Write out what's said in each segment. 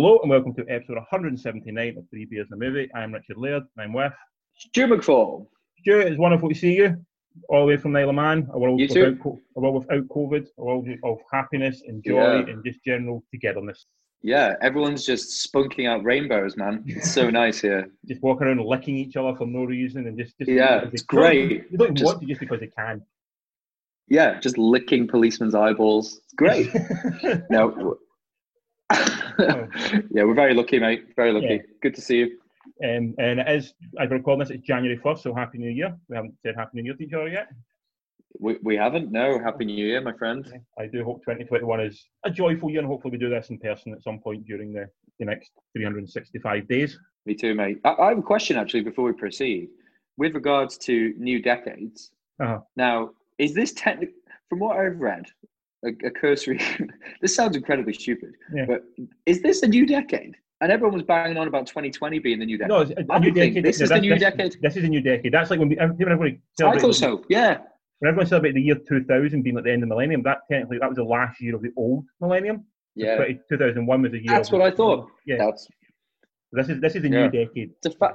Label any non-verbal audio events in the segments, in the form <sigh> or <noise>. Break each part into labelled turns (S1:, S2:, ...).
S1: Hello and welcome to episode 179 of Three Beers and a Movie. I'm Richard Laird and I'm with
S2: Stu McFall.
S1: Stuart. It's wonderful to see you all the way from Isle of Man. A world,
S2: You
S1: without,
S2: too.
S1: co- a world without COVID, a world of happiness and joy
S2: Yeah.
S1: and just general togetherness.
S2: Yeah, everyone's just spunking out rainbows, man. It's so <laughs> nice here.
S1: Just walking around licking each other for no reason and just, just
S2: Yeah, it's great.
S1: You don't
S2: Just-
S1: want to just because they can.
S2: Yeah, just licking policemen's eyeballs. It's great. <laughs> no. <laughs> yeah, we're very lucky, mate. Very lucky.
S1: Yeah.
S2: Good to see you.
S1: Um, and it is, I've recorded this, it's January 1st, so Happy New Year. We haven't said Happy New Year to each other yet.
S2: We, we haven't. No, happy New Year, my friend.
S1: I do hope 2021 is a joyful year and hopefully we do this in person at some point during the, the next 365 days.
S2: Me too, mate. I, I have a question actually before we proceed, with regards to new decades.
S1: Uh-huh.
S2: Now, is this technically, from what I've read, a, a cursory? <laughs> this sounds incredibly stupid,
S1: Yeah.
S2: but is this a new decade? And everyone was banging on about 2020 being the new decade.
S1: No, it's a, a new decade.
S2: this
S1: no,
S2: is the new decade.
S1: This is a new decade. That's like when we, when everybody
S2: I thought so. Yeah,
S1: when everyone celebrated the year 2000 being like the end of the millennium, that technically, that was the last year of the old millennium.
S2: yeah.
S1: 20 2001 was the year
S2: That's what I thought.
S1: Yeah.
S2: That's
S1: This is, this is the
S2: Yeah.
S1: new decade.
S2: it's a fa-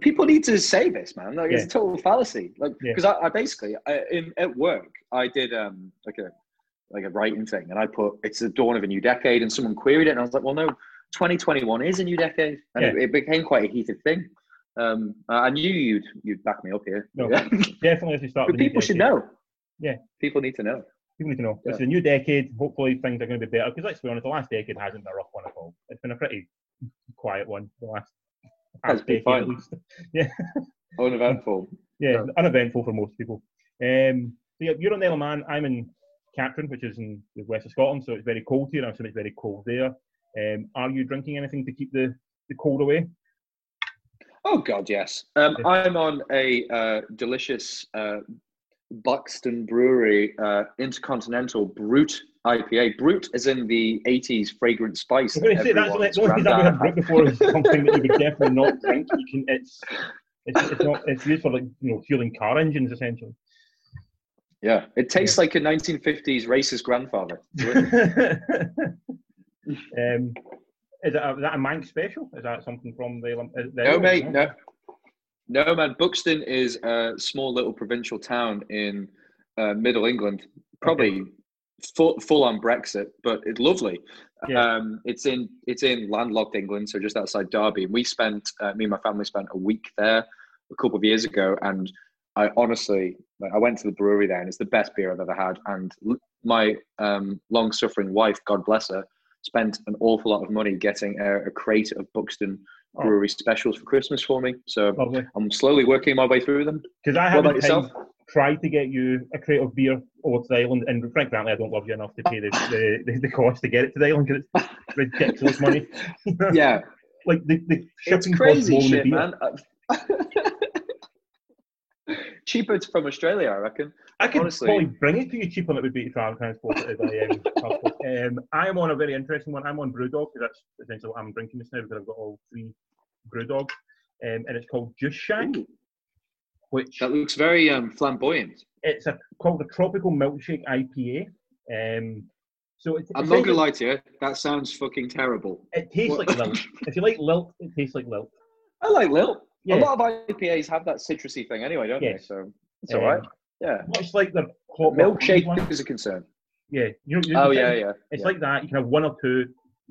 S2: People need to say this, man. Like it's a total fallacy. Like
S1: Yeah.
S2: because I, I basically I, in at work I did um like a like a writing thing, and I put it's the dawn of a new decade, and someone queried it, and I was like, well, no, 2021 is a new decade, and it, it became quite a heated thing. Um, I knew you'd you'd back me up here.
S1: No.
S2: Yeah. <laughs>
S1: Definitely as we start
S2: people should know.
S1: Yeah.
S2: people need to know.
S1: People need to know.
S2: Yeah.
S1: It's a new decade. Hopefully things are going to be better. Because let's be honest, the last decade hasn't been a rough one at all. It's been a pretty quiet one. The last
S2: Has been
S1: decade
S2: fine.
S1: at least. <laughs> Yeah.
S2: Uneventful.
S1: Yeah,
S2: Yeah.
S1: uneventful for most people. Um, so yeah, you're on the Man. I'm in Catrine, which is in the west of Scotland, so it's very cold here. I'm assuming it's very cold there. Um, are you drinking anything to keep the, the cold away?
S2: Oh God, yes. Um, I'm on a uh, delicious uh, Buxton Brewery uh, Intercontinental Brut IPA. Brut is in the '80s fragrant spice.
S1: I to say that's the only thing that
S2: granddad
S1: before is something that you would definitely not <laughs> drink. You can, it's, it's, it's not it's used for like you know fueling car engines essentially.
S2: Yeah, it tastes like a 1950s racist grandfather. <laughs>
S1: um, is, that a, is that a Manx special? Is that something from the? the
S2: no, mate, no, no, man. Buxton is a small little provincial town in uh, Middle England. Probably full full on Brexit, but it's lovely.
S1: Yeah.
S2: Um, it's in it's in landlocked England, so just outside Derby. We spent uh, me and my family spent a week there a couple of years ago, and I honestly, like, I went to the brewery there, and it's the best beer I've ever had. And l- my um, long suffering wife, God bless her, spent an awful lot of money getting a, a crate of Buxton
S1: Oh.
S2: brewery specials for Christmas for me. So
S1: Lovely.
S2: I'm slowly working my way through them.
S1: Because I haven't
S2: yourself?
S1: tried to get you a crate of beer over to the island, and frankly, I don't love you enough to pay the, the, the, cost to get it to the island because it's <laughs> ridiculous money.
S2: Yeah, <laughs>
S1: like the, the
S2: it's
S1: shipping costs
S2: crazy
S1: the
S2: shit, man. <laughs> Cheaper from Australia, I reckon.
S1: I could
S2: honestly-
S1: probably bring it to you cheaper than it would be to travel transport it um, um, I am on a very interesting one. I'm on Brewdog because that's essentially what I'm drinking this now because I've got all three Brewdog, um, and it's called Juice Shack,
S2: Ooh,
S1: which
S2: that looks very um, flamboyant.
S1: it's a called a tropical milkshake IPA. Um, so it's,
S2: I'm not gonna lie to you. That sounds fucking terrible.
S1: It tastes
S2: What-
S1: like lilt. <laughs> If you like lilt, it tastes like lilt.
S2: I like Lil.
S1: Yeah.
S2: A lot of IPAs have that citrusy thing anyway, don't
S1: Yes.
S2: they? So it's
S1: Um,
S2: all right. Yeah.
S1: Much like the hot.
S2: Milkshake is a concern.
S1: Yeah. You, you,
S2: Oh yeah, yeah.
S1: It's
S2: yeah.
S1: like that. You can have one or two.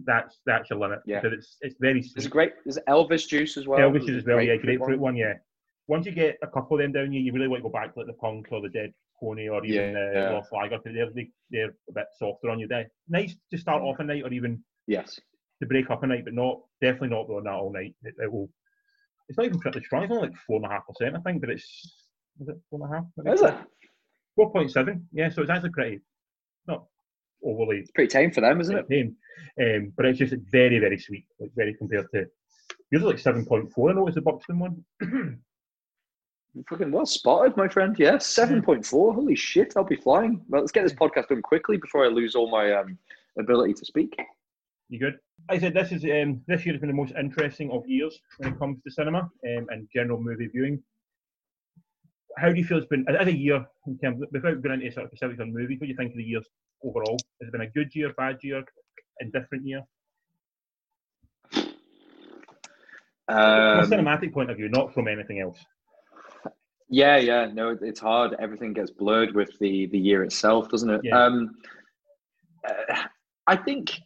S1: That's that's your limit.
S2: Yeah.
S1: Because it's it's very
S2: There's a great. There's Elvis juice as well.
S1: Elvis is as well. Yeah,
S2: grapefruit
S1: grapefruit
S2: one.
S1: one. Yeah. Once you get a couple of them down you, you really want to go back to like the punk or the dead pony or even
S2: Yeah,
S1: the
S2: yeah.
S1: lost lager they're they, they're a bit softer on your day. Nice to start off a night or even
S2: Yes.
S1: to break up a night, but not definitely not on that all night. It, it will. It's not even particularly strong. It's only like four and a half percent, I think, but it's is it four and a half? Maybe
S2: Is it?
S1: Four point seven. Yeah, so it's actually pretty not overly
S2: It's pretty tame for them, isn't it?
S1: tame, um, but it's just very very sweet, like very compared to usually like seven point four. I know it's the Buxton one. <clears throat>
S2: Fucking well spotted, my friend. Yes, seven point four. Holy shit! I'll be flying. Well, let's get this podcast done quickly before I lose all my um, ability to speak.
S1: You good? I said this is um, this year has been the most interesting of years when it comes to cinema um, and general movie viewing. How do you feel it's been as a year in terms of, without going into sort of specifics on movies? What do you think of the years overall? Has it been a good year, bad year, indifferent year?
S2: Um,
S1: from a cinematic point of view, not from anything else.
S2: Yeah, yeah, no, it's hard. Everything gets blurred with the the year itself, doesn't it?
S1: Yeah.
S2: Um, uh, I think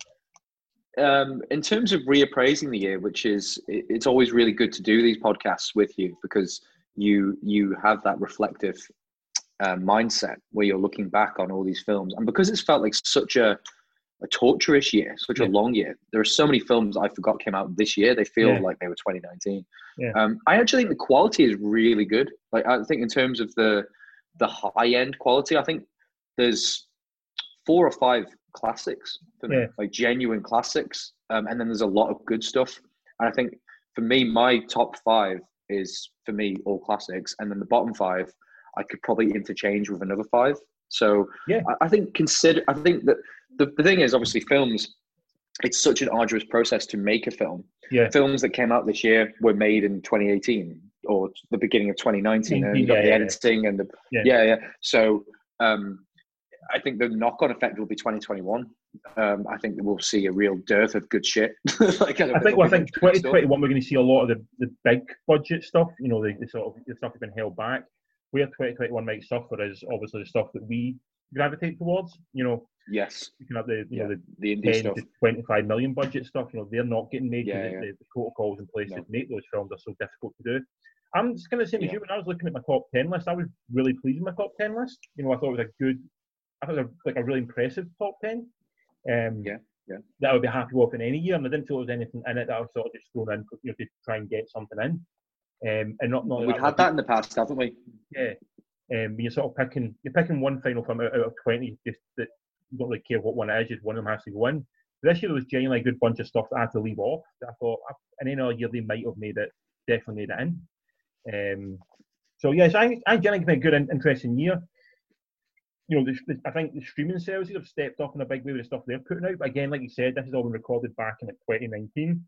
S2: um, in terms of reappraising the year, which is it, it's always really good to do these podcasts with you because you you have that reflective uh, mindset where you're looking back on all these films, and because it's felt like such a a torturous year, such
S1: Yeah.
S2: a long year. There are so many films I forgot came out this year. They feel
S1: Yeah.
S2: like they were 2019.
S1: Yeah.
S2: Um, I actually think the quality is really good. Like I think in terms of the the high end quality, I think there's four or five classics for me,
S1: Yeah.
S2: like genuine classics, um, and then there's a lot of good stuff. And I think for me, my top five is for me all classics, and then the bottom five I could probably interchange with another five. So
S1: Yeah.
S2: I, I think consider. I think that the, the thing is obviously films. It's such an arduous process to make a film.
S1: Yeah.
S2: Films that came out this year were made in 2018 or the beginning of 2019, and
S1: Yeah,
S2: the
S1: yeah,
S2: editing and the
S1: Yeah.
S2: yeah, yeah. So um, I think the knock-on effect will be 2021. Um, I think we'll see a real dearth of good shit. <laughs> like,
S1: I think well, I think 2021 we're going to see a lot of the, the big budget stuff. You know, the, the sort of the stuff that's been held back. Where 2021 might suffer is obviously the stuff that we gravitate towards. You know,
S2: Yes,
S1: you can have the you
S2: Yeah.
S1: know the
S2: the indie
S1: 10
S2: stuff.
S1: to 25 million budget stuff. You know, they're not getting made.
S2: Yeah,
S1: because
S2: yeah.
S1: The, the protocols in place
S2: No.
S1: to make those films are so difficult to do. I'm just kind of same as
S2: Yeah.
S1: you. When I was looking at my top 10 list, I was really pleased with my top 10 list. You know, I thought it was a good, I thought it was a, like a really impressive top 10. Um,
S2: Yeah, yeah.
S1: That I would be happy with in any year, and I didn't feel there was anything in it that I was sort of just thrown in, you know, to try and get something in. Um, and not, not
S2: We've
S1: that
S2: had that in the past, haven't we?
S1: yeah. Um, you're sort of picking you're picking one final from out, out of twenty, just that you don't really care what one it is, just one of them has to go in. This year there was genuinely a good bunch of stuff that I had to leave off. That I thought uh, in any other year they might have made it, definitely made it in. Um, so yes, I I genuinely think a good, in- interesting year. You know, the, I think the streaming services have stepped up in a big way with the stuff they're putting out. But again, like you said, this has all been recorded back in like 2019.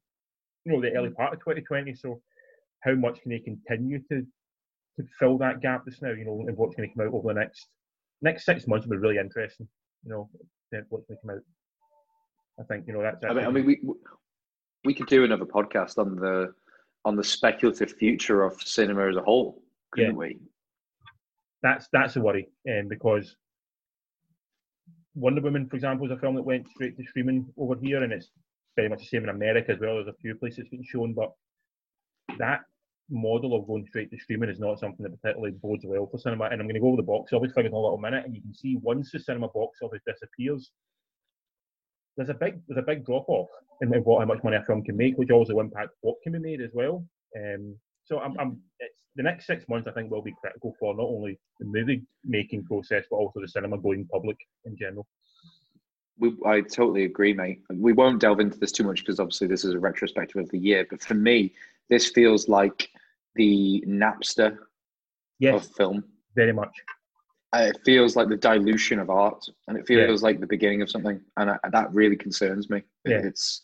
S1: You know, the early part of 2020. So how much can they continue to to fill that gap just now, you know, and what's going to come out over the next next six months will be really interesting. You know, what's going to come out. I think you know that's.
S2: I mean, I mean, we we could do another podcast on the on the speculative future of cinema as a whole, couldn't
S1: Yeah.
S2: we?
S1: that's that's a worry, um, because Wonder Woman, for example, is a film that went straight to streaming over here, and it's very much the same in America as well. There's a few places it's been shown, but that model of going straight to streaming is not something that particularly bodes well for cinema. And I'm going to go over the box office figures in a little minute, and you can see once the cinema box office disappears, there's a big there's a big drop off in, what how much money a film can make, which also impacts what can be made as well. Um, so I'm, I'm it's, the next six months I think will be critical for not only the movie making process but also the cinema going public in general.
S2: We, I totally agree, mate. We won't delve into this too much because obviously this is a retrospective of the year. But for me, this feels like the Napster
S1: Yes,
S2: of film.
S1: very much.
S2: Uh, It feels like the dilution of art, and it
S1: Yeah.
S2: feels like the beginning of something, and I, that really concerns me.
S1: Yeah.
S2: It's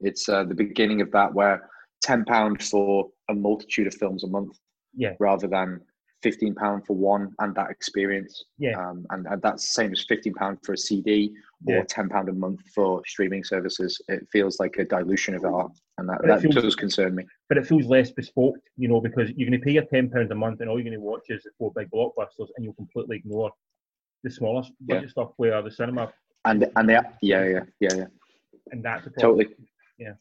S2: it's uh, the beginning of that where ten pound for a multitude of films a month,
S1: Yeah.
S2: rather than fifteen pound for one and that experience.
S1: Yeah.
S2: um, and, and that's the same as fifteen pound for a CD or
S1: Yeah.
S2: ten pound a month for streaming services. It feels like a dilution of art, and that, that
S1: feels-
S2: does concern me.
S1: But it feels less bespoke, you know, because you're going to pay your ten pounds a month and all you're going to watch is the four big blockbusters, and you'll completely ignore the smaller
S2: Yeah.
S1: budget stuff where the cinema
S2: And and the, yeah, yeah, yeah, yeah.
S1: and that's.
S2: Totally.
S1: Yeah.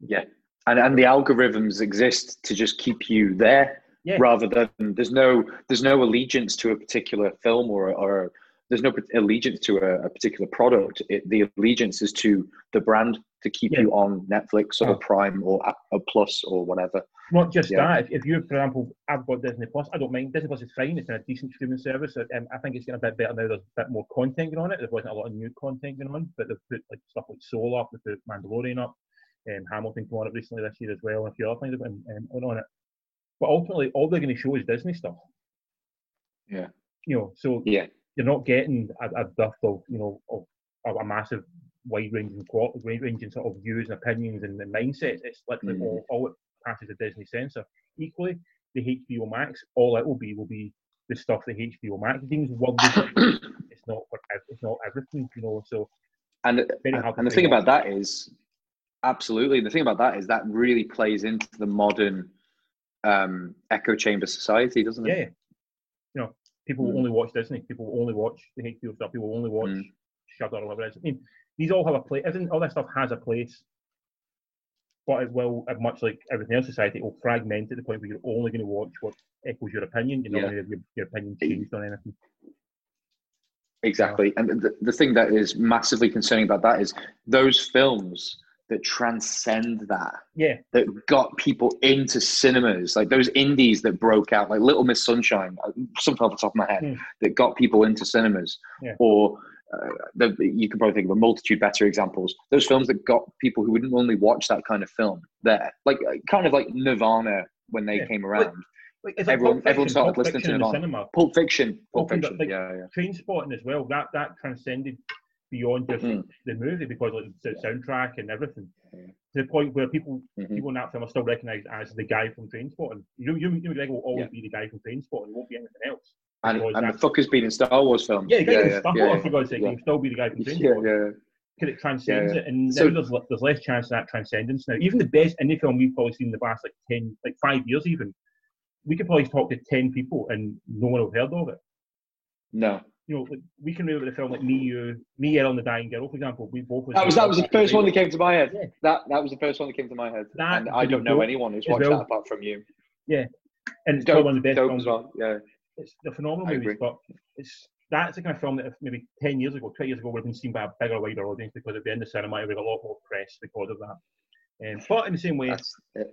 S2: Yeah. And and the algorithms exist to just keep you there
S1: Yeah.
S2: rather than there's no there's no allegiance to a particular film or or there's no allegiance to a, a particular product. It, the allegiance is to the brand to keep
S1: Yeah.
S2: you on Netflix or
S1: Yeah.
S2: Prime or a, Plus or whatever.
S1: Not just
S2: Yeah.
S1: that. If, if you, for example, I've got Disney Plus. I don't mind. Disney Plus is fine. It's a decent streaming service. Um, I think it's getting a bit better now. There's a bit more content going on it. There wasn't a lot of new content going on, but they've put like stuff like Soul up, they put Mandalorian up, um, Hamilton came on it recently this year as well, and a few other things have been um, on it. But ultimately, all they're going to show is Disney stuff.
S2: Yeah.
S1: You know, so
S2: Yeah.
S1: you're not getting a, a dearth of you know of, of a massive wide ranging wide ranging sort of views and opinions and, and mindsets. It's literally
S2: Mhm.
S1: all, all it passes the Disney censor. Equally, the HBO Max, all it will be will be the stuff that HBO Max deems worthy. <coughs> it's not for ev- it's not everything, you know. So
S2: And and the thing about that is Absolutely. The thing about that is that really plays into the modern um, echo chamber society, doesn't it?
S1: Yeah, you know, people
S2: Mm.
S1: only watch Disney. People only watch the HBO stuff. People only watch
S2: Mm.
S1: Shudder or whatever. I mean, these all have a place. Everything, all that stuff has a place, but it will, uh, much like everything else in society, it will fragment to the point where you're only going to watch what echoes your opinion. You're not going to have your, your opinion changed on anything.
S2: Exactly. And the, the thing that is massively concerning about that is those films that transcend that,
S1: Yeah,
S2: that got people into cinemas, like those indies that broke out, like Little Miss Sunshine, uh, something off the top of my head,
S1: Hmm.
S2: that got people into cinemas.
S1: Yeah.
S2: Or uh, the, you can probably think of a multitude better examples. Those films that got people who wouldn't only watch that kind of film there, like uh, kind of like Nirvana when they
S1: Yeah.
S2: came around.
S1: like, it's like
S2: Everyone-
S1: Pulp
S2: everyone started
S1: Pulp
S2: listening to
S1: Fiction
S2: Nirvana.
S1: cinema.
S2: Pulp Fiction, Pulp
S1: Opened up,
S2: Fiction,
S1: like,
S2: yeah, yeah.
S1: Trainspotting as well. That that transcended beyond just
S2: Mm.
S1: the movie because like the soundtrack and everything. To the point where people
S2: Mhm.
S1: people in that film are still recognised as the guy from Trainspotting. You you, Ewan McGregor will always
S2: Yeah.
S1: be the guy from Trainspotting. He won't be anything else.
S2: And, and the
S1: that's-
S2: fuck has been in Star Wars films.
S1: Yeah, the guy
S2: yeah,
S1: from
S2: yeah,
S1: Star Wars,
S2: yeah.
S1: for God's sake, he'll still be the guy from Train <laughs>
S2: Yeah, yeah.
S1: Because it transcends it, and
S2: So-
S1: now there's, there's less chance of that transcendence now. Even the best indie film we've probably seen in the past like ten, like five years even, we could probably talk to ten people and no one will have heard of it.
S2: No.
S1: You know, like, we can remember the film like Me, You, Me, Earl and the Dying Girl, for example. We both
S2: That was that was the first one that
S1: came.
S2: to my head.
S1: Yeah.
S2: That that was the first one that came to my head.
S1: That
S2: and I don't know anyone who's watched
S1: well.
S2: that apart from you.
S1: Yeah, and it's
S2: Dope,
S1: one of the best films.
S2: as well. Yeah.
S1: It's the phenomenal
S2: I
S1: movies, but it's that's the kind of film that maybe ten years ago, twenty years ago, would have been seen by a bigger, wider audience because it'd be in the cinema. It would have a lot more press because of that. Um, but in the same way,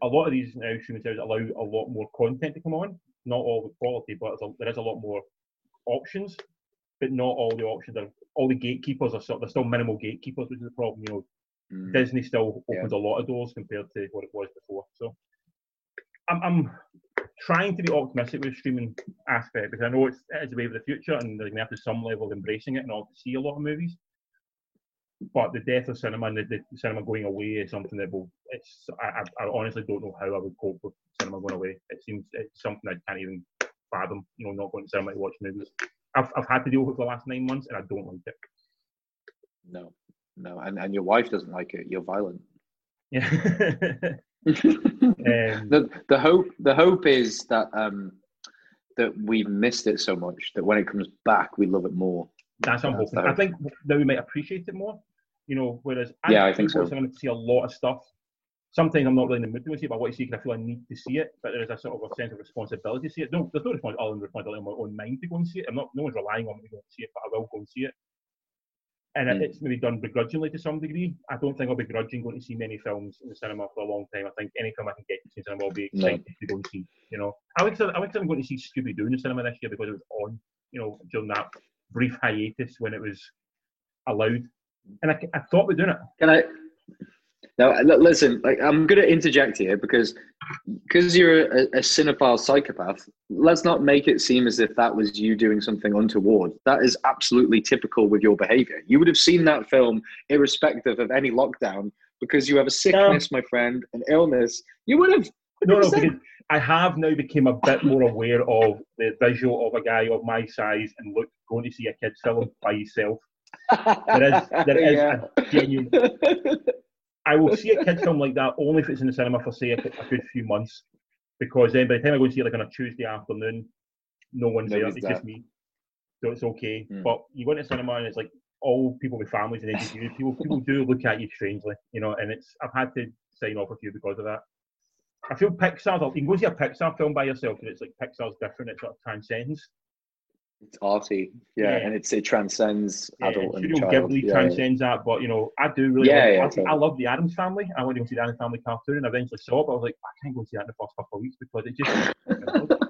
S1: a lot of these now streaming services allow a lot more content to come on. Not all the quality, but a, there is a lot more options. But not all the options are. All the gatekeepers are still, they're still minimal gatekeepers, which is the problem. You know,
S2: Mm.
S1: Disney still
S2: Yeah.
S1: opens a lot of doors compared to what it was before. So I'm, I'm trying to be optimistic with the streaming aspect because I know it's, it is the way of the future and they're going to have to some level of embracing it in order to see a lot of movies. But the death of cinema and the, the cinema going away is something that will. It's. I, I, I honestly don't know how I would cope with cinema going away. It seems it's something I can't even fathom. You know, not going to cinema to watch movies. I've, I've had to deal with the last nine months and I don't like it.
S2: No. No. And and your wife doesn't like it. You're violent.
S1: Yeah. <laughs> <laughs>
S2: the
S1: um,
S2: the hope the hope is that um that we've missed it so much that when it comes back we love it more.
S1: That's what I'm hoping. I think that we might appreciate it more. You know, whereas
S2: Yeah, I think so.
S1: I'm going to see a lot of stuff. Sometimes I'm not really in the mood to see it, but I want to see it 'cause I feel I need to see it. But there's a sort of a sense of responsibility to see it. No, there's no responsibility, responsibility on my own mind to go and see it. I'm not. No one's relying on me to go and see it, but I will go and see it. And
S2: Mm.
S1: it's maybe done begrudgingly to some degree. I don't think I'll be begrudging going to see many films in the cinema for a long time. I think any film I can get to see in the cinema, I'll be
S2: No.
S1: excited to go and see. You know, I think I think I'm going to see Scooby Doo in the cinema this year because it was on. You know, during that brief hiatus when it was allowed, and I, I thought we're doing it.
S2: Can I? No, li- listen. Like, I'm going to interject here because because you're a, a cinephile psychopath. Let's not make it seem as if that was you doing something untoward. That is absolutely typical with your behaviour. You would have seen that film irrespective of any lockdown because you have a sickness, my friend, an illness. You would have.
S1: No, no, because I have now become a bit more aware of the visual of a guy of my size and look going to see a kids film by yourself. There is there <laughs> is
S2: Yeah.
S1: a genuine. I will see a kids film like that only if it's in the cinema for say a, a good few months, because then by the time I go and see it like on a Tuesday afternoon, no one's there. It's just me, so it's okay.
S2: Mm.
S1: But you go into cinema and it's like all people with families and <laughs> you. People people do look at you strangely, you know. And it's I've had to sign off a few because of that. I feel Pixar. You can go see a Pixar film by yourself, and it's like Pixar's different. It sort of transcends.
S2: It's arty, yeah,
S1: Yeah.
S2: and it's it transcends
S1: Yeah,
S2: adult and child.
S1: Ghibli
S2: yeah,
S1: transcends that, but you know, I do really.
S2: Yeah,
S1: love,
S2: yeah,
S1: I. I love the Addams Family. I went to go see the Addams Family cartoon, and I eventually saw it. But I was like, I can't go see that in the first couple of weeks because it just. <laughs>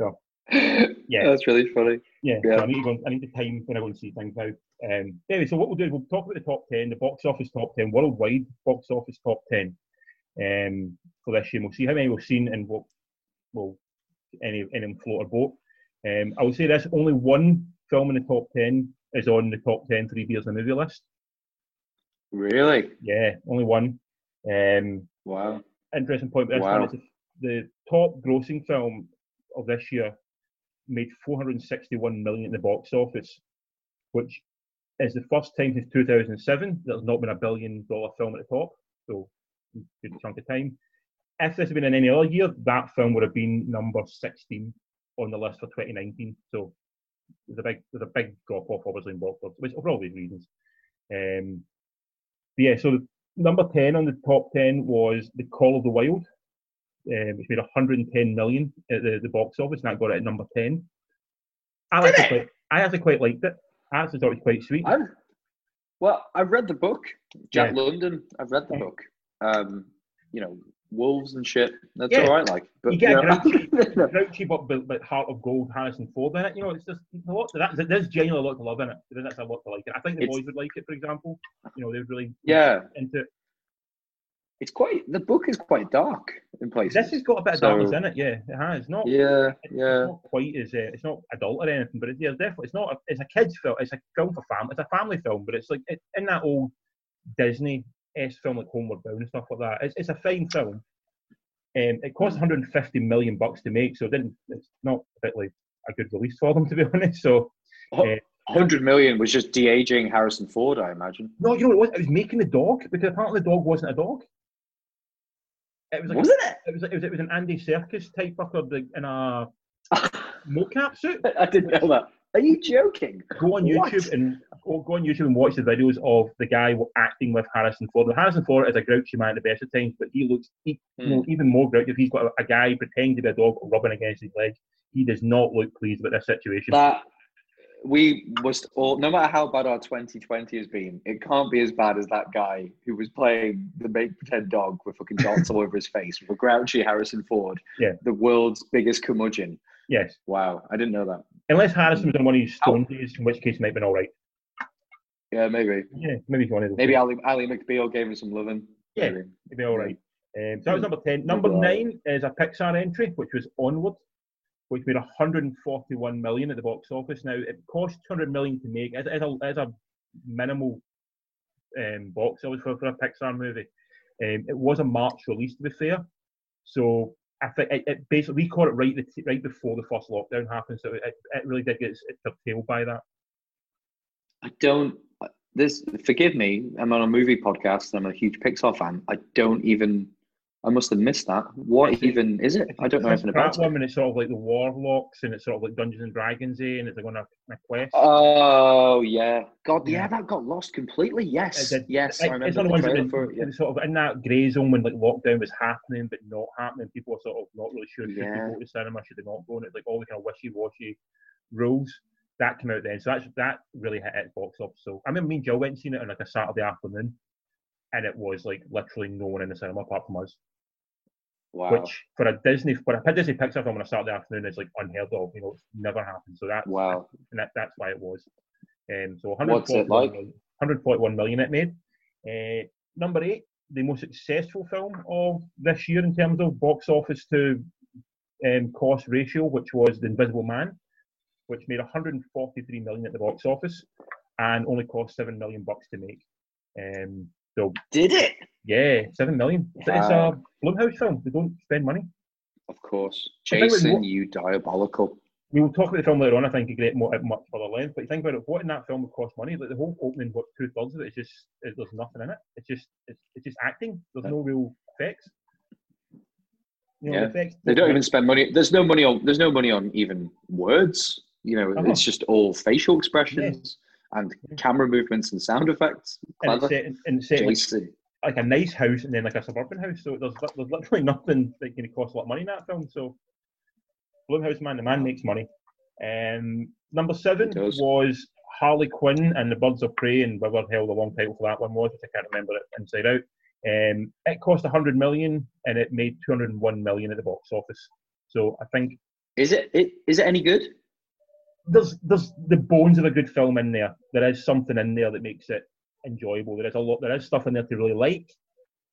S1: So, yeah.
S2: that's really funny.
S1: Yeah,
S2: Yeah.
S1: So I need to go. I need the time when I go and see things now. Um, anyway, so what we'll do is we'll talk about the top ten, the box office top ten, worldwide box office top ten, um, for this year. We'll see how many we've seen and what will any any float our boat. Um, I would say this: only one film in the top ten is on the top ten three beers in the movie list.
S2: Really?
S1: Yeah, only one. Um,
S2: Wow.
S1: interesting point. But
S2: Wow.
S1: one is the top grossing film of this year made 461 million in the box office, which is the first time since 2007 there's not been a billion dollar film at the top. So, good chunk of time. If this had been in any other year, that film would have been number 16 on the list for 2019. So, there's a big there's a big drop off obviously in box office, for all these reasons. Um, yeah, so the, number 10 on the top 10 was The Call of the Wild, um, which made 110 million at the, the box office, and that got it at number 10. I,
S2: Did
S1: actually
S2: it?
S1: quite, I actually quite liked it. I actually thought it was quite sweet.
S2: I've, well, I've read the book, Jack
S1: Yeah.
S2: London. I've read the
S1: Yeah.
S2: book. Um, you know, wolves and shit. That's
S1: Yeah.
S2: all right. Like, but
S1: You get a
S2: you know,
S1: Grouchy but, but, but Heart of Gold, Harrison Ford in it. You know, it's just a lot. That, there's genuinely a lot to love in it. There's a lot to like it. I think the
S2: It's-
S1: boys would like it, for example. You know, they'd really
S2: yeah,
S1: into it.
S2: it's quite. The book is quite dark in places.
S1: This has got a bit of
S2: So-
S1: darkness in it. Yeah, it has. Not
S2: Yeah,
S1: it's
S2: yeah.
S1: not quite as uh, it's not adult or anything, but it's yeah, definitely it's not. A, it's a kids film. It's a film for family. It's a family film, but it's like it, in that old Disney s film like Homeward Bound and stuff like that. It's, it's a fine film. Um, it cost 150 million bucks to make, so it didn't. It's not particularly a good release for them, to be <laughs> honest. So
S2: Hu- Hundred million was just de aging Harrison Ford, I imagine.
S1: no, you know what it was? It was making the dog because apparently the dog wasn't a dog. It was like
S2: Wasn't it?
S1: it was it was it was an Andy Serkis type fucker in a <laughs> mocap suit.
S2: I didn't know that. Are you joking?
S1: Go on
S2: What?
S1: YouTube and go, go on YouTube and watch the videos of the guy acting with Harrison Ford. Now, Harrison Ford is a grouchy man at the best of times, but he looks he, you know, hmm. even more grouchy if he's got a, a guy pretending to be a dog rubbing against his leg. He does not look pleased with this situation.
S2: That we must all, no matter how bad our 2020 has been, it can't be as bad as that guy who was playing the make pretend dog with fucking dots all over his face with a grouchy Harrison Ford,
S1: Yeah.
S2: the world's biggest curmudgeon.
S1: Yes,
S2: Wow, I didn't know that.
S1: unless Harrison was on one of his stone days, in which case it might have been all right.
S2: Yeah, maybe.
S1: Yeah, maybe he's one of those.
S2: Maybe Ali, Ally McBeal gave him some loving.
S1: Yeah.
S2: Maybe.
S1: It'd be all right. Um, so that was number 10. Number 9 is a Pixar entry, which was Onward, which made 141 million at the box office. Now, it cost 200 million to make. It's, it's, a, it's a minimal um, box office for, for a Pixar movie. Um, it was a March release, to be fair. So I think it, it basically, we caught it right, the, right before the first lockdown happened. So it, it really did get its by that.
S2: I don't. This forgive me. I'm on a movie podcast. and I'm a huge Pixar fan. I don't even. I must have missed that. What even is it? I don't know anything about it.
S1: and it's sort of like the Warlocks, and it's sort of like Dungeons and Dragons, eh, and it's like on a, a quest.
S2: Oh yeah, God, yeah,
S1: Yeah.
S2: that got lost completely. Yes,
S1: It
S2: yes, I remember
S1: it's
S2: the
S1: one of the ones that
S2: trailer
S1: been,
S2: for it. Yeah.
S1: sort of in that grey zone when like lockdown was happening but not happening. People were sort of not really sure should
S2: Yeah.
S1: they go to cinema, should they not go, and it's like all the kind of wishy-washy rules. That came out then, so that's that really hit its box office. So I mean, me and Jill went and seen it on like a Saturday afternoon, and it was like literally no one in the cinema apart from us.
S2: Wow.
S1: Which for a Disney for a Disney Pixar film on a Saturday afternoon is like unheard of. You know, it's never happened. So that's
S2: Wow.
S1: and that, that's why it was. Um, so
S2: What's
S1: 141
S2: it like?
S1: million- 141 million it made. Uh, number eight, the most successful film of this year in terms of box office to um, cost ratio, which was The Invisible Man, which made 143 million at the box office and only cost seven million bucks to make. Um, so
S2: Did it?
S1: Yeah, seven million. It's, it's a Blumhouse film. They don't spend money.
S2: Of course, Jason, you diabolical.
S1: We will talk about the film later on. I think a great more at much further length. But you think about it, what in that film would cost money? Like the whole opening, what two thirds of it is just it, there's nothing in it. It's just it's, it's just acting. There's no real effects. You know,
S2: Yeah.
S1: the effects.
S2: They don't even spend money. There's no money on. There's no money on even words. You know,
S1: Uh-huh.
S2: it's just all facial expressions and camera movements and sound effects.
S1: And set, and set
S2: Jason.
S1: Like a nice house and then like a suburban house. So there's there's literally <laughs> nothing that can cost a lot of money in that film. So Blumhouse man, the man makes money. Um, number seven was Harley Quinn and the Birds of Prey, and whatever the hell the long title for that one was, I can't remember it inside out. Um, it cost 100 million and it made 201 million at the box office. So I think
S2: Is it, it? Is it any good?
S1: there's there's the bones of a good film in there. There is something in there that makes it enjoyable. There is a lot. There is stuff in there to really like.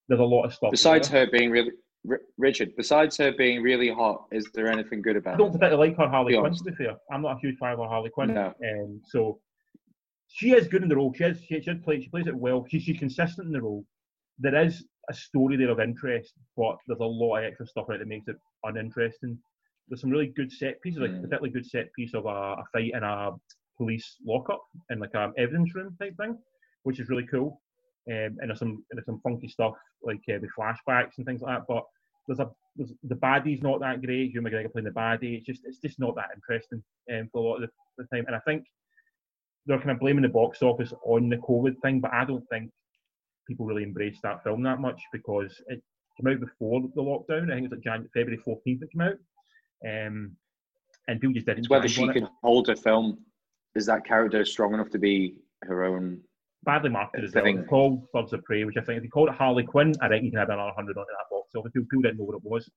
S1: There's a lot of stuff.
S2: Besides her being really, R- Richard. Besides her being really hot, is there anything good about?
S1: I
S2: don't
S1: particularly like her Harley Quinn. To be fair, I'm not a huge fan of her Harley Quinn.
S2: No.
S1: Um, so she is good in the role. She is. She, she, play, she plays it well. She, she's consistent in the role. There is a story there of interest, but there's a lot of extra stuff in it that makes it uninteresting. There's some really good set pieces, like
S2: Mm.
S1: a particularly good set piece of a, a fight in a police lockup in like an evidence room type thing, which is really cool. Um, and there's some there's some funky stuff like uh, the flashbacks and things like that. But there's a there's, the baddie's not that great. Ewan McGregor playing the baddie. It's just it's just not that interesting um, for a lot of the, the time. And I think they're kind of blaming the box office on the COVID thing, but I don't think people really embraced that film that much because it came out before the lockdown. I think it was like January, February 14th it came out. Um, and people just didn't.
S2: It's whether she
S1: it.
S2: can hold a film. Is that character strong enough to be her own?
S1: Badly marketed as well. It's called Birds of Prey, which I think if you called it Harley Quinn, I think you can have another hundred onto that box office. People, people didn't know what it was.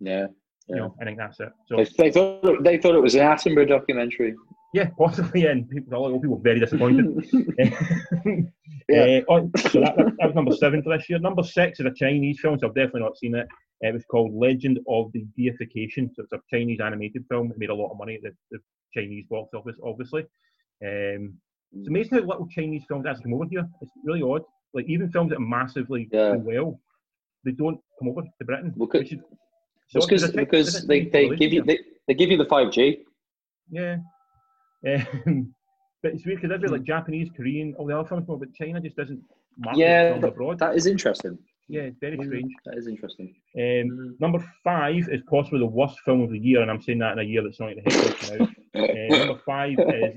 S2: Yeah.
S1: You know, I think that's it. So
S2: They, they thought they thought it was an Attenborough documentary.
S1: yeah, possibly, and people, a lot of people were very disappointed. <laughs> <laughs>
S2: Yeah.
S1: Uh, oh, so that, that, that was number seven for this year. Number six is a Chinese film, so I've definitely not seen it. It was called Legend of the Deification. So it's a Chinese animated film. It made a lot of money at the, the Chinese box office, obviously. Um, it's amazing how little Chinese films actually come over here. It's really odd. Like even films that are massively
S2: Yeah.
S1: well, they don't come over to Britain.
S2: Well, 'cause-
S1: which is-
S2: It's
S1: so
S2: because because they, they give you they, they give you the five G.
S1: Yeah. Um, <laughs> but it's weird because every like Japanese, Korean, all the other films come over, but China just doesn't
S2: Yeah, that,
S1: abroad.
S2: that is interesting.
S1: yeah, it's very strange.
S2: That is interesting.
S1: Um, number five is possibly the worst film of the year, and I'm saying that in a year that's not the Hedgehog came out. Uh, number five is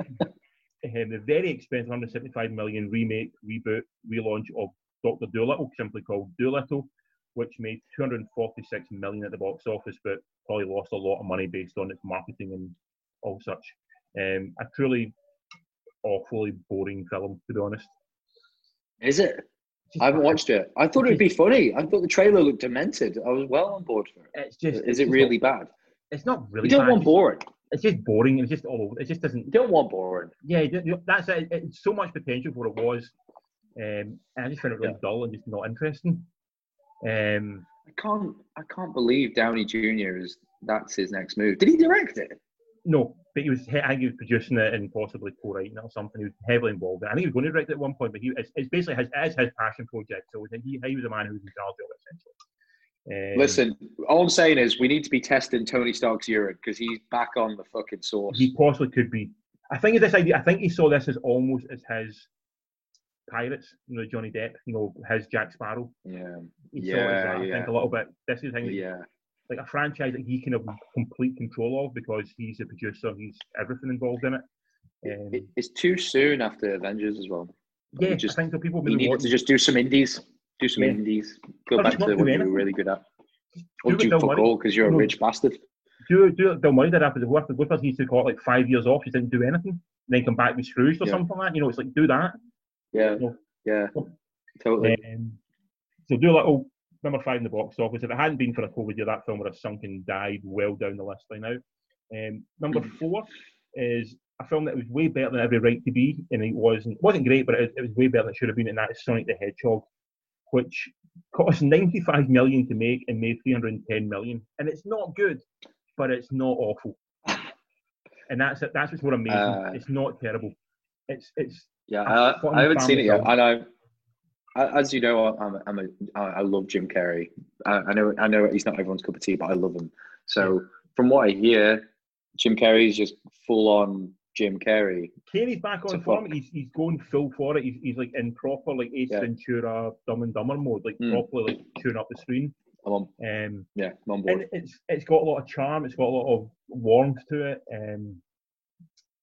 S1: um, the very expensive 175 million remake, reboot, relaunch of Doctor Dolittle, simply called Dolittle, which made 246 million at the box office, but probably lost a lot of money based on its marketing and all such. Um, a truly awfully boring film, to be honest.
S2: Is it? I haven't watched it. I thought it'd be funny. I thought the trailer looked demented. I was well on board for it.
S1: It's just.
S2: Is it really
S1: not-
S2: bad?
S1: It's not really.
S2: You don't
S1: bad,
S2: want boring.
S1: It's just boring. It's just all over. It just doesn't.
S2: You don't want boring.
S1: yeah, you don't- you- that's it. It's so much potential for what it was, um, and I just found it really dull and just not interesting. Um,
S2: I can't. I can't believe Downey Jr. is that's his next move. Did he direct it?
S1: no, but he was. I think he was producing it and possibly co-writing it or something. He was heavily involved. in it. I think he was going to direct it at one point, but he it's, it's basically his it is his passion project. So he, he was a man who was in charge of it essentially. Um,
S2: Listen, all I'm saying is we need to be testing Tony Stark's urine because he's back on the fucking source.
S1: he possibly could be. I think this idea. I think he saw this as almost as his pirates. You know, Johnny Depp. You know, his Jack Sparrow.
S2: yeah,
S1: He saw it as
S2: Yeah,
S1: I think a little bit. This is the thing.
S2: yeah.
S1: like a franchise that he can have complete control of because he's a producer, he's everything involved in it. Um,
S2: It- it's too soon after Avengers as well.
S1: yeah,
S2: we just-
S1: I think that people
S2: We
S1: maybe
S2: needed to just do some indies. Do some
S1: Yeah.
S2: indies. Go back to
S1: do
S2: one you were really good at.
S1: do
S2: Or
S1: what
S2: do fuck all because you're a rich bastard.
S1: do do what Bill Murray did after the. The Whippers needs to call like five years off. He didn't do anything, then come back with Scrooge or
S2: Yeah.
S1: something like that. You know, it's like do that.
S2: Yeah,
S1: No.
S2: yeah,
S1: No.
S2: totally.
S1: Um, so do a little number five in the box office. If it hadn't been for a COVID year, that film would have sunk and died well down the list by now. Um, number
S2: Mm.
S1: four is a film that was way better than every right to be, and it wasn't wasn't great, but it, it was way better than it should have been, and that is Sonic the Hedgehog, which cost 95 million to make and made 310 million, and it's not good, but it's not awful, and that's it. That's what's more amazing.
S2: Uh,
S1: it's not terrible. It's it's
S2: Yeah, I, I haven't seen it yet.
S1: film.
S2: And I, I, as you know, I'm, I'm a, I love Jim Carrey. I, I know, I know he's not everyone's cup of tea, but I love him. So from what I hear, Jim Carrey's just full on Jim Carrey.
S1: Carrey's back on form. He's he's going full for it. He's, he's like in proper like Ace
S2: Yeah.
S1: Ventura, Dumb and Dumber mode, like
S2: Mm.
S1: properly like chewing up the screen.
S2: I'm on,
S1: Um,
S2: yeah, I'm on board.
S1: and it's it's got a lot of charm. It's got a lot of warmth to it. Um,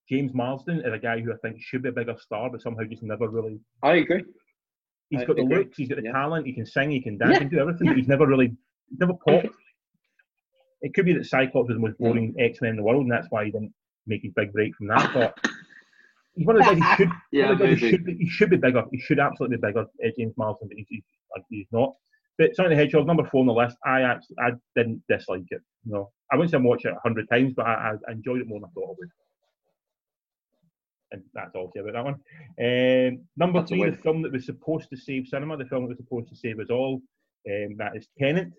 S1: James Marsden is a guy who I think should be a bigger star, but somehow just never really.
S2: I agree.
S1: He's
S2: I
S1: got the looks. He's got the
S2: Yeah.
S1: talent. He can sing. He can dance.
S2: Yeah.
S1: He can do everything. But he's never really never popped. <laughs> It could be that Cyclops was the most
S2: Mm.
S1: boring X Men in the world, and that's why he didn't make his big break from that. But he's one of the guys he should
S2: Yeah,
S1: Well, he should, be, he should be bigger. He should absolutely be bigger, uh, James Marsden, but he's, he's, like, he's not. But Sonic the Hedgehog, number four on the list, I actually I didn't dislike it. No, I wouldn't say I watched it a hundred times, but I, I enjoyed it more than I thought I would. And that's all I'll say about that one. Um, number
S2: That's a
S1: three, the film that was supposed to save cinema, the film that was supposed to save us all, um, that is Tenet,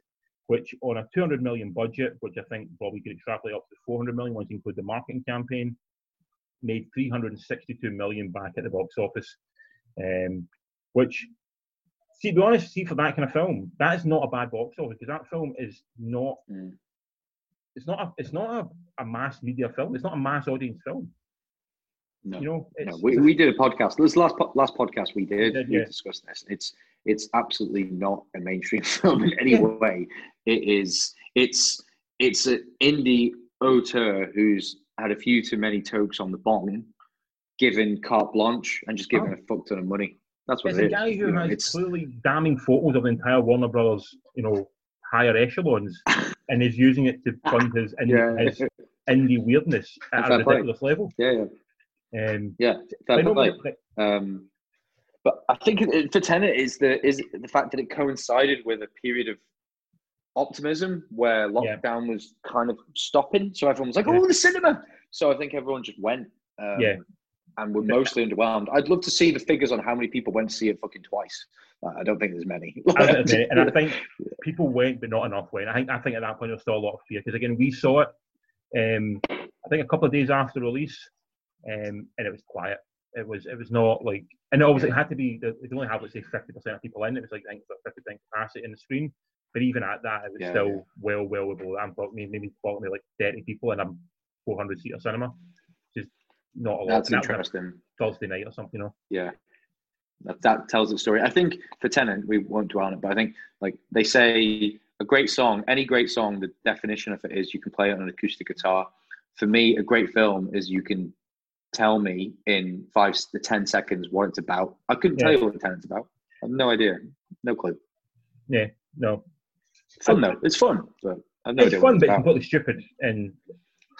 S1: which on a 200 million budget, which I think probably could extrapolate up to 400 million once you include the marketing campaign, made 362 million back at the box office. Um, which, see, to be honest, see for that kind of film, that is not a bad box office because that film is not.
S2: Mm.
S1: It's not a. It's not a, a mass media film. It's not a mass audience film.
S2: No,
S1: You know,
S2: no. We, we did a podcast. This last last podcast we did,
S1: did,
S2: we
S1: yeah.
S2: discussed this. It's it's absolutely not a mainstream <laughs> film in any way. It is. It's it's an indie auteur who's had a few too many tokes on the bong, given carte blanche, and just given
S1: Oh.
S2: a fuck ton of money. That's what
S1: it's
S2: it
S1: a guy who
S2: You know,
S1: has
S2: it's
S1: clearly damning photos of the entire Warner Brothers, you know, higher echelons, <laughs> and is using it to fund his indie,
S2: yeah,
S1: his indie weirdness at a ridiculous level.
S2: yeah, yeah,
S1: Um,
S2: yeah. Fair play. Um, but I think for Tenet is the is the fact that it coincided with a period of optimism where
S1: Yeah.
S2: lockdown was kind of stopping, so everyone was like,
S1: Yeah.
S2: "Oh, the cinema!" So I think everyone just went. Um,
S1: Yeah.
S2: And were
S1: Yeah.
S2: mostly underwhelmed. I'd love to see the figures on how many people went to see it fucking twice. Uh, I don't think there's many.
S1: I don't know, and I <laughs> think people went, but not enough went. I think I think at that point there was still a lot of fear because again we saw it. Um, I think a couple of days after release, um, and it was quiet. It was it was not like, and obviously it had to be. They only have let's say fifty percent of people in. It was like I think fifty percent capacity in the screen. But even at that, it was
S2: Yeah,
S1: still
S2: yeah.
S1: well well below. that. I'm talking maybe talking like thirty people in a 400 seater cinema, which is not a lot.
S2: That's
S1: that
S2: interesting.
S1: Thursday night or something, you know.
S2: Yeah, that, that tells the story. I think for Tenet, we won't dwell on it, but I think like they say, a great song, any great song, the definition of it is you can play it on an acoustic guitar. For me, a great film is you can tell me in five to ten seconds what it's about. I couldn't tell you what Tenet's about. I have no idea, no clue.
S1: Yeah, no,
S2: Fun though, it's fun, but I no
S1: it's
S2: idea
S1: fun,
S2: it's
S1: but
S2: about.
S1: completely stupid and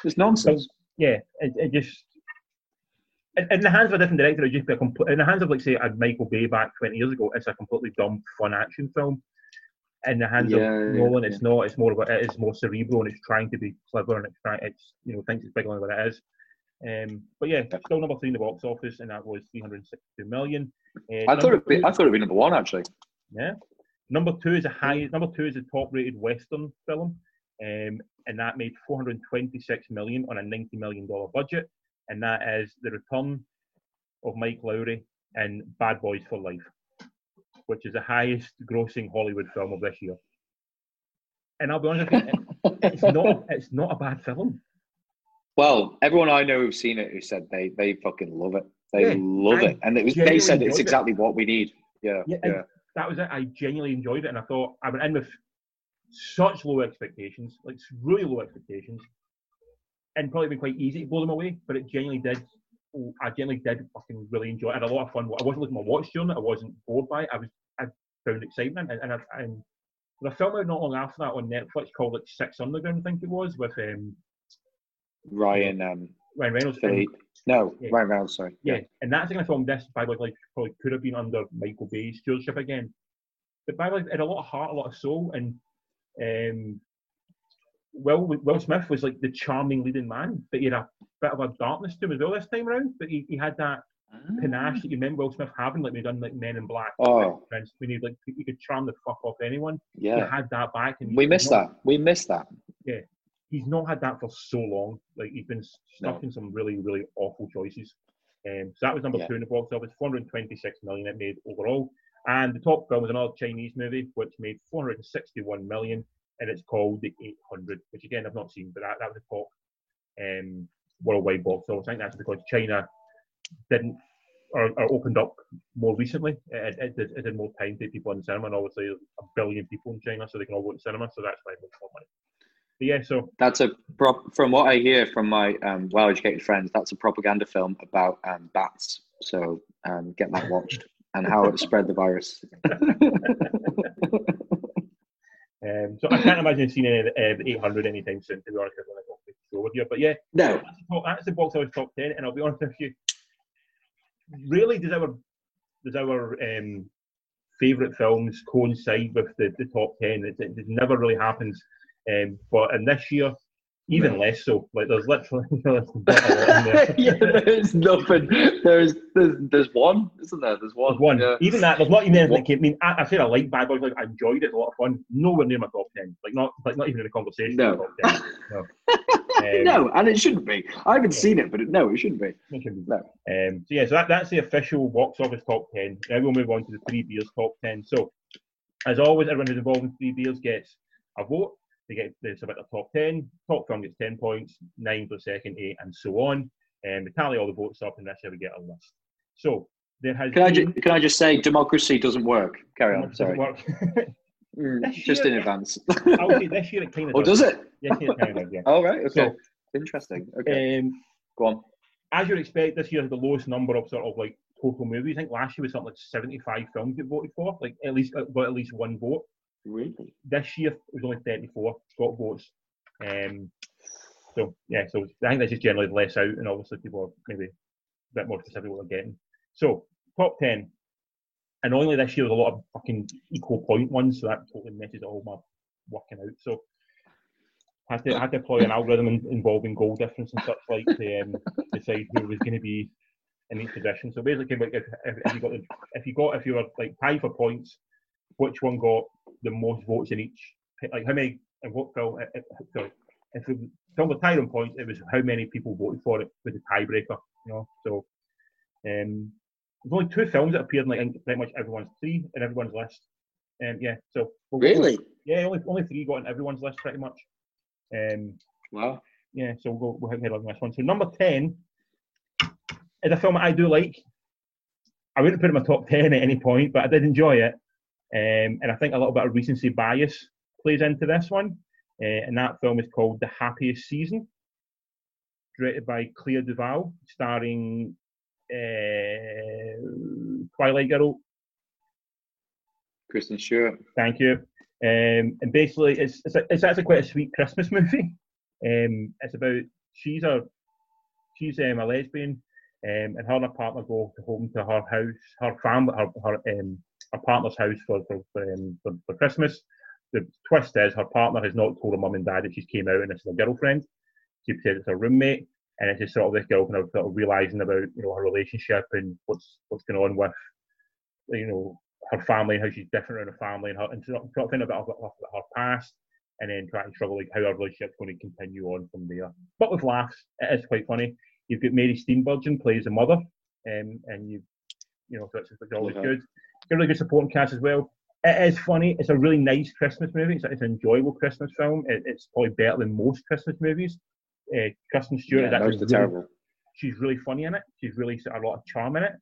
S2: It's nonsense.
S1: yeah, it, it just in, in the hands of a different director, it just be a complete. In the hands of like say a Michael Bay back twenty years ago, it's a completely dumb fun action film. In the hands
S2: Yeah,
S1: of
S2: yeah,
S1: Nolan, it's not. It's more about it is more cerebral and it's trying to be clever and it's trying. It's you know thinks it's bigger than what it is. Um, but yeah, still number three in the box office, and that was three hundred sixty-two million. Uh,
S2: I thought it'd be,
S1: two-
S2: I thought it'd be number one actually.
S1: yeah. Number two is a high. Number two is a top-rated Western film, um, and that made 426 million on a 90 million dollar budget, and that is the return of Mike Lowrey in Bad Boys for Life, which is the highest-grossing Hollywood film of this year. And I'll be honest with you, it's not. It's not a bad film.
S2: Well, everyone I know who's seen it who said they they fucking love it. They
S1: Yeah,
S2: love it, and it was, they said it's
S1: enjoyed it.
S2: exactly what we need. Yeah,
S1: Yeah,
S2: yeah.
S1: that was it. I genuinely enjoyed it, and I thought I went in with such low expectations, like really low expectations, and probably been quite easy to blow them away. But it genuinely did. oh, I genuinely did fucking really enjoy. it. I had a lot of fun. I wasn't looking at my watch during it. I wasn't bored by it. I was. I found excitement, and and, I, and there's a film out not long after that on Netflix called like Six Underground, I think it was, with um,
S2: Ryan um,
S1: Ryan Reynolds. and-
S2: Philippe. No,
S1: Yeah.
S2: Ryan Reynolds. Sorry.
S1: Yeah, and that's the kind of film this by like probably could have been under Michael Bay's stewardship again. But by like had a lot of heart, a lot of soul, and um, Will Will Smith was like the charming leading man, but he had a bit of a darkness to him as well this time around. But he, he had that panache that you remember Will Smith having, like we done like Men in Black.
S2: Oh.
S1: Prince, when he like he could charm the fuck off anyone. Yeah, He
S2: Yeah,
S1: had that back, and
S2: we missed that. We missed that.
S1: He's not had that for so long. Like he's been stuck
S2: No.
S1: in some really, really awful choices. Um, so that was number
S2: Yeah.
S1: two in the box office. 426 million it made overall. And the top film was another Chinese movie which made 461 million, and it's called The 800, which again I've not seen, but that, that was the top um, worldwide box office. I think that's because China didn't or, or opened up more recently. It, it, did, it did more time to people in the cinema, and obviously there's a billion people in China, so they can all go to cinema. So that's why it makes more money. But yeah, so
S2: That's a prop. From what I hear from my um, well-educated friends, that's a propaganda film about um, bats. So um, get that watched and how it spread the virus. <laughs>
S1: Um, so I can't imagine seeing any of the, uh, the 800 anytime soon, to be honest, I show with you. But yeah,
S2: no,
S1: that's the, that's the box office top 10, and I'll be honest with you, really does our does our um, favourite films coincide with the, the top 10? It, it, it never really happens. Um, but in this year, even less so. Like there's literally <laughs> there's not a lot in <laughs> there.
S2: yeah, there's nothing. There's, there's there's one, isn't there? There's one.
S1: There's one.
S2: Yeah.
S1: Even that, there's not even anything. I mean, I, I said I like Bad Boys. Like I enjoyed it. It's a lot of fun. Nowhere near my top ten. Like not, like not even in the conversation.
S2: No. <laughs>
S1: Top 10. No. Um,
S2: no, and it shouldn't be. I haven't seen it, but it, no, it shouldn't be.
S1: it should be.
S2: No.
S1: Um, so yeah, so that, that's the official box office top ten. Now we'll move on to the three beers top ten. So, as always, everyone who's involved in three beers gets a vote. They get they submit their top ten. Top film gets ten points, nine for second, eight, and so on. and we tally all the votes up, and that's how we get a list. So there has
S2: Can I, ju- can I just say, democracy doesn't work? Carry on. Sorry.
S1: work. <laughs>
S2: Mm, just
S1: year-
S2: in advance. <laughs>
S1: I would say this year it kind of
S2: oh, does it?
S1: This year it kind of yeah. <laughs>
S2: Oh, right. Okay.
S1: So-
S2: Interesting. Okay.
S1: Um,
S2: Go on.
S1: as you'd expect, this year had the lowest number of sort of like total movies. I think last year was something like 75 films get voted for, like at least uh, got at least one vote.
S2: Really?
S1: This year it was only 34 got votes. Um, so yeah, so I think that's just generally less out, and obviously people are maybe a bit more specific what they're getting. So top 10, and only this year was a lot of fucking equal point ones, so that totally messes all my working out. So I had to, I had to employ an algorithm in, involving goal difference and such like to um, <laughs> decide who was going to be in each position. So basically, if, if, if you got the, if you got if you were like tied for points, which one got the most votes in each? Like how many and what film? If, if- sorry, if the film was tied on points, it was how many people voted for it with the tiebreaker. You know, so um, there's only two films that appeared in like in pretty much everyone's three in everyone's list. Um, yeah, so we'll go with-
S2: Really?
S1: yeah, only only three got in everyone's list pretty much. Um,
S2: Wow.
S1: yeah, so we'll go we'll head on this one. So number ten is a film that I do like. I wouldn't put it in my top ten at any point, but I did enjoy it. Um, and I think a little bit of recency bias plays into this one. Uh, and that film is called The Happiest Season, directed by Clea DuVall, starring uh, Twilight Girl
S2: Kristen Stewart.
S1: Thank you. Um, and basically, it's, it's, a, it's actually quite a sweet Christmas <laughs> movie. Um, it's about she's a she's um, a lesbian, um, and her and her partner go home to her house, her family, her her, um, her partner's house for for, for, um, for for Christmas. The twist is her partner has not told her mum and dad that she's came out and this is a girlfriend. She said it's a roommate, and it's just sort of this girl kind of sort of realizing about you know her relationship and what's what's going on with you know her family, and how she's different in her family, and her and sort of sort of find a bit of her, her past, and then try and struggle like how her relationship's going to continue on from there. But with laughs, it is quite funny. You've got Mary Steenburgen plays the mother, um, and you you know so it's, it's always
S2: Yeah.
S1: good. A really good supporting cast as well. It is funny. It's a really nice Christmas movie. It's, it's an enjoyable Christmas film. It, it's probably better than most Christmas movies. Uh, Kristen Stewart is
S2: Yeah,
S1: actually really,
S2: terrible.
S1: she's really funny in it. She's really got a lot of charm in it.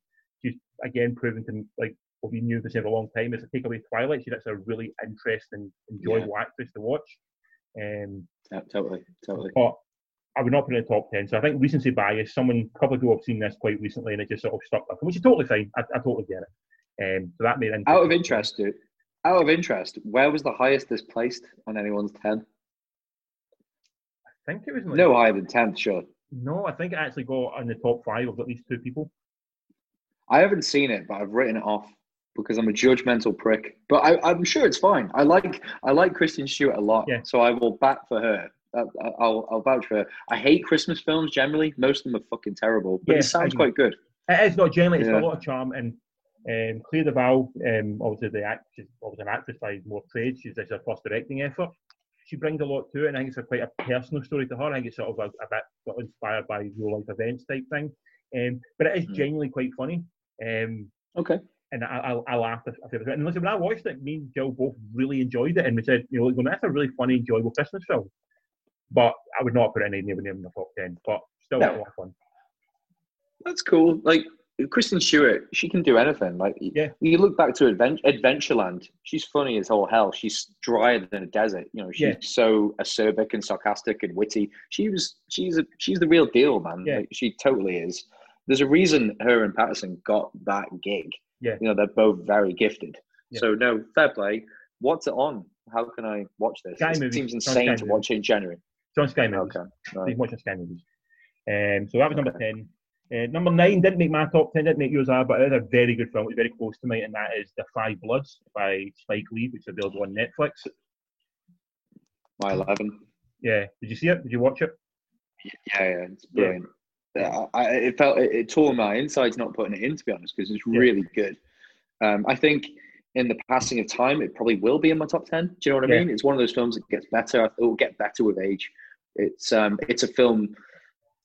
S1: She's again proven to like what we knew this for a long time is a take away Twilight. She's actually a really interesting, enjoyable actress to watch. Um,
S2: Yeah, totally, totally.
S1: but I would not put it in the top ten. So I think recency bias. Someone a couple of people have seen this quite recently and it just sort of stuck with them, which is totally fine. I, I totally get it. Um, so that made
S2: Out of
S1: the top 10.
S2: interest, dude. Out of interest, where was the highest this placed on anyone's ten?
S1: I think it was like,
S2: No higher than tenth, sure.
S1: No, I think it actually got in the top five of at least two people.
S2: I haven't seen it, but I've written it off because I'm a judgmental prick. But I, I'm sure it's fine. I like I like Kristen Stewart a lot,
S1: Yeah.
S2: so I will bat for her. I, I- I'll I'll vouch for her. I hate Christmas films generally. Most of them are fucking terrible, but
S1: Yeah,
S2: it sounds quite good.
S1: It is not generally. It's got a lot of charm and. Um, Clea DuVall, um, obviously the act, she's obviously an actress by more trade. She's this is her first directing effort. She brings a lot to it, and I think it's a quite a personal story to her. I think it's sort of a, a bit sort of inspired by real life events type thing. Um, but it is
S2: Mhm.
S1: genuinely quite funny. Um,
S2: Okay.
S1: and I, I, I laughed. It was, and listen, when I watched it, me and Jill both really enjoyed it, and we said, you know, that's a really funny, enjoyable Christmas film. But I would not put it anywhere near in the top ten. But still,
S2: No.
S1: a lot of fun.
S2: That's cool. Like Kristen Stewart, she can do anything. Like
S1: Yeah.
S2: you look back to Advent- Adventureland, she's funny as all hell. She's drier than a desert. You know, she's
S1: Yeah.
S2: so acerbic and sarcastic and witty. She was she's a she's the real deal, man.
S1: Yeah.
S2: Like, she totally is. There's a reason her and Pattinson got that gig.
S1: Yeah.
S2: You know, they're both very gifted.
S1: Yeah.
S2: So no, fair play. What's it on? How can I watch this?
S1: Sky
S2: it
S1: Movies.
S2: seems insane to watch it in January.
S1: John Sky movies.
S2: Okay. Right.
S1: you can watch Sky movies. Um, so that was number
S2: Okay.
S1: ten. Uh, number nine didn't make my top ten, didn't make yours either, but it is a very good film. It's very close to me, and that is The Five Bloods by Spike Lee, which is available on Netflix.
S2: My eleven.
S1: Yeah, did you see it? Did you watch it?
S2: Yeah, yeah, it's brilliant. Yeah, I, I- it felt it, it tore my insides not putting it in, to be honest, because it's
S1: Yeah.
S2: really good. Um, I think in the passing of time, it probably will be in my top ten. Do you know what I
S1: Yeah.
S2: mean? It's one of those films that gets better. It will get better with age. It's um, it's a film.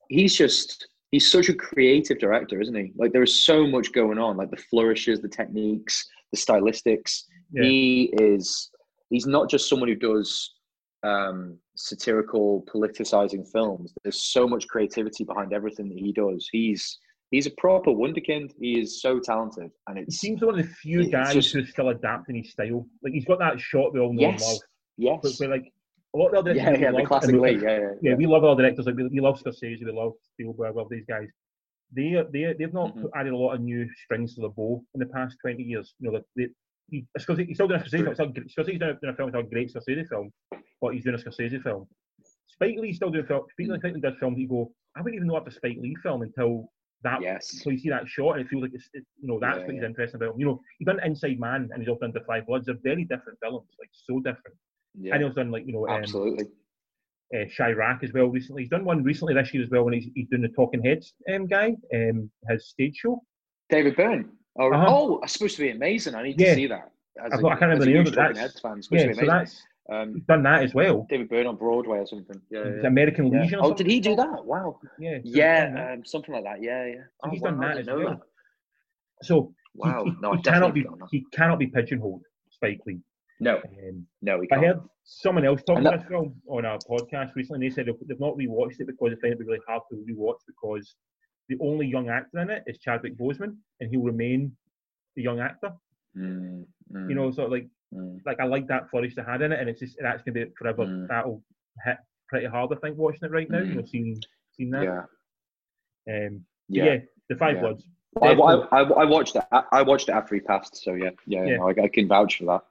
S2: He's just he's such a creative director, isn't he? Like there is so much going on, like the flourishes, the techniques, the stylistics.
S1: Yeah.
S2: He is. He's not just someone who does um, satirical, politicizing films. There's so much creativity behind everything that he does. He's he's a proper wonderkind. He is so talented, and it
S1: seems one of the few guys
S2: just-
S1: who's still adapting his style. Like he's got that shot we all know and love.
S2: yes, yes,
S1: where like a lot of the other
S2: yeah, yeah, the classic way. Yeah, yeah,
S1: yeah, we love all directors like we, we love Scorsese, we love Spielberg, we love these guys. They they they've not
S2: Mhm.
S1: added a lot of new strings to the bow in the past twenty years. You know, they, he, Scorsese, he's still doing a Scorsese film. Scorsese's doing, a film. It's a great Scorsese film, but he's doing a Scorsese film. Spike Lee's still doing film. Spike Lee, Spike Lee does films. You go, I wouldn't even know after Spike Lee film until that.
S2: yes.
S1: So you see that shot, and it feels like it's, it, you know that's
S2: Yeah,
S1: what he's
S2: yeah.
S1: interested about. You know, he's done Inside Man, and he's also done The Five Bloods. They're very different films, like so different.
S2: Yeah,
S1: And he's done like you know, um,
S2: absolutely.
S1: uh, Chi-Raq as well recently. He's done one recently this year as well when he's, he's doing the Talking Heads um, guy, um, his stage show.
S2: David Byrne. Oh,
S1: Uh-huh.
S2: oh, it's supposed to be amazing. I need
S1: Yeah.
S2: to see that. As
S1: I've
S2: a-
S1: got- I can't remember the name, but
S2: Talking
S1: that's-
S2: Heads fan. It's supposed
S1: Yeah,
S2: to
S1: so
S2: be amazing.
S1: that's
S2: Um,
S1: done that as well.
S2: David Byrne on Broadway or something. Yeah, yeah.
S1: American
S2: yeah.
S1: Legion. Or
S2: Oh, did he do that? Wow.
S1: Yeah. so
S2: Yeah, um, something like that. Yeah, yeah.
S1: So he's
S2: wow,
S1: done that as well.
S2: that.
S1: So he-
S2: Wow.
S1: he,
S2: no, I
S1: he cannot be he cannot be pigeonholed. Spike Lee.
S2: No,
S1: Um,
S2: no, he
S1: I
S2: can't.
S1: heard someone else talking
S2: And that-
S1: about this film on a podcast recently. and They said they've, they've not rewatched it because they find it really hard to rewatch because the only young actor in it is Chadwick Boseman, and he'll remain the young actor.
S2: Mm, mm,
S1: You know, sort of like
S2: mm.
S1: like I like that flourish they had in it, and it's just that's gonna be forever.
S2: Mm.
S1: That'll hit pretty hard, I think, watching it right now. You
S2: Mm.
S1: know, seeing seeing that.
S2: yeah,
S1: Um,
S2: yeah.
S1: yeah. the Five
S2: Yeah.
S1: Bloods.
S2: I, I, I watched it. I, I watched it after he passed. So yeah, yeah,
S1: Yeah.
S2: No, I, I can vouch for that.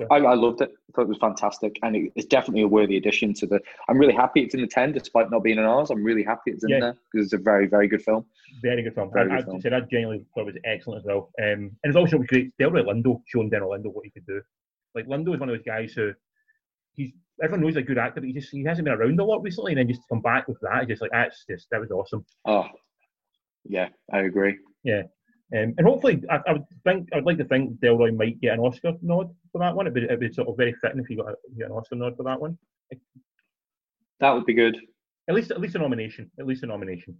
S1: Yeah.
S2: I, I loved it. I thought it was fantastic, and it, it's definitely a worthy addition to the. I'm really happy it's in the ten, despite not being in ours. I'm really happy it's in
S1: Yeah.
S2: there because it's a very, very good film.
S1: Very good film.
S2: Very
S1: I,
S2: good
S1: I
S2: film.
S1: said I genuinely thought it was excellent as well. Um, and it's also great. Delroy Lindo showing Delroy Lindo what he could do. Like Lindo is one of those guys who he's everyone knows he's a good actor, but he just he hasn't been around a lot recently, and then just to come back with that, it's just like that's just that was awesome.
S2: Oh, yeah, I agree.
S1: Um, and hopefully, I, I would think I would like to think Delroy might get an Oscar nod for that one. It'd be, it'd be sort of very fitting if he got, a, an Oscar nod for that one.
S2: That would be good.
S1: At least, at least a nomination. At least a nomination.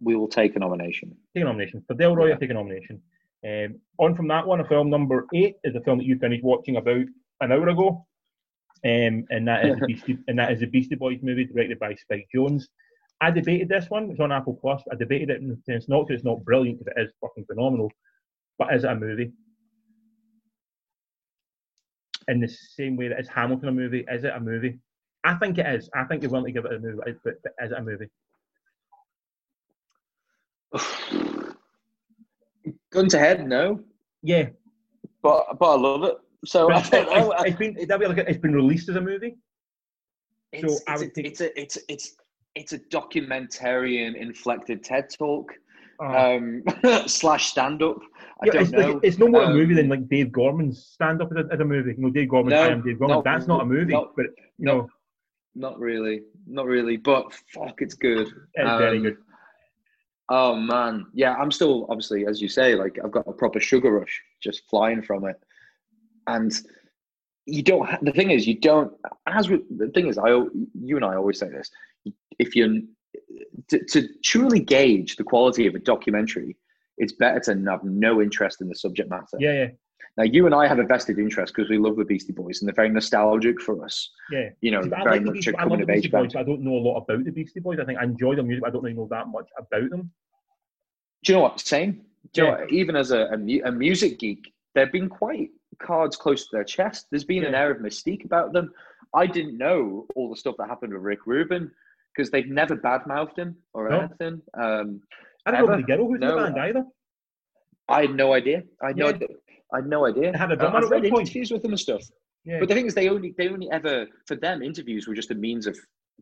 S2: We will take a nomination.
S1: Take a nomination for Delroy.
S2: Yeah.
S1: I take a nomination. Um, on from that one, a film number eight is a film that you finished watching about an hour ago, um, and that is the <laughs> Beastie, and that is the Beastie Boys movie directed by Spike Jonze. I debated this one. It's on Apple Plus. I debated it, and it's not because it's not brilliant, because it is fucking phenomenal. But is it a movie? In the same way that is Hamilton a movie? Is it a movie? I think it is. I think you're willing to give it a movie, but, but is it a movie? <sighs>
S2: Gun to head, no,
S1: Yeah,
S2: but but I love it. So I
S1: But it's, it's been that way like it's been released as a movie. So
S2: It's,
S1: I
S2: it's,
S1: would
S2: a,
S1: take-
S2: it's a it's it's a documentarian inflected TED talk
S1: Uh,
S2: um, <laughs> slash stand up. I
S1: yeah,
S2: don't
S1: it's,
S2: know.
S1: it's no more a
S2: Um,
S1: movie than like Dave Gorman's stand up as a, a movie. You know, Dave Gorman,
S2: No,
S1: I am Dave Gorman.
S2: no,
S1: That's not a movie,
S2: no,
S1: but you
S2: no.
S1: know,
S2: Not really, not really. But fuck, it's good.
S1: it's very
S2: Um,
S1: good.
S2: Oh man, yeah. I'm still obviously, as you say, like I've got a proper sugar rush just flying from it, and you don't. Ha- the thing is, you don't. As with, the thing is, I you and I always say this. If you're to, to truly gauge the quality of a documentary, it's better to have no interest in the subject matter.
S1: Yeah, yeah,
S2: Now, you and I have a vested interest because we love the Beastie Boys and they're very nostalgic for us.
S1: yeah.
S2: You know,
S1: See, but I
S2: very
S1: like
S2: much a coming of age band.
S1: I don't know a lot about the Beastie Boys. I think I enjoy their music, but I don't really know that much about them.
S2: Do you know what? Same. Do you know what? Even as a, a, a music geek, they've been quite cards close to their chest. There's been an air of mystique about them. I didn't know all the stuff that happened with Rick Rubin because they've never badmouthed him or
S1: No.
S2: anything. Um,
S1: I don't know
S2: Ever?
S1: the girl who's in
S2: No.
S1: the band either.
S2: I had no idea. I had no
S1: Yeah.
S2: idea. I had no idea.
S1: They had a
S2: I've read interviews with them and stuff.
S1: Yeah,
S2: But the thing is, they only they only ever for them interviews were just a means of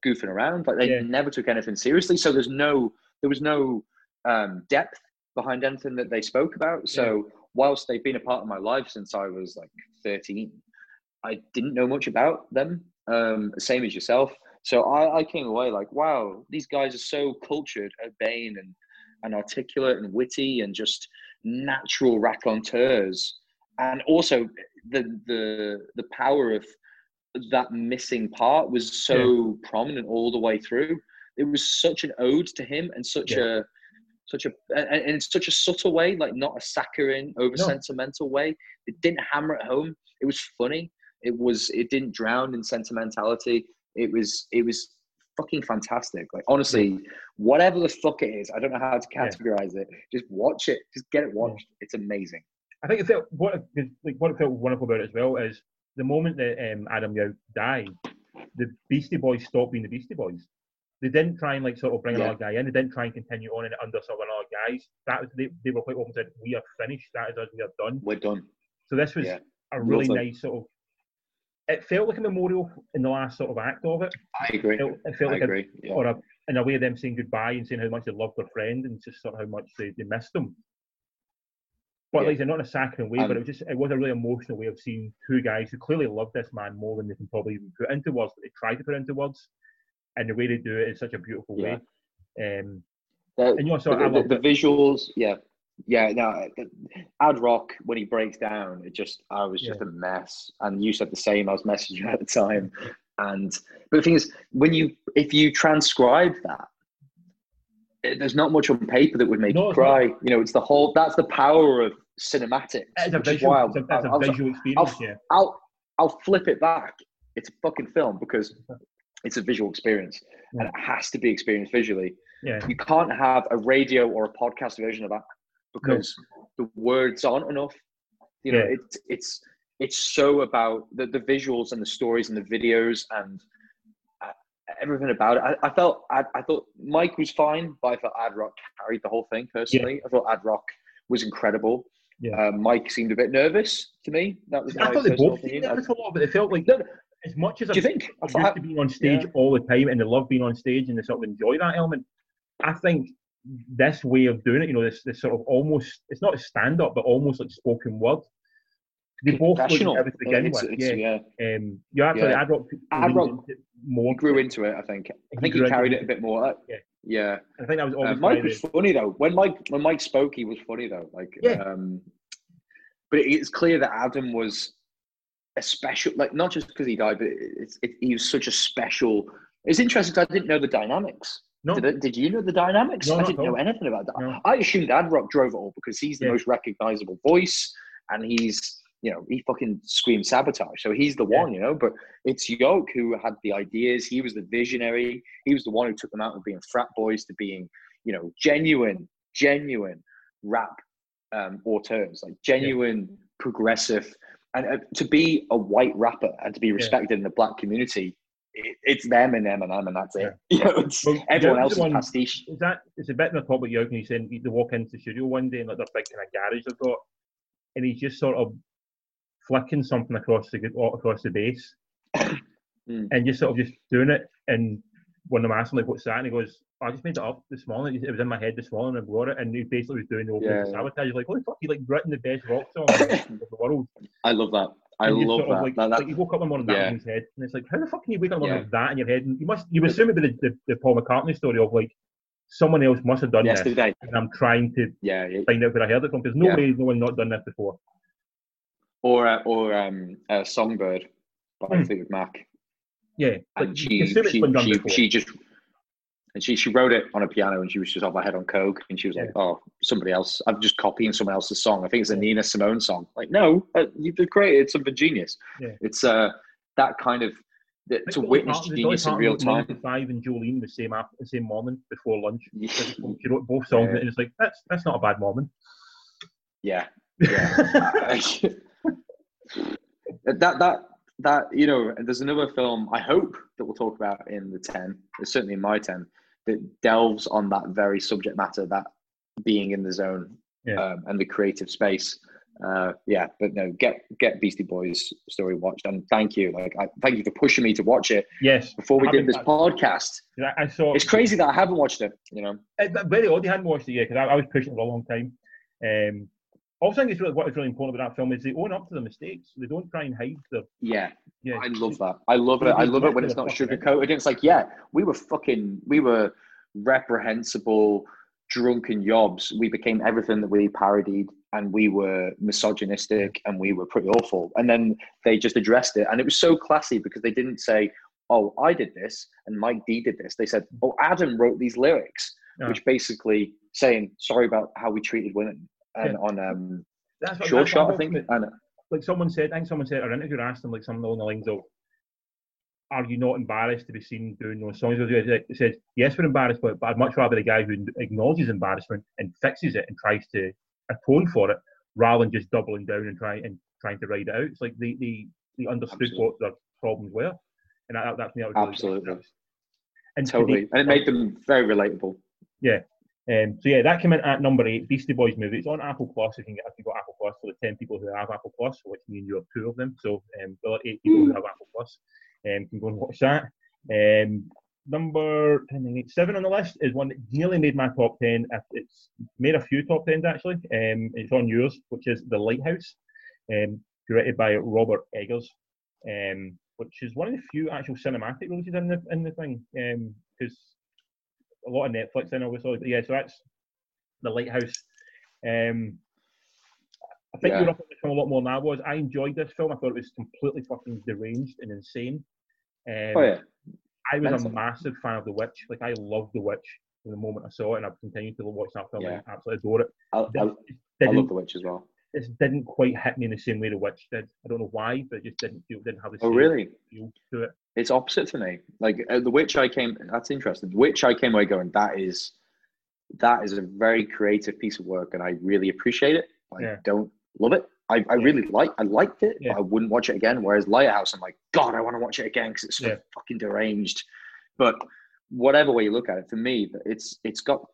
S2: goofing around. Like they
S1: Yeah.
S2: never took anything seriously. So there's no there was no um, depth behind anything that they spoke about. So whilst they've been a part of my life since I was like 13, I didn't know much about them. Um, same as yourself. So I, I came away like, wow, these guys are so cultured, urbane, and and articulate and witty, and just natural raconteurs. And also the the the power of that missing part was so prominent all the way through. It was such an ode to him and such
S1: Yeah.
S2: a such a and in such a subtle way, like not a saccharine, over sentimental way. It didn't hammer it home. It was funny. It was. It didn't drown in sentimentality. It was. It was fucking fantastic. Like honestly, whatever the fuck it is, I don't know how to categorize it. Just watch it. Just get it watched. It's amazing.
S1: I think it felt what like what it felt wonderful about it as well is the moment that um, Adam Yauch died, the Beastie Boys stopped being the Beastie Boys. They didn't try and like sort of bring
S2: Yeah.
S1: another guy in. They didn't try and continue on in it under sort of another guys. That was they, they were quite open and said, "We are finished. That is us. We are done."
S2: We're done.
S1: So this was
S2: Yeah.
S1: a really nice sort of. It felt like a memorial in the last sort of act of it.
S2: I agree.
S1: It, it felt
S2: I
S1: like a,
S2: agree. Yeah.
S1: or a, in a way of them saying goodbye and saying how much they loved their friend and just sort of how much they, they missed them. But
S2: Yeah.
S1: like said, not in a saccharine way, but
S2: Um,
S1: it was just it was a really emotional way of seeing two guys who clearly loved this man more than they can probably even put into words, but they try to put into words. And the way they do it is such a beautiful
S2: Yeah.
S1: way. Um,
S2: The,
S1: and you also,
S2: the, the, the visuals, yeah, yeah. No, Ad Rock when he breaks down, it just I was just
S1: Yeah.
S2: a mess. And you said the same. I was messaging at the time, and but the thing is, when you if you transcribe that, it, there's not much on paper that would make
S1: No,
S2: you
S1: it's not.
S2: cry. You know, it's the whole. That's the power of cinematics.
S1: it's a visual, it's a, it's
S2: I-
S1: a visual experience. Yeah,
S2: I'll I'll flip it back. It's a fucking film because it's a visual experience, and it has to be experienced visually.
S1: yeah,
S2: You can't have a radio or a podcast version of because the words aren't enough. You know,
S1: Yeah.
S2: it's it's it's so about the, the visuals and the stories and the videos and uh, everything about it. I, I felt I, I thought Mike was fine, but I felt Ad Rock carried the whole thing personally. I thought Ad Rock was incredible.
S1: Yeah.
S2: Uh, Mike seemed a bit nervous to me. That was
S1: I thought they both that a lot, but it felt like
S2: No, no,
S1: as much as
S2: do
S1: I'm
S2: you think? I
S1: I'm
S2: thought-
S1: used to being on stage
S2: yeah.
S1: all the time and they love being on stage and they sort of enjoy that element. I think this way of doing it, you know, this this sort of almost it's not a stand up, but almost like spoken word. They both look
S2: Confessional.
S1: at it to begin
S2: It's-
S1: with.
S2: it's-
S1: yeah.
S2: yeah.
S1: Um you actually
S2: Yeah.
S1: Ad Rock Ad-Rock more.
S2: He grew into it. I think. I think he
S1: into
S2: carried
S1: it.
S2: it a bit more.
S1: Yeah.
S2: Yeah.
S1: I think that was
S2: Uh, Mike was funny though. When Mike when Mike spoke, he was funny though. Like,
S1: Yeah.
S2: um, but it's clear that Adam was a special. Like, not just because he died, but it's it, he was such a special. It's interesting because I didn't know the dynamics.
S1: No,
S2: Did, did you know the dynamics?
S1: No,
S2: I didn't know anything about that.
S1: No.
S2: I assumed Ad Rock drove it all because he's the
S1: Yeah.
S2: most recognizable voice, and he's you know he fucking screams sabotage, so he's the
S1: Yeah.
S2: one, you know. But it's Yauch who had the ideas. He was the visionary. He was the one who took them out of being frat boys to being you know genuine, genuine rap um, auteurs, like genuine progressive, and uh, to be a white rapper and to be respected in the black community. It, it's them and them and them, and that's it. <laughs> You know, it's,
S1: Well,
S2: everyone else is pastiche.
S1: is that it's a bit in the top of Yauch and he's saying they walk into the studio one day and like their big kind of garage they've got and he's just sort of flicking something across the across the bass <coughs>
S2: Mm.
S1: and just sort of just doing it and when I'm asking like what's that and he goes "Oh, I just made it up this morning it was in my head this morning I wrote it and he basically was doing the opening
S2: Yeah,
S1: sabotage You're like holy fuck he like written the best rock song <coughs> of the world
S2: I love that. I
S1: And
S2: love that.
S1: like,
S2: that, that
S1: like you woke up one morning
S2: yeah.
S1: that in his head and it's like how the fuck can you wake up one
S2: Yeah.
S1: with that in your head and you must you assume it'd be the, the, the Paul McCartney story of like someone else must have done this
S2: yesterday.
S1: and I'm trying to
S2: Yeah, yeah.
S1: find out where I heard it from because no
S2: Yeah.
S1: way no one not done this before.
S2: Or uh, or um, uh, Songbird by
S1: Hmm.
S2: Fleetwood Mac,
S1: Yeah,
S2: and
S1: but
S2: she
S1: you assume it's
S2: she she, she just and she she wrote it on a piano and she was just off her head on coke and she was like, oh, somebody else. I'm just copying someone else's song. I think it's a
S1: Yeah.
S2: Nina Simone song. Like, no, uh, you've created something genius.
S1: Yeah.
S2: It's uh that kind of the, to witness
S1: Parton-
S2: genius in real time.
S1: Five and Jolene the same after, the same morning before lunch.
S2: Yeah,
S1: She wrote both songs
S2: Yeah.
S1: and it's like that's that's not a bad morning.
S2: yeah. <laughs> yeah. <laughs> that that that you know there's another film i hope that we'll talk about in the 10 it's certainly in my 10 that delves on that very subject matter that being in the zone
S1: Yeah.
S2: um, and the creative space uh yeah but no get get beastie boys story watched and thank you like I, thank you for pushing me to watch it
S1: yes,
S2: before we did this podcast
S1: I, I saw.
S2: it's crazy that i haven't watched it you know
S1: It, but very odd. You hadn't watched it yet because I, I was pushing it for a long time. Um, also, I think it's really, what is really important about that film is they own up to the mistakes. They don't try and hide their.
S2: yeah
S1: Yeah,
S2: I love that. I love it. I love it when it's not sugarcoated. It's like, yeah, we were fucking, we were reprehensible, drunken yobs. We became everything that we parodied, and we were misogynistic, and we were pretty awful. And then they just addressed it, and it was so classy because they didn't say, "Oh, I did this," and Mike D did this. They said, "Oh, Adam wrote these lyrics,"
S1: Yeah.
S2: which basically saying sorry about how we treated women. And
S1: Yeah.
S2: on um,
S1: That's what,
S2: Short Shot, I think, and
S1: like someone said, I think someone said, or an interviewer asked them like something along the lines of, "Are you not embarrassed to be seen doing those songs?" It said, "Yes, we're embarrassed, but, but I'd much rather the guy who acknowledges embarrassment and fixes it and tries to atone for it, rather than just doubling down and trying and trying to ride it out." It's like they they, they understood Absolutely. what their problems were, and that, that's me. That
S2: Absolutely. Really and totally, today, and it made them very relatable.
S1: Yeah, um, so yeah, that came in at number eight, Beastie Boys movie. It's on Apple Plus. You can get if you got Apple Plus for the ten people who have Apple Plus, which means you have two of them. So um, are eight people who have Apple Plus. Um, can go and watch that. Um, number 10, seven on the list is one that nearly made my top ten. It's made a few top tens actually. Um, it's on yours, which is The Lighthouse, um, directed by Robert Eggers, um, which is one of the few actual cinematic releases in the in the thing. Because um, a lot of Netflix in obviously. But yeah, so that's the Lighthouse. Um, I think yeah. you're up on this film a lot more than I was. I enjoyed this film. I thought it was completely fucking deranged and insane. Um,
S2: oh yeah.
S1: I was That's a massive fan of The Witch. Like I loved The Witch from the moment I saw it, and I've continued to watch that film yeah. and absolutely adore it. I,
S2: I, I love The Witch as well.
S1: This didn't quite hit me in the same way The Witch did. I don't know why, but it just didn't feel didn't have the
S2: oh,
S1: same
S2: really?
S1: feel to it
S2: it's opposite for me. Like uh, the Witch, I came. That's interesting. The Witch, I came away going, that is, that is a very creative piece of work, and I really appreciate it. I yeah. don't love it. I, I yeah. really like. I liked it, yeah. but I wouldn't watch it again. Whereas Lighthouse, I'm like, God, I want to watch it again because it's so fucking deranged. But whatever way you look at it, for me, it's it's got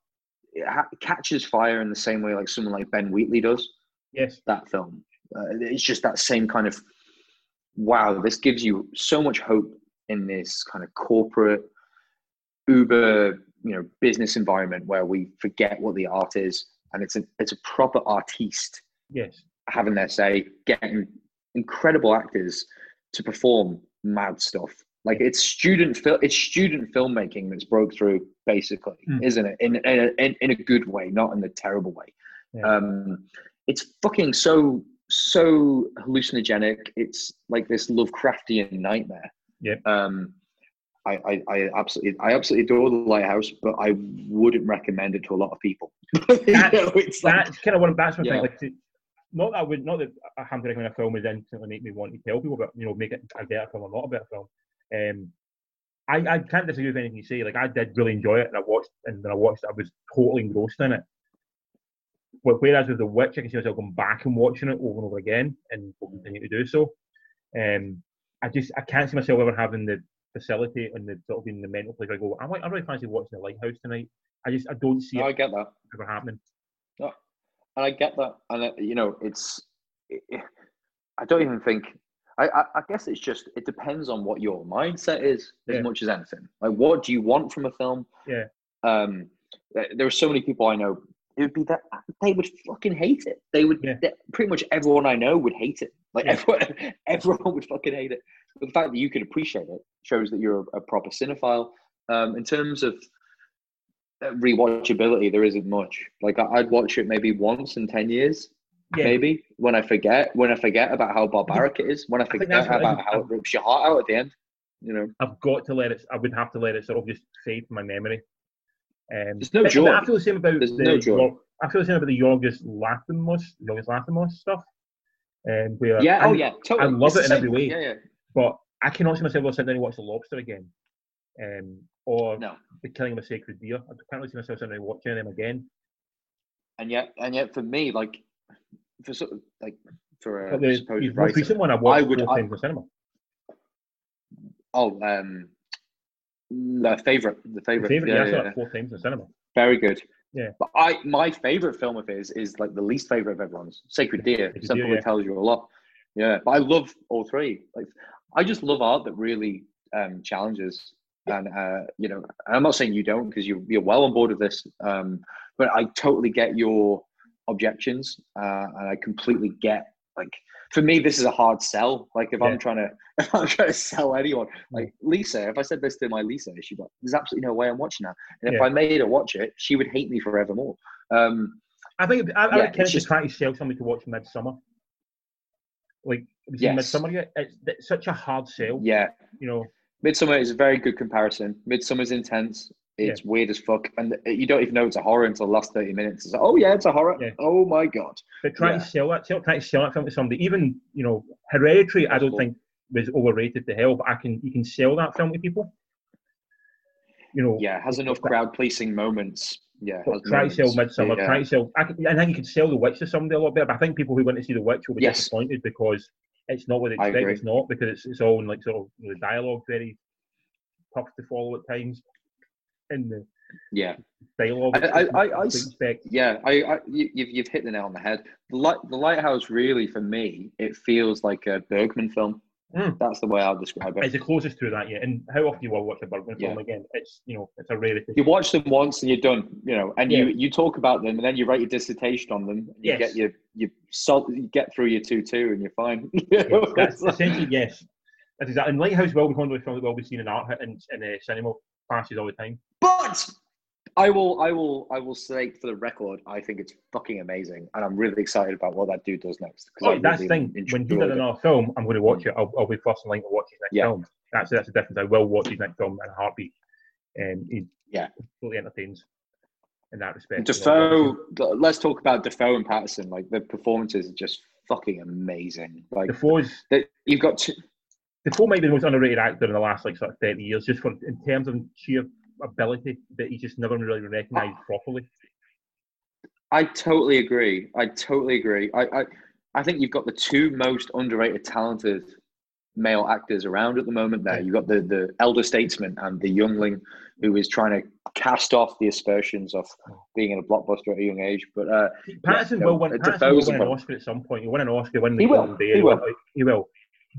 S2: it, ha- it catches fire in the same way like someone like Ben Wheatley does.
S1: Yes,
S2: that film. Uh, it's just that same kind of wow. This gives you so much hope in this kind of corporate uber you know business environment where we forget what the art is and it's a it's a proper artiste
S1: yes
S2: having their say getting incredible actors to perform mad stuff like it's student film it's student filmmaking that's broke through basically mm. isn't it in, in, a, in, a good way not in the terrible way yeah. um it's fucking so so hallucinogenic it's like this lovecraftian nightmare
S1: yeah.
S2: Um, I, I, I, absolutely, I absolutely adore the lighthouse, but I wouldn't recommend it to a lot of people. <laughs>
S1: that's, know, that's like, kind of what that's my yeah. thing. Like, to, not that I would, not that I have to recommend a film is instantly make me want to tell people, but you know, make it a better film or not a better film. Um, I, I can't disagree with anything you say. Like I did really enjoy it, and I watched, and then I watched, I was totally engrossed in it. Whereas with The Witch, I can see myself going back and watching it over and over again, and will continue to do so. Um, I just I can't see myself ever having the facility and the sort of being the mental place. I go, I I really fancy watching the Lighthouse tonight. I just I don't see
S2: no,
S1: it.
S2: I get that
S1: ever happening.
S2: No, and I get that, and uh, you know, it's. It, I don't even think. I, I, I, guess it's just it depends on what your mindset is as yeah. much as anything. Like, what do you want from a film?
S1: Yeah.
S2: Um, there are so many people I know. It would be that they would fucking hate it. They would. Yeah. They, pretty much everyone I know would hate it. Like yeah. everyone, <laughs> everyone would fucking hate it. But the fact that you could appreciate it shows that you're a, a proper cinephile. Um, in terms of uh, rewatchability, there isn't much. Like I'd watch it maybe once in ten years, yeah. maybe when I forget when I forget about how barbaric it is, when I forget I about how it rips your heart out at the end. You know,
S1: I've got to let it. I would have to let it sort of just fade from my memory.
S2: Um, There's no joy.
S1: I feel the same about
S2: There's the, no joy.
S1: I feel the same about the Yorgos Lanthimos, Yorgos Lanthimos stuff. Um, where
S2: yeah, I, oh yeah, totally.
S1: I love it's it in every way.
S2: Yeah, yeah.
S1: But I cannot see myself sitting down and watch The Lobster again, um, or
S2: no.
S1: The Killing of a Sacred Deer. I can't see myself sitting down and watching them again.
S2: And yet, and yet, for me, like for sort of like for a
S1: the, supposed writer, recent one I watched I would, I, in cinema.
S2: Oh, um, the favorite, the favorite,
S1: the favorite. Yeah, yeah, yeah. four times in cinema.
S2: Very good.
S1: Yeah.
S2: But I my favorite film of his is like the least favorite of everyone's. Sacred Deer. Sacred Deer, yeah. tells you a lot. Yeah. But I love all three. Like I just love art that really um, challenges. And uh, you know, I'm not saying you don't because you you're well on board with this. Um, but I totally get your objections, uh, and I completely get like for me, this is a hard sell. Like if yeah. I'm trying to <laughs> if I'm trying to sell anyone, like Lisa, if I said this to my Lisa, she'd be like, "There's absolutely no way I'm watching that." And if yeah. I made her watch it, she would hate me forevermore. Um,
S1: I think I, I yeah, kind of just try to sell somebody to watch Midsommar. Like yes. Midsommar yet? It's, it's such a hard sell.
S2: Yeah,
S1: you know.
S2: Midsommar is a very good comparison. Midsommar's intense. It's weird as fuck, and you don't even know it's a horror until the last thirty minutes. It's like, oh yeah, it's a horror.
S1: Yeah.
S2: Oh my god.
S1: But trying
S2: Yeah.
S1: to sell that, trying to sell that film to somebody, even you know, Hereditary, I don't
S2: Cool.
S1: think was overrated to hell, but I can you can sell that film to people. You know,
S2: Yeah, it has enough crowd policing moments. Yeah,
S1: try to sell. Midsommar,
S2: Yeah.
S1: try to sell. I, can, I think you could sell The Witch to somebody a lot better. But I think people who went to see The Witch will be
S2: Yes.
S1: disappointed because it's not what they expect. It's not because it's, it's all in like sort of you know, the dialogue very tough to follow at times, and the
S2: Yeah,
S1: dialogue.
S2: I- I- I- I
S1: what
S2: s-
S1: you expect.
S2: yeah. I, I you, you've you've hit the nail on the head. The light, the lighthouse, really, for me, it feels like a Bergman film.
S1: Mm.
S2: That's the way I'll describe it.
S1: It's the closest to that, yeah. And how often you will watch a Bergman film again? It's you know, it's a rarity.
S2: You watch them once and you're done, you know, and you
S1: Yeah.
S2: you talk about them, and then you write your dissertation on them. And you
S1: Yes.
S2: get your you salt, you get through your two two, and you're fine. <laughs>
S1: Yes, that's essentially yes. That is that. And Lighthouse will be one of those films that will be seen in art in, in uh, cinema classes all the time.
S2: But I will, I will, I will say for the record, I think it's fucking amazing, and I'm really excited about what that dude does next.
S1: Oh, that's the thing. When he does another film, I'm going to watch it. I'll, I'll be first in line to watch his next
S2: Yeah.
S1: film. That's that's the difference. I will watch his next film in a heartbeat. And he
S2: Yeah.
S1: totally entertains in that respect.
S2: Dafoe. Let's talk about Dafoe and Pattinson. Like the performances are just fucking amazing. Like Dafoe's you've got. Two,
S1: Dafoe might be the most underrated actor in the last like sort of thirty years, just for in terms of sheer ability that he's just never really recognised properly.
S2: I totally agree. I totally agree. I, I, I think you've got the two most underrated, talented male actors around at the moment. There, you've got the the elder statesman and the youngling who is trying to cast off the aspersions of being in a blockbuster at a young age. But uh,
S1: Pattinson
S2: no,
S1: will win.
S2: Pattinson
S1: will win an Oscar at some point. He'll win an Oscar. Win the
S2: He will, he will.
S1: He will.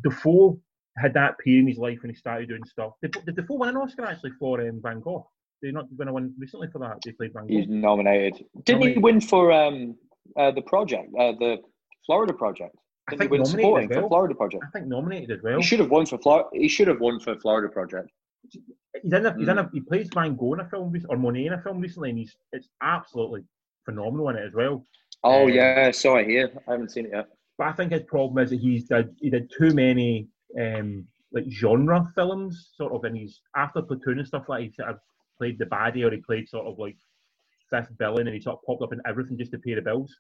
S1: Dafoe had that period in his life when he started doing stuff. Did, did Dafoe win an Oscar actually for um, Van Gogh? Did he not win a win recently for that? He played Van Gogh.
S2: he's nominated. Didn't he win for um uh, the project, uh, the Florida project?
S1: I
S2: Didn't he
S1: think
S2: win
S1: nominated
S2: supporting
S1: as
S2: for. Florida project?
S1: I think nominated as well.
S2: He should have won for Florida. He should have won for Florida project.
S1: He's in a, he's in
S2: Mm.
S1: a, he plays Van Gogh in a film or Monet in a film recently, and he's it's absolutely phenomenal in it as well.
S2: Oh
S1: Um,
S2: yeah, so I hear. I haven't seen it yet.
S1: But I think his problem is that he's did he did too many um, like genre films, sort of, and he's after Platoon and stuff like he sort of played the baddie or he played sort of like fifth villain, and he sort of popped up in everything just to pay the bills.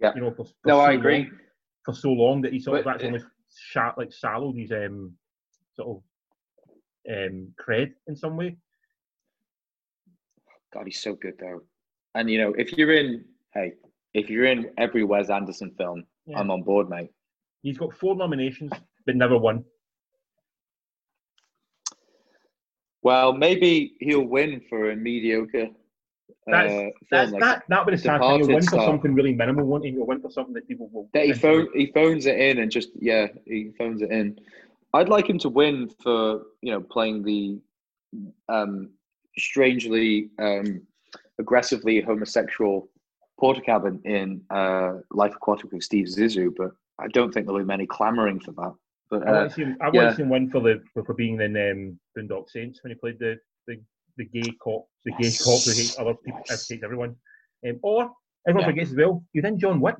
S2: Yeah.
S1: you know, for, for
S2: No,
S1: so
S2: I agree.
S1: long- for so long that he sort of
S2: But,
S1: actually
S2: uh,
S1: almost shat like shallowed his um sort of um cred in some way.
S2: God, he's so good though. And you know, if you're in, hey, if you're in every Wes Anderson film,
S1: Yeah.
S2: I'm on board, mate.
S1: He's got four nominations, but never won.
S2: Well, maybe he'll win for a mediocre
S1: That's-
S2: uh,
S1: That's
S2: like
S1: that. That would have sad thing. He'll win for something really minimal, won't he? He'll win for something that people will.
S2: that. He phone, he phones it in and just yeah, he phones it in. I'd like him to win for you know playing the um, strangely um, aggressively homosexual porter cabin in uh, Life Aquatic with Steve Zissou, but I don't think there'll be many clamoring for that. But
S1: I
S2: uh,
S1: want to him. I want
S2: yeah.
S1: to see him win for the for, being in um, Boondock Saints when he played the the, the gay cop, the gay
S2: Yes.
S1: cop who hates other people,
S2: Yes.
S1: hates everyone. Um, or everyone
S2: Yeah.
S1: forgets as well. He's in John Wick.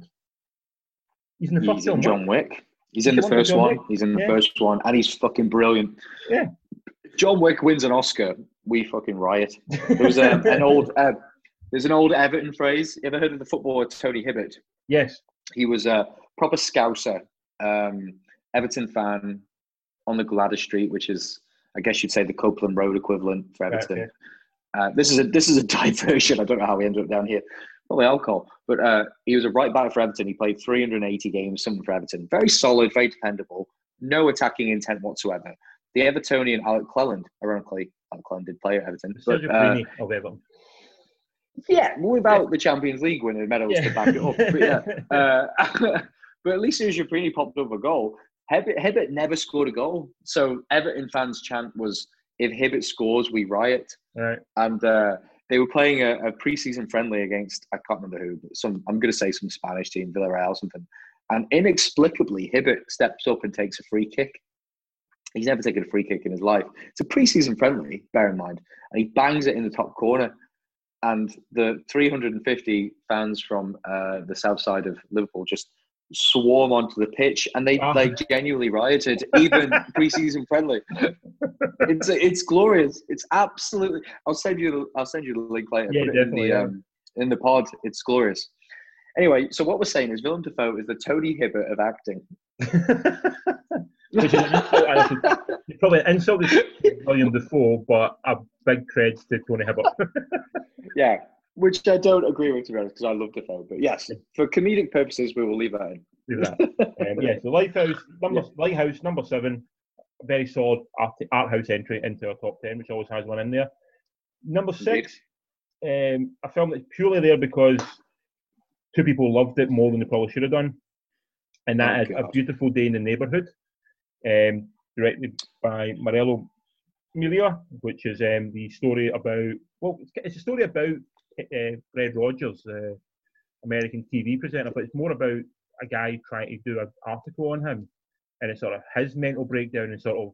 S1: He's in the first
S2: he's
S1: John Wick.
S2: Wick. He's in the
S1: the
S2: first one.
S1: Wick.
S2: He's in the
S1: Yeah.
S2: first one, and he's fucking brilliant.
S1: Yeah.
S2: John Wick wins an Oscar, we fucking riot. There was um, an <laughs> old, uh, there's an old Everton phrase. You ever heard of the footballer Tony Hibbert?
S1: yes.
S2: He was a proper Scouser, um, Everton fan on the Gladys Street, which is, I guess you'd say, the Copland Road equivalent for Everton.
S1: okay.
S2: Uh, this is a this is a <laughs> diversion. I don't know how we ended up down here. Probably alcohol, but uh, he was a right back for Everton. He played 380 games, something for Everton. Very solid, very dependable. No attacking intent whatsoever. The Evertonian Alec Cleland, ironically, Alec Cleland did play at Everton. But, uh,
S1: Perini of Everton.
S2: yeah, without the Champions League winning medals to back it up. But yeah, <laughs> uh, <laughs> but at least Perini popped up a goal. Hibbert, Hibbert never scored a goal. So Everton fans' chant was, "If Hibbert scores, we riot."
S1: right.
S2: and uh, they were playing a, a preseason friendly against I can't remember who, but some I'm going to say some Spanish team, Villarreal or something. And inexplicably, Hibbert steps up and takes a free kick. He's never taken a free kick in his life. It's a preseason friendly, bear in mind, and he bangs it in the top corner. And the 350 fans from uh, the south side of Liverpool just swarm onto the pitch, and they
S1: Ah.
S2: like genuinely rioted, even <laughs> preseason friendly. It's it's glorious. It's absolutely. I'll send you. the- I'll send you the link later.
S1: Yeah,
S2: it in
S1: definitely,
S2: the
S1: yeah.
S2: um, in the pod. It's glorious. Anyway, so what we're saying is Willem Dafoe is the Tony Hibbert of acting. <laughs>
S1: Which is an insult, I think. It's probably an insult to William Dafoe, but a big creds to Tony Hibbert. <laughs>
S2: yeah, which I don't agree with to be honest, because I love Dafoe. But yes, for comedic purposes, we will leave that in.
S1: Leave that. Um, yeah, so Lighthouse number Lighthouse number seven, very solid art, art house entry into our top ten, which always has one in there. Number six, um, a film that's purely there because two people loved it more than they probably should have done, and that
S2: Oh,
S1: is A Beautiful Day in the Neighborhood, um, directed by Marielle Heller, which is um, the story about well, it's, a story about Eh, eh, Fred Rogers, the American TV presenter, but it's more about a guy trying to do an article on him, and it's sort of his mental breakdown and sort of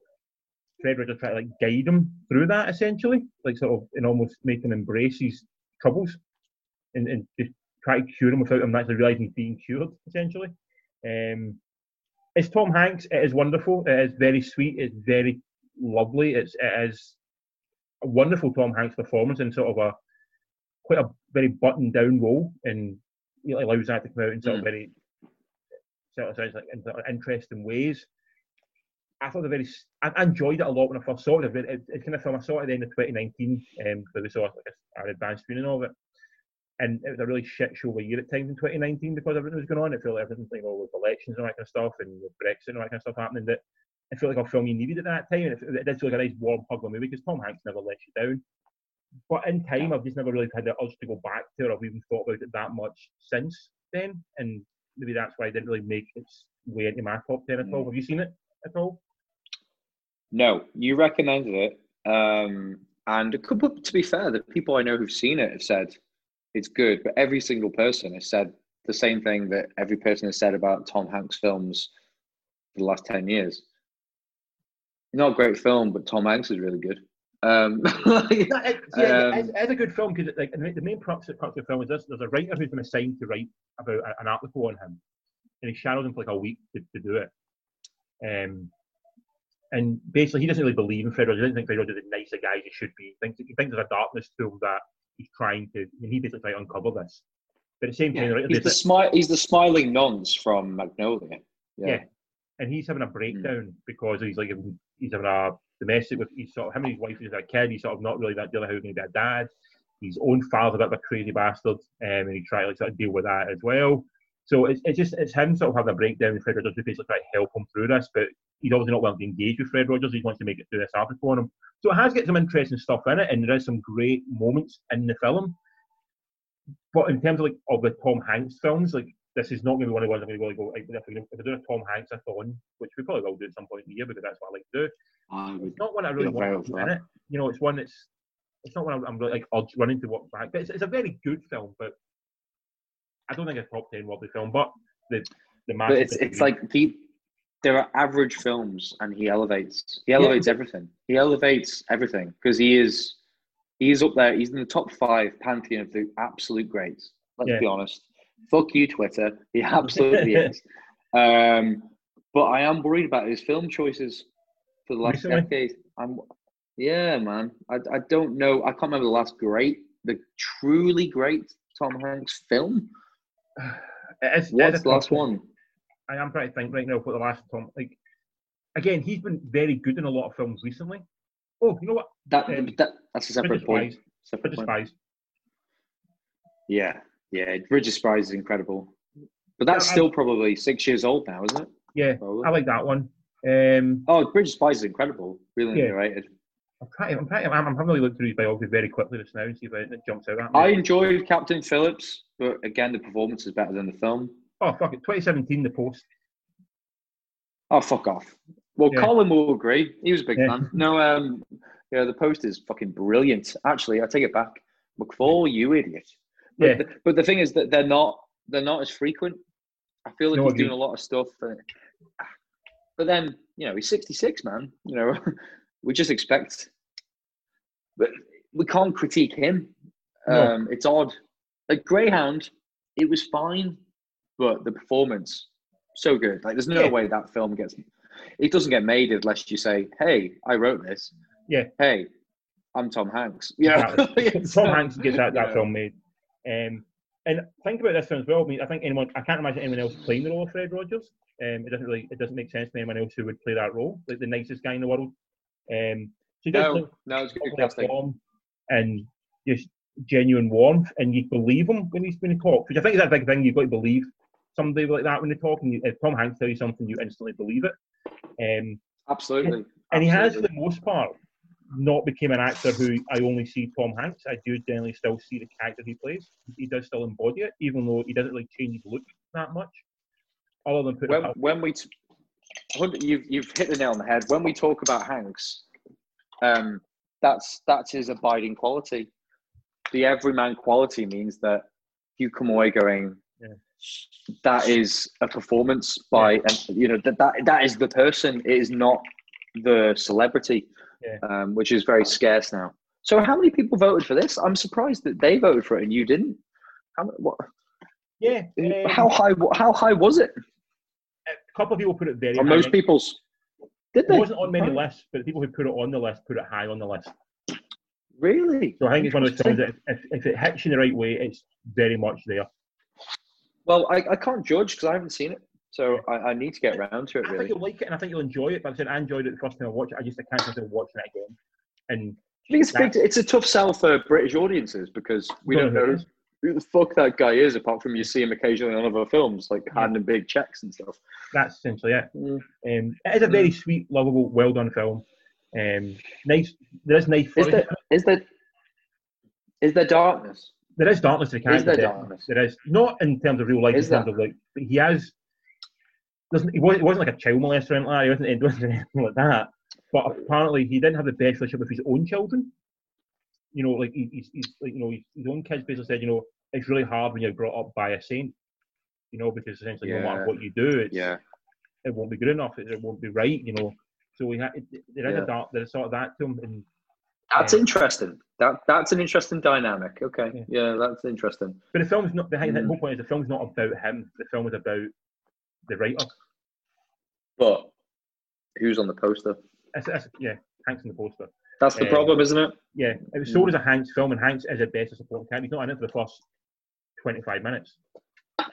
S1: Fred Rogers trying to like guide him through that essentially, like sort of and almost make him embrace his troubles and, and just try to cure him without him actually realizing he's being cured essentially. Um, it's Tom Hanks. It is wonderful. It is very sweet. It's very lovely. It's it is a wonderful Tom Hanks performance in sort of a quite a very buttoned down role, and he allows that to come out in sort of
S2: Mm.
S1: very sort of sounds like in sort of interesting ways. I thought the very I, I enjoyed it a lot when I first saw it. It, it, it's kind of film I saw it at the end of 2019, um, because we saw like an advanced screening of it. And it was a really shit show of a year at times in 2019 because everything was going on. It felt like everything, you know, with elections and all that kind of stuff and with Brexit and all that kind of stuff happening. That it felt like a film you needed at that time. And it, it did feel like a nice warm hug movie because Tom Hanks never lets you down. But in time, I've just never really had the urge to go back to it. I've even thought about it that much since then. And maybe that's why I didn't really make its way into my top 10 at all. Have you seen it at all?
S2: No, you recommended it, um, and a couple. To be fair, the people I know who've seen it have said it's good, but every single person has said the same thing that every person has said about Tom Hanks films for the last ten years. Not a great film, but Tom Hanks is really good. Um, <laughs>
S1: it, yeah,
S2: Um,
S1: it's, it's a good film because like the main crux of the film is this: there's a writer who's been assigned to write about a- an article on him, and he shadows him for like a week to, to do it. Um, and basically, he doesn't really believe in Fred Rogers. He doesn't think Fred Rogers is the nicer guy he should be. He thinks, he thinks there's a darkness to him that he's trying to. Mean, he basically trying to uncover this. But at the same time, writer
S2: he's the smi- He's the smiling nonce from Magnolia. Yeah.
S1: Yeah. and he's having a breakdown because he's like he's having a domestic with he's sort of him and his wife is a kid. He's sort of not really that dealing how he's going to be a dad. His own father's a bit of a crazy bastard, um, and he tries to like, sort of deal with that as well. So it's, it's just it's him sort of having a breakdown Fred Rogers to basically try to help him through this, but he's obviously not willing to engage with Fred Rogers. He wants to make it through this article on him. So it has got some interesting stuff in it, and there is some great moments in the film. But in terms of like of the Tom Hanks films, like this is not going to be one of the ones I'm going to really go. Like, if we're if we're doing a Tom Hanks a thon, which we probably will do at some point in the year because that's what I like to do.
S2: I
S1: It's not one I really want to it. You know, it's one that's it's not one I'm, really like urged running to watch back. But it's, it's a very good film. But I don't think it's a top ten worthy film. But the the
S2: but it's it's like the there are average films and he elevates he elevates everything he elevates everything because he is he's up there he's in the top five pantheon of the absolute greats let's
S1: Yeah.
S2: be honest fuck you twitter <laughs> he absolutely <laughs> is um but i am worried about his film choices for the last
S1: Recently?
S2: decade i'm yeah man I, I don't know i can't remember the last great the truly great tom hanks film
S1: it is, it
S2: what's the last one
S1: I am trying to think right now what the last Tom like. Again, he's been very good in a lot of films recently. Oh, you know what?
S2: that,
S1: Um,
S2: that that's a separate point Separate point. Yeah, yeah. Bridge of Spies is incredible, but that's
S1: Yeah, I-
S2: still probably six years old now, isn't it?
S1: Yeah,
S2: Probably.
S1: I like that one. Um,
S2: Oh, Bridge of Spies is incredible. Really
S1: Yeah.
S2: underrated.
S1: I'm trying. I'm trying. I'm, I'm having a look through his biography very quickly just now and see if it, it jumps out at me.
S2: I enjoyed Captain Phillips, but again, the performance is better than the film.
S1: oh fuck it! 2017, The Post.
S2: Oh, fuck off. Well,
S1: Yeah.
S2: Colin will agree. He was a big
S1: Yeah.
S2: fan. No, um, yeah, the post is fucking brilliant. Actually, I take it back. McFall, you idiot. But,
S1: Yeah.
S2: the, but the thing is that they're not they're not as frequent. I feel like
S1: No,
S2: he's doing a lot of stuff. And, but then, you know, he's 66, man. You know, <laughs> we just expect. But we can't critique him.
S1: No.
S2: Um, it's odd. Like Greyhound, it was fine, but the performance so good. Like, there's no
S1: Yeah.
S2: way that film gets. It doesn't get made unless you say, "Hey, I wrote this."
S1: Yeah.
S2: Hey, I'm Tom Hanks. Yeah. <laughs>
S1: Tom Hanks gets that, <laughs> that
S2: yeah.
S1: film made. Um, and think about this film as well. I mean, I think anyone, I can't imagine anyone else playing the role of Fred Rogers. Um, it doesn't really, it doesn't make sense to anyone else who would play that role, like the nicest guy in the world. Um, so
S2: No, no, it's good casting.
S1: and just genuine warmth, and you believe him when he's when he talks, which I think is a big thing. You've got to believe somebody like that when they talk, and you, if Tom Hanks tells you something, you instantly believe it. Um,
S2: Absolutely.
S1: and he has, for the most part, not became an actor who I only see Tom Hanks. I do generally still see the character he plays. He does still embody it, even though he doesn't really change his look that much. Other than put
S2: when, when we t- you've you've hit the nail on the head. When we talk about Hanks, um, that's that's his abiding quality. The everyman quality means that you come away going,
S1: Yeah.
S2: that is a performance by, and you know that, that that is the person. It is not the celebrity,
S1: Yeah.
S2: um, which is very scarce now. So, how many people voted for this? I'm surprised that they voted for it and you didn't. How what?
S1: yeah, um,
S2: How high? How high was it?
S1: a couple of people put it very
S2: On
S1: high.
S2: most people's. Did they?
S1: It wasn't on many
S2: Right.
S1: lists, but the people who put it on the list put it high on the list.
S2: Really?
S1: So I think it's one of those
S2: Interesting.
S1: that if, if it hits you in the right way, it's very much there.
S2: Well, I, I can't judge because I haven't seen it, so I, I need to get around to it.
S1: I think you'll like it and I think you'll enjoy it. But I said I enjoyed it the first time I watched it. I just I can't consider watching it again. And
S2: I think it's a, big, it's a tough sell for British audiences because we don't know who the fuck that guy is, apart from you see him occasionally on other films, like handing big checks and stuff.
S1: That's essentially it.
S2: Mm.
S1: Um, it is a very sweet, lovable, well done film. Um, nice. There is nice.
S2: Is
S1: footage.
S2: there is there is there darkness?
S1: There is darkness to the
S2: Is
S1: character.
S2: there darkness?
S1: There is not in terms of real life.
S2: Is
S1: in terms
S2: there?
S1: of like, but he has. Doesn't he wasn't, he wasn't like a child molester or anything like that. He wasn't, he wasn't <laughs> anything like that. But apparently, he didn't have the best relationship with his own children. You know, like he, he's, he's like you know his, his own kids basically said, you know, it's really hard when you're brought up by a saint. You know, because essentially, no matter
S2: Yeah.
S1: what you do, it's,
S2: Yeah,
S1: it won't be good enough. It, it won't be right. You know. So we had there is
S2: Yeah.
S1: a dark, there is sort of that to him, and
S2: that's
S1: Yeah.
S2: interesting. That that's an interesting dynamic. Okay,
S1: Yeah.
S2: yeah, that's interesting.
S1: But the film's not the, the
S2: Mm.
S1: whole point is the film's not about him. The film is about the writer.
S2: But who's on the poster?
S1: Yeah, Hanks in the poster.
S2: That's the
S1: Yeah.
S2: problem, isn't it?
S1: Yeah, it was sold as a Hanks film, and Hanks is a better supporting character. He's not in it for the first twenty-five minutes.
S2: Yeah,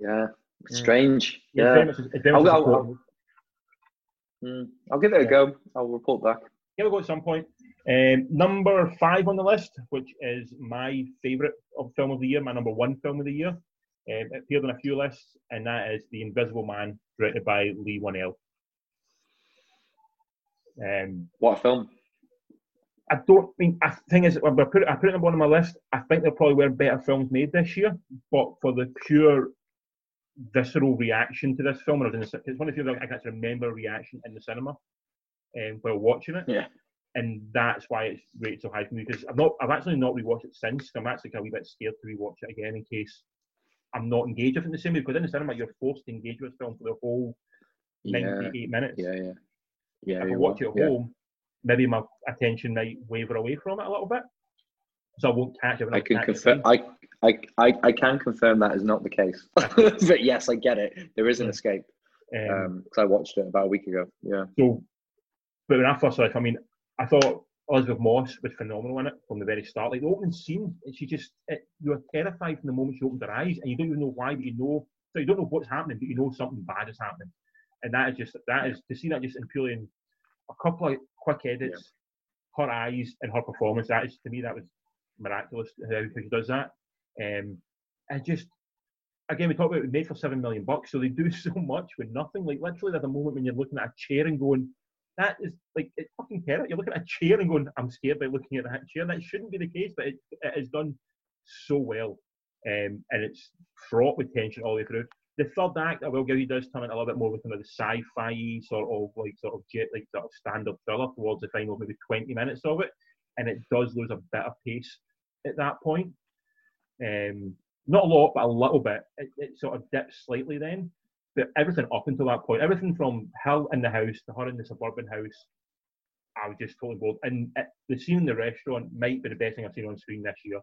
S1: Yeah.
S2: strange. Yeah,
S1: it's
S2: I'll-
S1: a
S2: I'll- Mm. I'll give it a go. I'll report back.
S1: Yeah, we'll go at some point. Um, number five on the list, which is my favourite of film of the year, my number one film of the year. Um, it appeared on a few lists, and that is The Invisible Man, directed by Leigh Whannell. Um,
S2: What a film!
S1: I don't mean. I thing is, I put it, I put it number one on my list. I think there probably were better films made this year, but for the pure visceral reaction to this film, when I was in the, it's one of the few that I can actually remember a reaction in the cinema um, while watching it.
S2: Yeah.
S1: And that's why it's rated so high for me because I've not, I've actually not rewatched it since. I'm actually of a wee bit scared to rewatch it again in case I'm not engaged with it in the same way. Because in the cinema, you're forced to engage with film for the whole
S2: Yeah,
S1: 98 minutes.
S2: yeah, yeah, yeah.
S1: if I watch
S2: will.
S1: it at home, maybe my attention might waver away from it a little bit. So I won't catch it. When
S2: I can confirm. I, I, I, I can confirm that is not the case. <laughs> but yes, I get it. There is an
S1: Yeah.
S2: escape.
S1: Um,
S2: Um, because I watched it about a week ago. Yeah.
S1: so, but when I first saw it, I mean, I thought Elisabeth Moss was phenomenal in it from the very start. Like the opening scene, she just it, you are terrified from the moment she opens her eyes, and you don't even know why, but you know, so you don't know what's happening, but you know something bad is happening, and that is just that is to see that just in purely in a couple of quick edits, her eyes and her performance. That is to me that was miraculous how, how she does that. Um, and just again, we talk about it made for seven million bucks, so they do <laughs> so much with nothing. Like literally, there's a moment when you're looking at a chair and going, "That is like it's fucking terrible." You're looking at a chair and going, "I'm scared by looking at that chair." That shouldn't be the case, but it, it is done so well, um, and it's fraught with tension all the way through. The third act, I will give you, does turn into a little bit more with kind of the sci-fi sort of like sort of jet like sort of standard thriller towards the final maybe 20 minutes of it, and it does lose a bit of pace at that point. Um, not a lot, but a little bit. It, it sort of dips slightly then. Everything up until that point, everything from her in the house to her in the suburban house, I was just totally bored. And it, the scene in the restaurant might be the best thing I've seen on screen this year.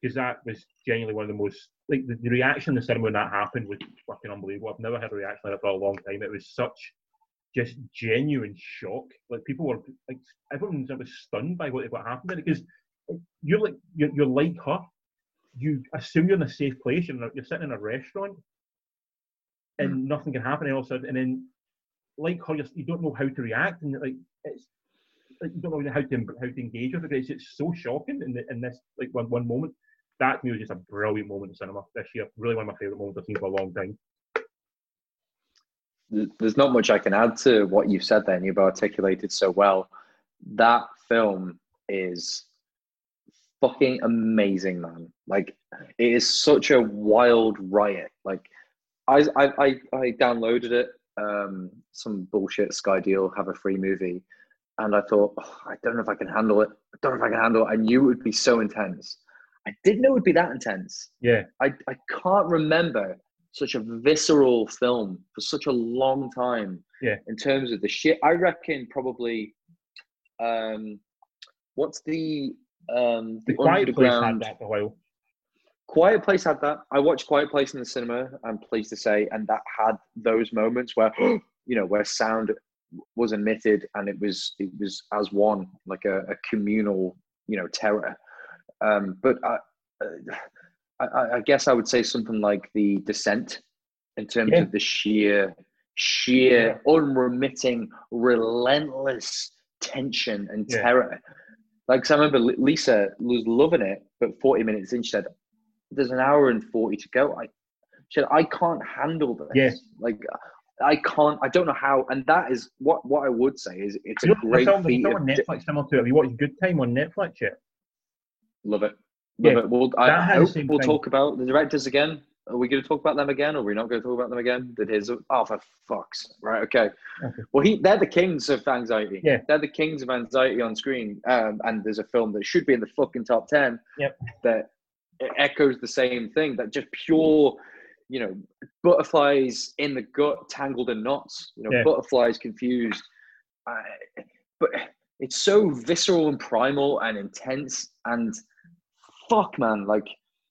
S1: because that was genuinely one of the most like the, the reaction in the cinema when that happened was fucking unbelievable. I've never had a reaction like that for a long time. It was such just genuine shock. Like people were like everyone was stunned by what what happened because you're like you're, you're like her. You assume you're in a safe place. You're, you're sitting in a restaurant, and mm. nothing can happen. And all of a sudden, and then like her, you don't know how to react, and like it's like, you don't know how to how to engage with it. It's, it's so shocking in, the, in this like one one moment. That to me was just a brilliant moment in cinema this year. Really one of my favourite moments I've seen for a long time.
S2: There's not much I can add to what you've said there, and you've articulated so well. That film is fucking amazing, man. Like it is such a wild riot. Like I I I, I downloaded it. Um, some bullshit Sky deal have a free movie, and I thought, oh, I don't know if I can handle it. I don't know if I can handle it. I knew it would be so intense. I didn't know it would be that intense.
S1: Yeah.
S2: I, I can't remember such a visceral film for such a long time.
S1: Yeah.
S2: In terms of the shit, I reckon probably, um, what's the um
S1: the, the Quiet Place had that for a while.
S2: Quiet Place had that. I watched Quiet Place in the cinema. I'm pleased to say, and that had those moments where <gasps> you know where sound was emitted and it was it was as one like a, a communal you know terror um, but I, I, I guess i would say something like the descent in terms yeah. of the sheer sheer yeah. unremitting relentless tension and yeah. terror like cause i remember lisa was loving it but 40 minutes in she said there's an hour and 40 to go i said i can't handle this
S1: yeah.
S2: like I can't. I don't know how. And that is what what I would say is it's a great film, feat.
S1: on Netflix similar to it. Have you watched Good Time on Netflix yet?
S2: Love it. Love yeah, it. Well, I hope we'll thing. talk about the directors again. Are we going to talk about them again, or are we not going to talk about them again? Did his oh for fucks right? Okay. okay. Well, he they're the kings of anxiety.
S1: Yeah,
S2: they're the kings of anxiety on screen. Um, and there's a film that should be in the fucking top ten.
S1: Yep.
S2: That echoes the same thing. That just pure you know, butterflies in the gut, tangled in knots. You know, yeah. butterflies confused. Uh, but it's so visceral and primal and intense and fuck, man. Like,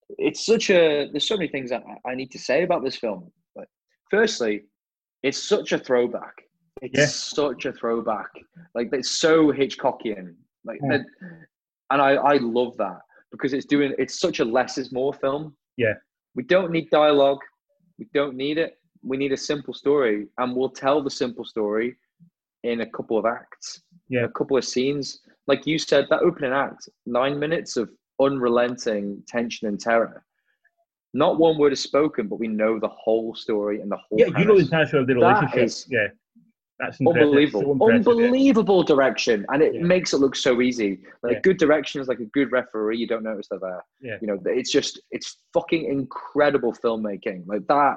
S2: it's such a. There's so many things I, I need to say about this film. But firstly, it's such a throwback. It's yeah. such a throwback. Like, it's so Hitchcockian. Like, yeah. and I I love that because it's doing. It's such a less is more film.
S1: Yeah
S2: we don't need dialogue. We don't need it. We need a simple story, and we'll tell the simple story in a couple of acts,
S1: yeah,
S2: a couple of scenes. Like you said, that opening act, nine minutes of unrelenting tension and terror. Not one word is spoken, but we know the whole story and the whole.
S1: Yeah, you know the entire of the relationship. Is, yeah,
S2: that's unbelievable. So unbelievable direction, and it yeah. makes it look so easy. Like yeah. good direction is like a good referee. You don't notice they're there.
S1: Yeah.
S2: You know, it's just it's fucking incredible filmmaking. Like that,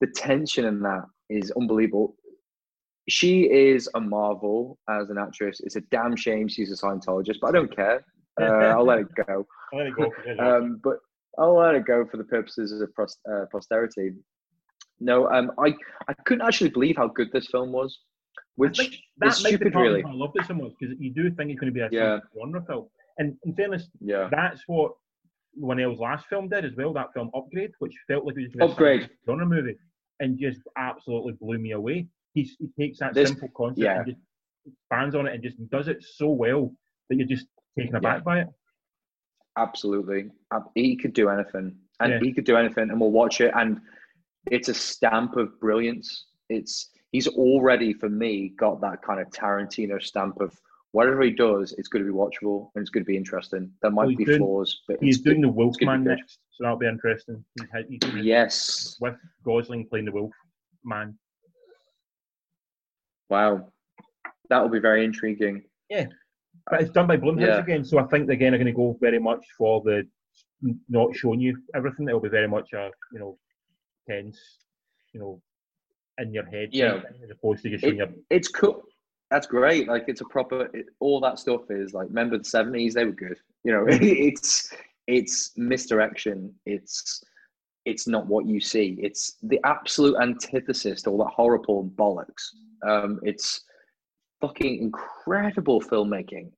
S2: the tension in that is unbelievable. She is a marvel as an actress. It's a damn shame she's a Scientologist, but I don't care. Uh, I'll let it go. <laughs>
S1: I'll let it go.
S2: um, but I'll let it go for the purposes of uh, posterity. No, um, I I couldn't actually believe how good this film was, which is stupid, really.
S1: I love this so much because you do think it's going to be a
S2: yeah.
S1: genre film, and in fairness,
S2: yeah,
S1: that's what Whannell's last film did as well. That film Upgrade, which felt like it was
S2: Upgrade
S1: genre movie, and just absolutely blew me away. He's, he takes that this, simple concept yeah. and just expands on it and just does it so well that you're just taken aback yeah. by it.
S2: Absolutely, he could do anything, and yeah. he could do anything, and we'll watch it and it's a stamp of brilliance. It's he's already for me got that kind of Tarantino stamp of whatever he does, it's going to be watchable and it's going to be interesting. There might well, be doing, flaws, but
S1: he's doing the Wolfman next, so that'll be interesting.
S2: Yes,
S1: with Gosling playing the Wolf Man.
S2: Wow, that will be very intriguing.
S1: Yeah, but it's done by Blumhouse yeah. again, so I think again are going to go very much for the not showing you everything. It'll be very much a you know tense, you know, in your head.
S2: Yeah.
S1: As opposed to just it, your...
S2: It's cool. That's great. Like it's a proper. It, all that stuff is like. Remember the seventies? They were good. You know, <laughs> it's it's misdirection. It's it's not what you see. It's the absolute antithesis to all that horror porn bollocks. Um, it's fucking incredible filmmaking.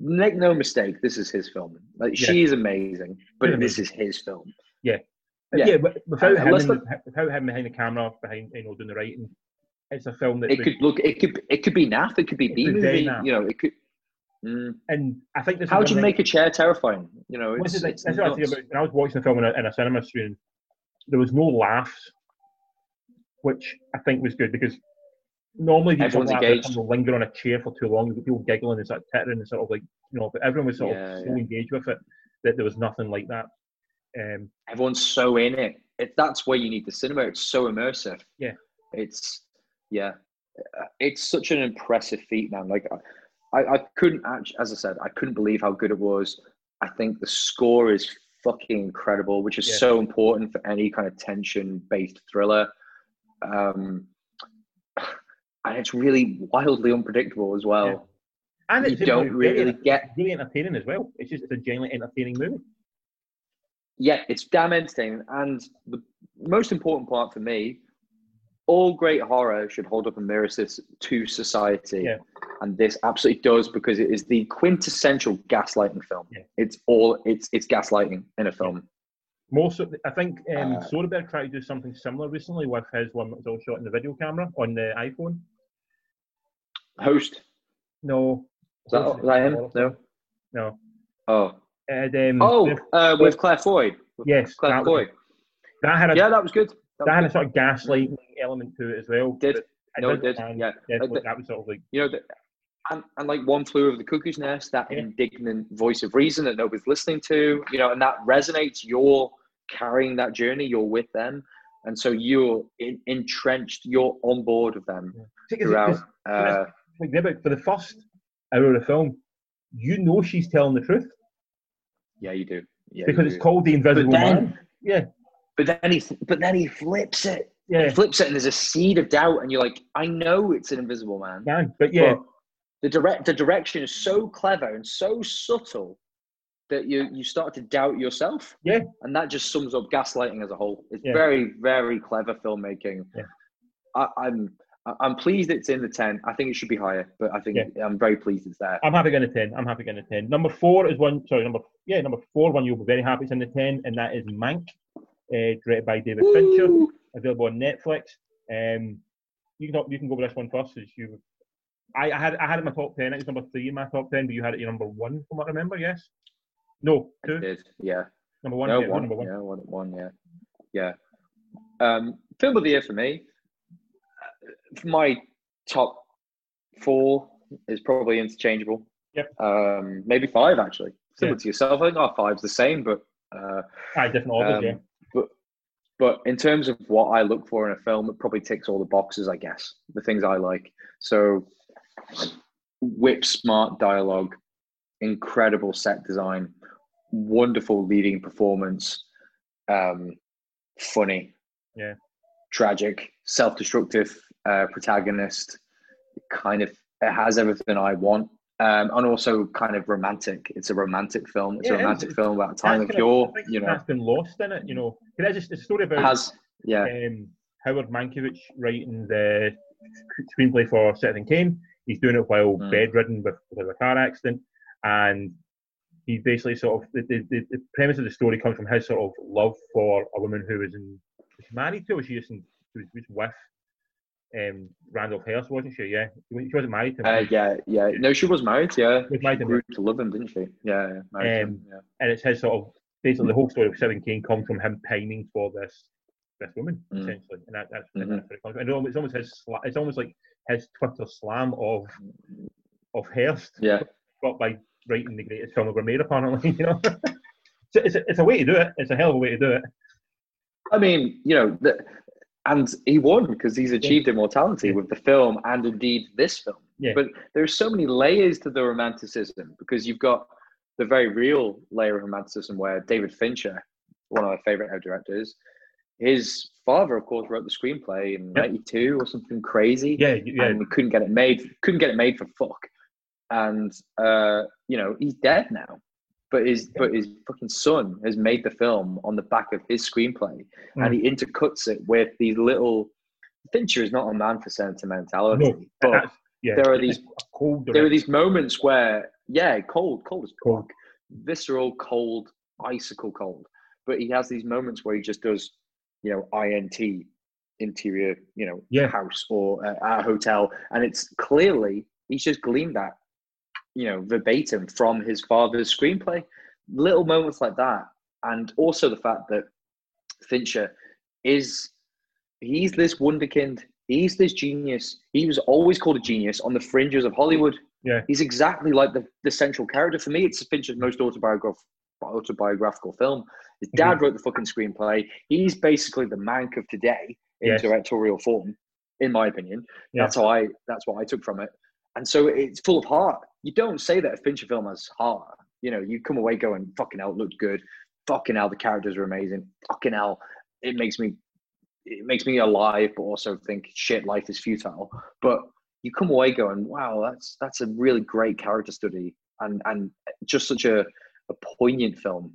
S2: make no mistake, this is his film. Like
S1: Yeah.
S2: she is amazing, but
S1: She's
S2: this is his film.
S1: Yeah.
S2: Yeah.
S1: Yeah, without him, in without him behind the camera, behind you know doing the writing, it's a film that
S2: It
S1: would-
S2: could look. It could. It could be naff. It could be B
S1: could be very
S2: movie. You know. It could. Mm.
S1: and I think this
S2: How do you make a chair terrifying? You know, it's,
S1: this is like,
S2: it's
S1: that's I about when I was watching the film in a, in a cinema screen. There was no laughs, which I think was good because normally these
S2: Everyone's engaged.
S1: linger on a chair for too long. People giggling and sort of tittering and sort of like you know, but everyone was sort
S2: Yeah,
S1: of so
S2: yeah.
S1: engaged with it that there was nothing like that. Um,
S2: Everyone's so in it. it. That's where you need the cinema. It's so immersive.
S1: Yeah.
S2: It's yeah. Uh, It's such an impressive feat, man. Like I, I couldn't actually, as I said, I couldn't believe how good it was. I think the score is fucking incredible, which is
S1: Yeah.
S2: so important for any kind of tension-based thriller. Um, and it's really wildly unpredictable as well.
S1: Yeah. and
S2: You
S1: it's
S2: don't
S1: very-
S2: really get
S1: really entertaining as well. It's just a genuinely entertaining movie.
S2: Yeah, it's damn entertaining. And the most important part for me, all great horror should hold up a mirror to society.
S1: Yeah.
S2: And this absolutely does because it is the quintessential gaslighting film.
S1: Yeah.
S2: It's all it's it's gaslighting in a film.
S1: Most, of the, I think, um,
S2: Uh,
S1: Soderbergh tried to do something similar recently with his one that was all shot in the video camera on the iPhone.
S2: Host.
S1: No,
S2: Is that, is that him? No.
S1: no.
S2: Oh.
S1: And, um,
S2: Oh,
S1: the-
S2: uh, with Claire Foy. With
S1: yes,
S2: Claire
S1: that,
S2: Foy.
S1: that had a
S2: Yeah, that was good. That,
S1: that had a sort of gaslighting element to it as well.
S2: Did.
S1: I
S2: No, it did. Yeah.
S1: yeah, but that was sort of like
S2: you know, the, and, and like one flew over the cuckoo's nest, that
S1: Yeah.
S2: indignant voice of reason that nobody's listening to, you know, and that resonates. You're carrying that journey, you're with them. And so you're in, entrenched, you're on board with them
S1: it-
S2: throughout. Uh,
S1: like, for the first hour of the film, you know she's telling the truth
S2: yeah, you do. Yeah,
S1: because
S2: you
S1: it's
S2: do.
S1: called the Invisible
S2: then-
S1: Man. Yeah,
S2: But then he, but then he flips it.
S1: yeah,
S2: He flips it, and there's a seed of doubt, and you're like, I know it's an invisible man.
S1: man. But yeah,
S2: But the direct the direction is so clever and so subtle that you you start to doubt yourself.
S1: Yeah.
S2: And that just sums up gaslighting as a whole. It's
S1: Yeah.
S2: very, very clever filmmaking.
S1: Yeah.
S2: I, I'm I'm pleased it's in the ten. I think it should be higher, but I think I'm very pleased it's there.
S1: I'm happy getting a ten. I'm happy getting a ten. Number four is one. Sorry, number yeah, number four. One you'll be very happy it's in the ten, and that is Mank, uh, directed by David Fincher, available on Netflix. Um, you can you can go with this one first. As you, I, I had I had it in my top ten. It was number three in my top ten, but you had it your number one, from what I remember. Yes. No,
S2: I
S1: two.
S2: did. Yeah.
S1: Number one.
S2: no,
S1: yeah,
S2: one.
S1: Number one.
S2: Yeah, one. One. Yeah. Yeah. Um, film of the year for me. My top four is probably interchangeable.
S1: Yep.
S2: Um, maybe five actually. Similar
S1: Yeah.
S2: to yourself. I think our five's the same, but uh,
S1: Aye, different orders.
S2: um,
S1: yeah.
S2: but but in terms of what I look for in a film, it probably ticks all the boxes, I guess. The things I like. So whip smart dialogue, incredible set design, wonderful leading performance, um, funny,
S1: Yeah.
S2: tragic, self-destructive uh, protagonist. Kind of it has everything I want. Um, and also kind of romantic. It's a romantic film. It's
S1: Yeah,
S2: a romantic film about a time of
S1: kinda-
S2: your,
S1: I think
S2: you know,
S1: that's been lost in it. You know, it's just a story about
S2: has yeah.
S1: um, Howard Mankiewicz writing the screenplay for Citizen Kane. He's doing it while
S2: Mm.
S1: bedridden with, with a car accident, and he basically sort of the, the, the, premise of the story comes from his sort of love for a woman who was in was married to, or she just she was with um, Randolph Hearst, wasn't she? Yeah, she wasn't married to him.
S2: Uh, yeah, yeah. No, she was married. Yeah,
S1: She was married to
S2: grew to love him, didn't she? Yeah, yeah. married
S1: Um,
S2: yeah.
S1: and it's his sort of basically the whole story of Citizen Kane comes from him pining for this this woman
S2: Mm.
S1: essentially, and that, that's,
S2: Mhm.
S1: that's where it comes. from. And it's almost- it's almost his it's almost like his Twitter slam of of Hearst,
S2: Yeah,
S1: but by writing the greatest film ever made. Apparently, <laughs> you know, so it's a, it's a way to do it. It's a hell of a way to do it.
S2: I mean, you know, the, and he won because he's achieved immortality
S1: Yeah.
S2: with the film and indeed this film.
S1: Yeah.
S2: But there's so many layers to the romanticism because you've got the very real layer of romanticism where David Fincher, one of my favorite directors, his father, of course, wrote the screenplay in
S1: Yep.
S2: '92 or something crazy.
S1: Yeah, yeah,
S2: and we couldn't get it made. Couldn't get it made for fuck. And uh, you know he's dead now, but his but his fucking son has made the film on the back of his screenplay,
S1: Mm.
S2: and he intercuts it with these little. Fincher is not a man for sentimentality,
S1: No,
S2: but
S1: yeah.
S2: there are these-
S1: cold.
S2: there are these moments where yeah, cold, cold as
S1: Cold.
S2: fuck, visceral, cold, icicle cold. But he has these moments where he just does, you know, INT interior, you know,
S1: Yeah.
S2: house or uh, at a hotel, and it's clearly he's just gleaned that, you know, verbatim from his father's screenplay. Little moments like that, and also the fact that Fincher is he's this wonderkind. He's this genius. He was always called a genius on the fringes of Hollywood.
S1: Yeah.
S2: He's exactly like the, the central character. For me, it's Fincher's most autobiographical autobiographical film. His dad mm-hmm. wrote the fucking screenplay. He's basically the Mank of today in
S1: Yes.
S2: directorial form, in my opinion.
S1: Yeah.
S2: That's how I that's what I took from it. And so it's full of heart. You don't say that a Fincher film has heart. You know, you come away going, fucking hell, it looked good. Fucking hell, the characters are amazing. Fucking hell, it makes me it makes me alive, but also think shit, life is futile. But you come away going, wow, that's that's a really great character study and and just such a, a poignant film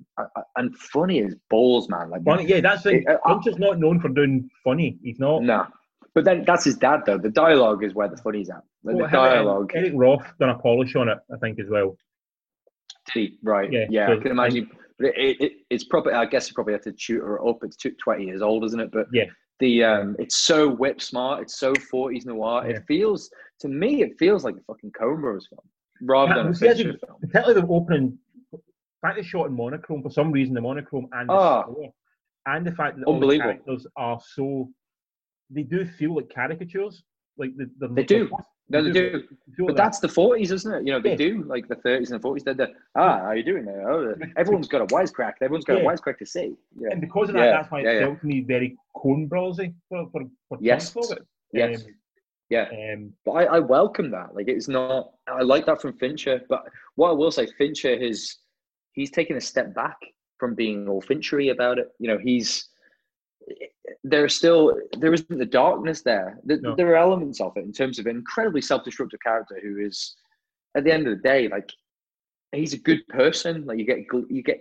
S2: and funny as balls, man. Like
S1: Funny, yeah, that's it.
S2: Uh, uh,
S1: Fincher's not known for doing funny. He's not.
S2: no, but then that's his dad though. The dialogue is where the funny's at. Like,
S1: Well,
S2: the dialogue,
S1: Eric Roth done a polish on it, I think, as well. Did he?
S2: right?
S1: Yeah,
S2: Yeah,
S1: so-
S2: I can imagine. But it, it, it- it's probably, I guess, you probably have to shoot her up. It's tw- twenty years old, isn't it? But
S1: Yeah.
S2: the um, it's so whip smart. It's so forties noir.
S1: Yeah.
S2: It feels to me, it feels like a fucking Coen Brothers film rather
S1: Yeah,
S2: than a
S1: well, see, I
S2: Fincher
S1: think-
S2: film.
S1: Particularly the opening, the fact it's shot in monochrome for some reason, the monochrome and the
S2: Ah.
S1: score, and the fact that all the characters are so, they do feel like caricatures. Like the, the
S2: They do. No, they do. But
S1: that.
S2: that's the forties, isn't it? You know, they
S1: Yeah.
S2: do like the thirties and the forties. They're the ah, how are you doing there? Oh, <laughs> everyone's got a wisecrack. Everyone's got
S1: Yeah.
S2: a wisecrack to say. Yeah.
S1: and because of that, that's why it felt to me very Coen Brothersy for for, for
S2: Yes.
S1: of it.
S2: Yes.
S1: Um,
S2: Yeah.
S1: um,
S2: But I, I welcome that. Like it's not. I like that from Fincher. But what I will say, Fincher has he's taken a step back from being all Finchery about it. You know, he's there's still there isn't the darkness there. There,
S1: No.
S2: there are elements of it in terms of an incredibly self-destructive character who is, at the end of the day, like he's a good person. Like you get you get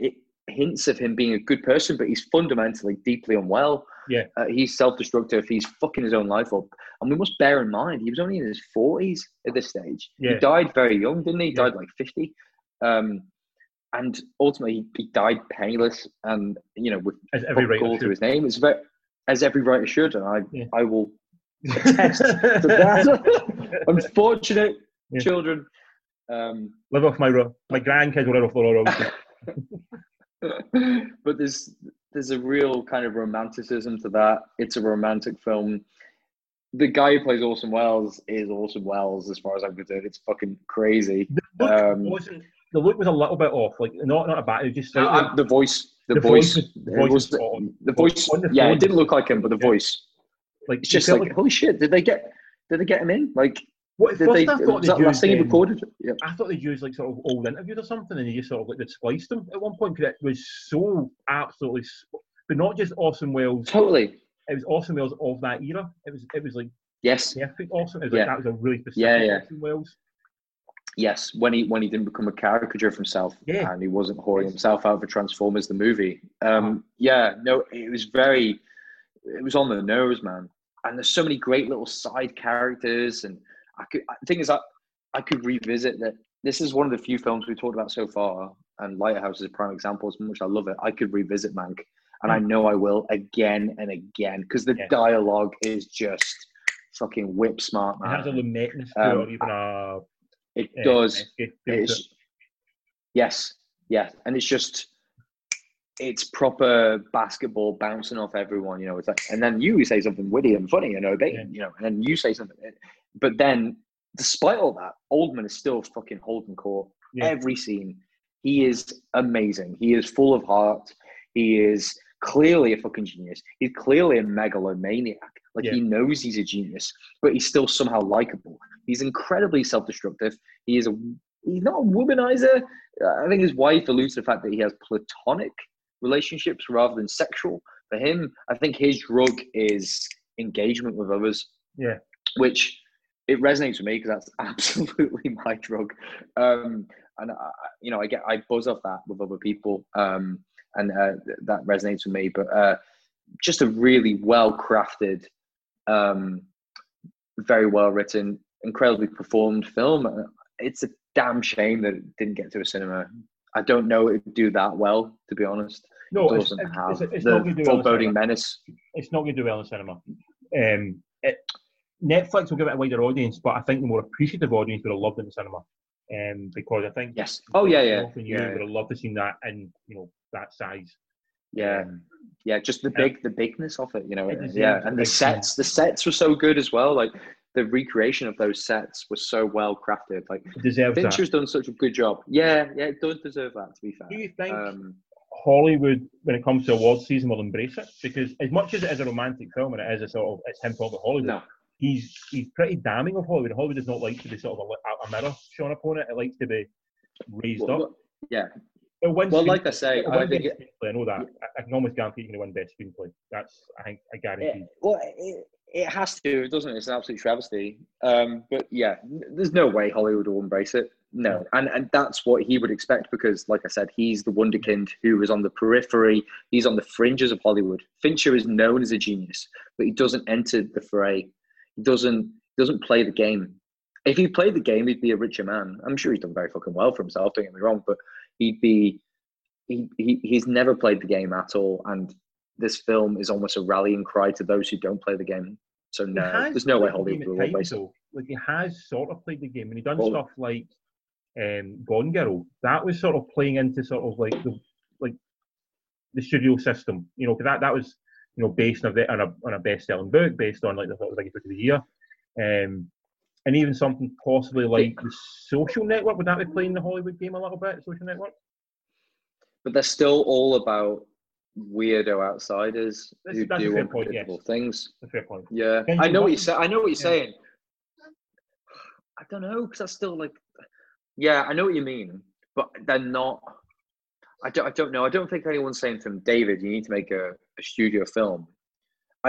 S2: hints of him being a good person, but he's fundamentally deeply unwell.
S1: Yeah.
S2: uh, he's self-destructive. He's fucking his own life up. And we must bear in mind he was only in his forties at this stage.
S1: Yeah.
S2: He died very young, didn't he? He
S1: Yeah.
S2: died like fifty. Um, and ultimately, he died penniless, and you know, with
S1: as every writer
S2: to
S1: should.
S2: his name. It's very, as every writer should, and I,
S1: Yeah.
S2: I will <laughs> attest to that. <laughs> Unfortunate
S1: Yeah.
S2: children. Um,
S1: Live off my ro- my grandkids will live off the royalty.
S2: but there's there's a real kind of romanticism to that. It's a romantic film. The guy who plays Orson Welles is Orson Welles, as far as I'm concerned. It's fucking crazy.
S1: The look
S2: Um,
S1: wasn't. The look was a little bit off. Like not not a bad. It was just
S2: Uh,
S1: slightly.
S2: the voice, the,
S1: The
S2: voice,
S1: voice the voice
S2: was the,
S1: on.
S2: the voice.
S1: On the
S2: Yeah, it didn't look like him, but the
S1: Yeah.
S2: voice.
S1: like
S2: It's just
S1: felt
S2: like, holy shit! Did they get? Did they get him in? Like,
S1: What
S2: did they?
S1: I thought
S2: Was that
S1: they'd
S2: last thing he recorded? Yeah.
S1: I thought they'd used like sort of old interviews or something, and they just sort of like they'd spliced them at one point because it was so absolutely, sp- but not just Orson Welles.
S2: Totally.
S1: It was Orson Welles of that era. It was it was like
S2: Yes.
S1: perfect Orson. It was
S2: Yeah.
S1: like that was a really specific
S2: Yeah, yeah.
S1: Orson Welles.
S2: Yes. When he when he didn't become a caricature of himself
S1: Yeah.
S2: and he wasn't whoring himself out for Transformers the movie. Um, yeah. No, it was very. It was on the nose, man. And there's so many great little side characters, and I could. The thing is, I I could revisit that. This is one of the few films we talked about so far, and Lighthouse is a prime example. As much I love it, I could revisit Mank, and I know I will again and again because the.
S1: Yeah.
S2: dialogue is just fucking whip smart, man.
S1: It has a
S2: man.
S1: lumetness to
S2: Um,
S1: it, or even.
S2: It
S1: uh,
S2: does.
S1: escape feel to it.
S2: It's yes, yes, and it's just it's proper basketball bouncing off everyone. You know, it's like, and then you say something witty and funny and obey,
S1: Yeah.
S2: you know, and then you say something, but then despite all that, Oldman is still fucking holding court
S1: Yeah.
S2: every scene. He is amazing. He is full of heart. He is clearly a fucking genius. He's clearly a megalomaniac. Like
S1: Yeah.
S2: he knows he's a genius, but he's still somehow likable. He's incredibly self-destructive. He is a he's not a womanizer. I think his wife alludes to the fact that he has platonic relationships rather than sexual. For him, I think his drug is engagement with others
S1: Yeah.
S2: which it resonates with me because that's <laughs> absolutely my drug. Um, and I, you know, I get I buzz off that with other people, um, and uh, that resonates with me. But uh, just a really well crafted, um, very well written, incredibly performed film. Uh, It's a damn shame that it didn't get to a cinema. I don't know it would do that well, to be honest.
S1: No,
S2: it
S1: it's,
S2: doesn't
S1: it's,
S2: have
S1: it's, it's
S2: the
S1: not going to do well in
S2: foreboding
S1: cinema.
S2: menace.
S1: It's not going to do well in cinema. Um, it, Netflix will give it a wider audience, but I think the more appreciative audience would have loved it in cinema. Um, because I think
S2: Yes. Oh yeah, yeah,
S1: you
S2: yeah,
S1: would have loved to see that in you know that size.
S2: yeah.
S1: Um,
S2: yeah just the big the bigness of it you know
S1: It
S2: yeah and the sets the sets were so good as well like the recreation of those sets was so well crafted like
S1: deserves that.
S2: fincher's done such a good job yeah yeah it does deserve that to be fair
S1: Do you think
S2: um
S1: Hollywood, when it comes to awards season, will embrace it? Because as much as it is a romantic film and it is a sort of it's him talking about Hollywood,
S2: no
S1: he's he's pretty damning of Hollywood. Hollywood does not like to be sort of a, a mirror shown upon it. It likes to be raised
S2: well,
S1: up.
S2: well, yeah
S1: It'll win
S2: well like i say i think it,
S1: screenplay, I know that. I, can almost guarantee you're going to win best screenplay. That's I think I guarantee.
S2: it well it, it has to doesn't it? It's an absolute travesty. Um but yeah there's no way hollywood will embrace it. No. And and that's what he would expect because like i said he's the wonderkind who is on the periphery. He's on the fringes of hollywood. Fincher is known as a genius but he doesn't enter the fray. He doesn't doesn't play the game if he played the game he'd be a richer man i'm sure he's done very fucking well for himself don't get me wrong but he'd be he, he he's never played the game at all and this film is almost a rallying cry to those who don't play the game so no there's no way Hollywood will embrace it.
S1: Like he has sort of played the game, and he done
S2: Well-
S1: stuff like um, Gone Girl. That was sort of playing into sort of like the like the studio system, you know, that that was you know based on a on a, on a best selling book, based on like the biggest book of the year, um, and even something possibly like the Social Network. Would that be playing the Hollywood game a little bit? Social Network.
S2: but they're still all about weirdo outsiders
S1: That's-
S2: who
S1: that's
S2: do
S1: fair point,
S2: unpredictable
S1: yes.
S2: things
S1: That's a fair point.
S2: yeah i know what you're saying i know what you're
S1: Yeah.
S2: saying i don't know because that's still like yeah i know what you mean but they're not I don't, I don't know. I don't think anyone's saying to him, David, you need to make a, a studio film.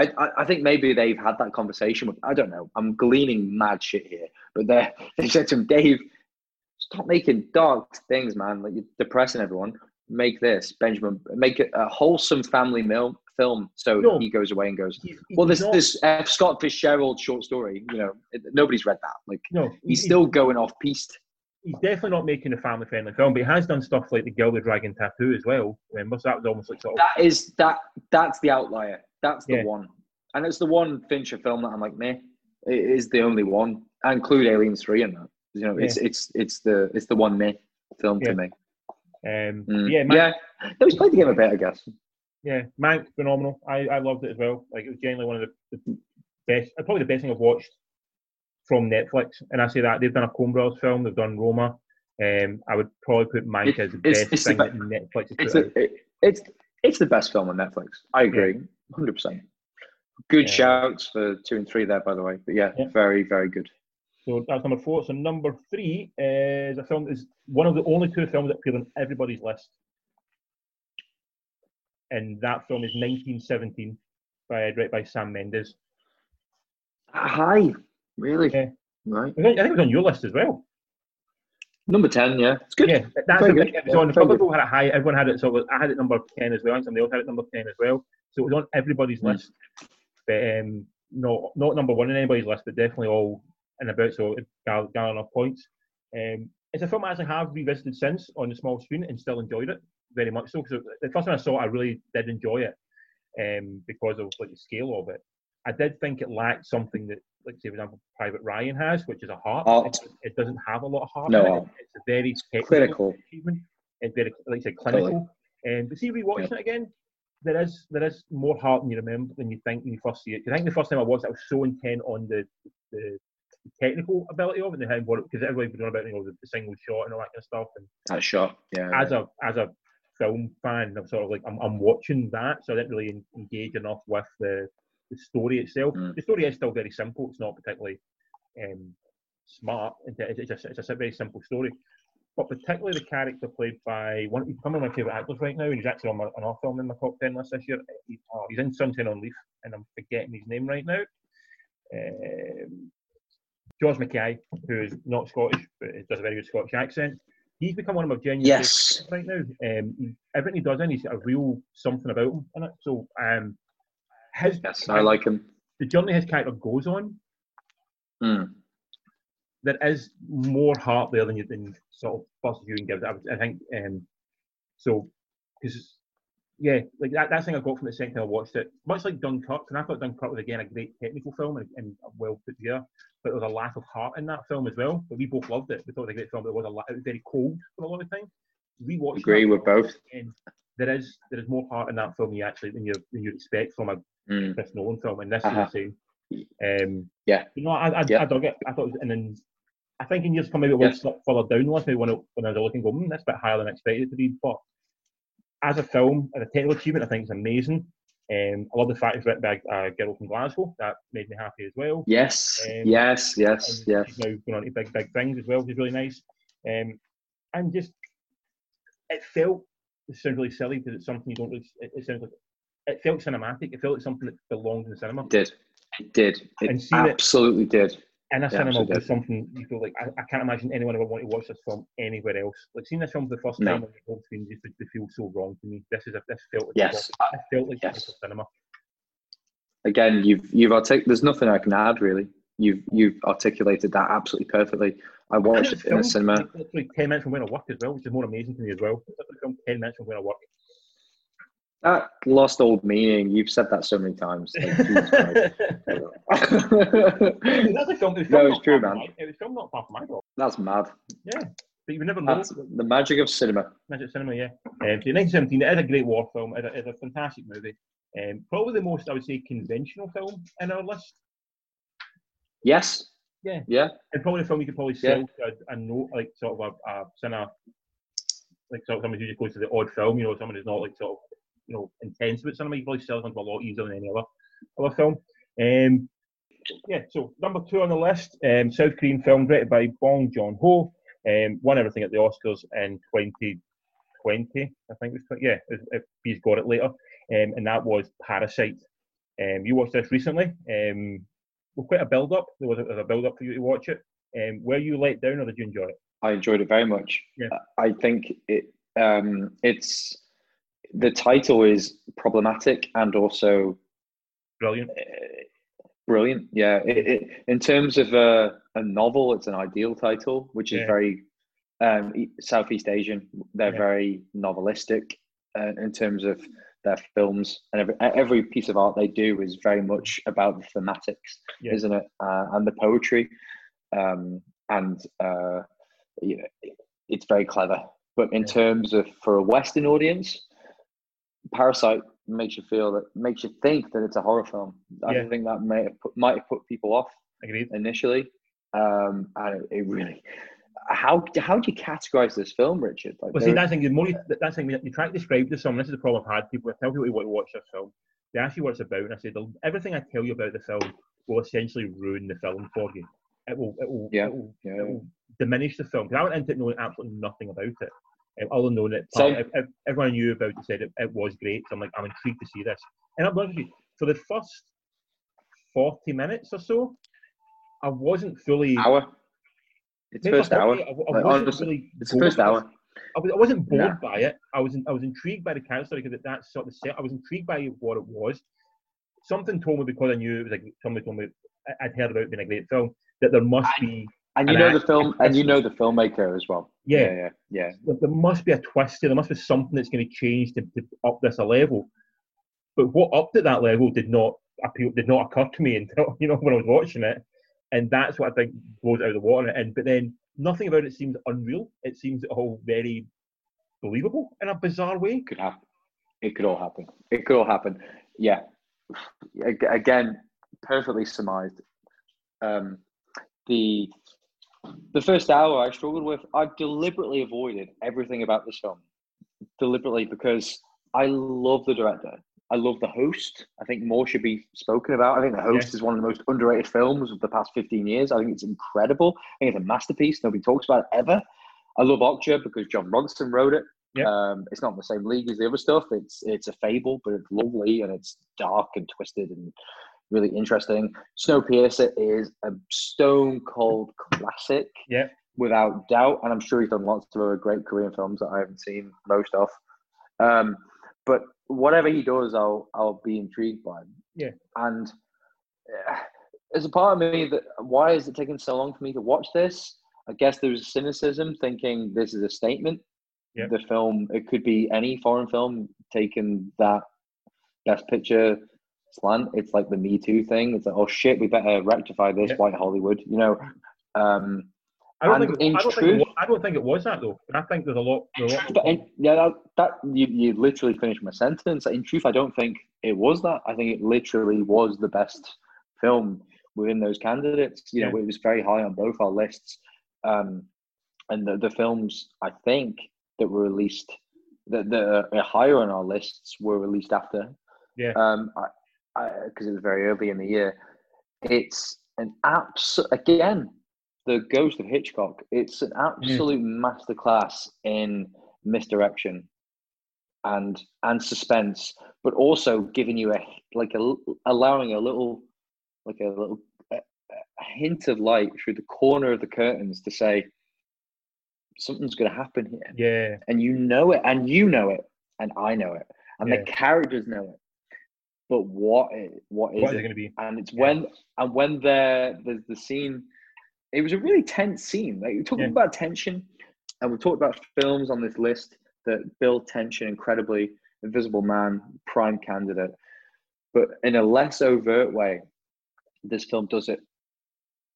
S2: I, I, I think maybe they've had that conversation with, I don't know, I'm gleaning mad shit here, but they <laughs> they said to him, Dave, stop making dark things, man. Like you're depressing everyone. Make this, Benjamin, make it a wholesome family mil- film. So
S1: No.
S2: he goes away and goes,
S1: He's-
S2: well, this
S1: not-
S2: this F. Scott Fitzgerald short story, you know, it, nobody's read that. Like
S1: no,
S2: he's still going off piste.
S1: he's definitely not making a family friendly film, but he has done stuff like the Girl with Dragon Tattoo as well. Um, Remember, so that was almost like sort of
S2: That is that that's the outlier. That's the
S1: Yeah.
S2: one, and it's the one Fincher film that I'm like, meh. It is the only one. I include Aliens three in that. You know, it's it's it's the it's the one meh film
S1: Yeah.
S2: to me.
S1: um,
S2: Mm.
S1: yeah,
S2: yeah. No, he's played the game a bit, I guess.
S1: Yeah, Mank, phenomenal. I, I loved it as well. Like it was genuinely one of the, the best, uh, probably the best thing I've watched from Netflix. And I say that they've done a Coen Brothers film, they've done Roma. Um, I would probably put Mank
S2: It-
S1: as the best
S2: it's the
S1: thing that Netflix has
S2: It's a, it, it's it's the best film on Netflix. I agree, hundred percent. Good
S1: Yeah.
S2: shouts for two and three there, by the way. But yeah,
S1: Yeah.
S2: very very good.
S1: So that's number four. So number three is a film that is one of the only two films that appear on everybody's list. And that film is 1917 by directed by Sam Mendes.
S2: Hi, really?
S1: Yeah.
S2: Right.
S1: I think it was on your list as well.
S2: Number ten. Yeah, it's good.
S1: Yeah, that's
S2: Very
S1: the
S2: good.
S1: It was
S2: Yeah,
S1: on had it high. Everyone had it. So I had it number ten as well, and somebody else had it number ten as well. So it was on everybody's
S2: Mm.
S1: list, but um, not not number one on anybody's list, but definitely all in about. So it gathered enough points. Um, it's a film I actually have revisited since on the small screen and still enjoyed it very much so. Because the first time I saw it, I really did enjoy it um, because of like the scale of it. I did think it lacked something that, like say for example, Private Ryan has, which is a heart.
S2: Heart.
S1: It, it doesn't have a lot of heart.
S2: No
S1: it. It's a very technical
S2: critical.
S1: achievement. It's very, like I said, clinical. Um, but see, rewatching it again, there is there is more heart than you remember than you think when you first see it. I think the first time I watched it, I was so intent on the the, technical ability of it and how because everybody was talking about you know the, the single shot and all that kind of stuff. And
S2: That shot. Yeah.
S1: as a as a film fan, I'm sort of like I'm, I'm watching that, so I didn't really engage enough with the the story itself.
S2: Mm.
S1: The story is still very simple. It's not particularly um, smart. It's just it's just a very simple story. But particularly the character played by one, he's one of my favourite actors right now, and he's actually on my, another film in my top ten list this year. He, oh, he's in Sunshine on Leith, and I'm forgetting his name right now. Um, George Mackay, who is not Scottish but does a very good Scottish accent. He's become one of my genuine
S2: Yes.
S1: right now. Um, everything he does in, he's got a real something about him in it. So um, his
S2: Yes, I like him.
S1: the journey his character goes on
S2: Mm.
S1: There is more heart there than you than sort of first viewing gives. I, I think um, so because yeah, like that, that thing I got from the second time I watched it, much like Dunkirk, and I thought Dunkirk was again a great technical film and, and well put together, but there was a lack of heart in that film as well. But we both loved it. We thought it was a great film, but it was a lot, it was very cold for a lot of time. We watched.
S2: Agree with both.
S1: And there is there is more heart in that film than you actually than you than you expect from a
S2: Mm.
S1: Chris Nolan film, and this
S2: Uh-huh.
S1: is the same. Um,
S2: Yeah.
S1: you know, I, I,
S2: Yeah.
S1: I dug it. I thought, it was, and then I think in years come maybe it
S2: Yeah.
S1: slip further down the list. Maybe when, it, when I was looking, go, hmm, that's a bit higher than I expected it to be. But as a film, as a technical achievement, I think it's amazing. Um, I love the fact it's written by a girl from Glasgow. That made me happy as well.
S2: Yes,
S1: Um,
S2: yes, yes, yes.
S1: she's now going on to big, big things as well, which is really nice. Um, and just, it felt, it sounds really silly because it's something you don't really, it, it sounds like, it felt cinematic. It felt like something that belonged in the cinema.
S2: It did. It did. It
S1: And seeing it-
S2: absolutely did.
S1: In a
S2: Yeah,
S1: cinema was something you feel like, I, I can't imagine anyone ever want to watch this film anywhere else. Like seeing this film for the first
S2: No.
S1: time on the home screen just would feel so wrong to me. This is a, this felt like
S2: Yes.
S1: a, felt like
S2: Yes.
S1: cinema.
S2: Again, you've you've artic- There's nothing I can add really. You've you've articulated that absolutely perfectly. I watched it in a cinema.
S1: literally 10 minutes from when I work as well, which is more amazing to me as well. It's like a film 10 minutes from where I work.
S2: That lost old meaning. You've said that so many times. Like, <laughs>
S1: That's a. It was
S2: No, it's true, man.
S1: It was filmed not far from my job.
S2: That's mad.
S1: Yeah. But you never know.
S2: That's the magic of cinema.
S1: Magic of Cinema, yeah. Um, so 1917, it is a great war film. It's a, fantastic movie. Um, probably the most, I would say, conventional film in our list.
S2: Yes.
S1: Yeah.
S2: Yeah.
S1: And probably a film you could probably
S2: Yeah.
S1: sell to a, a note, like sort of a, a cinema, like sort of somebody who just goes to the odd film, you know, someone who's not like sort of, you know, intense with cinema. You probably sell them a lot easier than any other other film. Um, yeah, so number two on the list, um, South Korean film directed by Bong Joon Ho, um, won everything at the Oscars in 2020, I think it was. Yeah, if, if he's got it later, um, and that was Parasite. Um, you watched this recently. Um, well, quite a build up. There was a, there was a build up for you to watch it. Um, were you let down or did you enjoy it?
S2: I enjoyed it very much.
S1: Yeah.
S2: I think it um, it's the title is problematic and also
S1: Brilliant.
S2: uh, brilliant. Yeah, it, it, in terms of a, a novel, it's an ideal title, which is
S1: Yeah.
S2: very um, Southeast Asian. They're
S1: Yeah.
S2: very novelistic uh, in terms of their films, and every every piece of art they do is very much about the thematics,
S1: Yeah.
S2: isn't it? Uh, and the poetry, um, and uh, you know, it- it's very clever. But in terms of for a Western audience, Parasite makes you feel that makes you think that it's a horror film. I
S1: Yeah.
S2: think that might have put, might have put people off
S1: Agreed.
S2: initially, um, and it, it really. How how do you categorize this film, Richard? Like,
S1: Well, see, that's thing. The more you, that's thing. You try to describe to someone. This is the problem I've had. People I tell people to want to watch this film. They ask you what it's about, and I say everything I tell you about the film will essentially ruin the film for you. It will. It will.
S2: Yeah,
S1: It will,
S2: yeah.
S1: it will diminish the film because I went into it knowing absolutely nothing about it. Other than knowing that part, ev- everyone I knew about it said it, it was great. So I'm like, I'm intrigued to see this. And I'm honest with you, for the first 40 minutes or so, I wasn't fully.
S2: hour. It's first hour.
S1: I, I
S2: Like,
S1: wasn't
S2: honestly,
S1: really
S2: It's first hour.
S1: I, was, I wasn't bored
S2: No.
S1: by it. I was in, I was intrigued by the character because that's sort of set. I was intrigued by what it was. Something told me because I knew it was like somebody told me I'd heard about it being a great film that there must
S2: I-
S1: be
S2: And you
S1: And
S2: know
S1: I-
S2: the film, and you know the filmmaker as well.
S1: Yeah.
S2: yeah, yeah. yeah.
S1: there must be a twist here. There must be something that's going to change to, to up this a level. But what upped at that level did not appeal, did not occur to me <laughs> until you know when I was watching it, and that's what I think blows out of the water. And but then nothing about it seems unreal. It seems all very believable in a bizarre way.
S2: It could happen. It could all happen. It could all happen. Yeah. Again, perfectly surmised. Um, the the first hour I struggled with. I deliberately avoided everything about this film, deliberately because I love the director. I love the host. I think more should be spoken about. I think the host
S1: Yes.
S2: is one of the most underrated films of the past fifteen years. I think it's incredible. I think it's a masterpiece. Nobody talks about it ever. I love Okja because Jon Ronson wrote it.
S1: Yep.
S2: Um, it's not in the same league as the other stuff. It's it's a fable, but it's lovely and it's dark and twisted and really interesting. Snowpiercer is a stone cold classic,
S1: Yeah.
S2: without doubt. And I'm sure he's done lots of other great Korean films that I haven't seen most of. Um, but whatever he does, I'll I'll be intrigued by.
S1: Yeah.
S2: And uh, there's a part of me that why is it taking so long for me to watch this? I guess there's a cynicism thinking this is a statement.
S1: Yeah.
S2: The film, it could be any foreign film taking that best picture slant. It's like the Me Too thing. It's like, oh shit, we better rectify this,
S1: Yeah.
S2: white Hollywood. You know, um,
S1: I don't, think,
S2: in
S1: I, don't it,
S2: truth-
S1: wa- I don't think it was that though. I think there's a lot. There's a lot
S2: in, yeah, that, that you, you literally finished my sentence. In truth, I don't think it was that. I think it literally was the best film within those candidates. You know, it was very high on both our lists. Um, and the, the films I think that were released that that are higher on our lists were released after.
S1: Yeah.
S2: Um, I Uh, because it was very early in the year. It's an absolute again the Ghost of Hitchcock. It's an hmm. absolute masterclass in misdirection and and suspense, but also giving you a like a allowing a little like a little a, a hint of light through the corner of the curtains to say something's going to happen here,
S1: Yeah,
S2: and you know it, and you know it, and I know it, and
S1: Yeah.
S2: the characters know it. But what is, what is
S1: what is it
S2: it?
S1: going to be?
S2: and it's
S1: Yeah.
S2: when and when there there's the scene it was a really tense scene like we're talking
S1: Yeah.
S2: about tension and we've talked about films on this list that build tension incredibly invisible man prime candidate but in a less overt way this film does it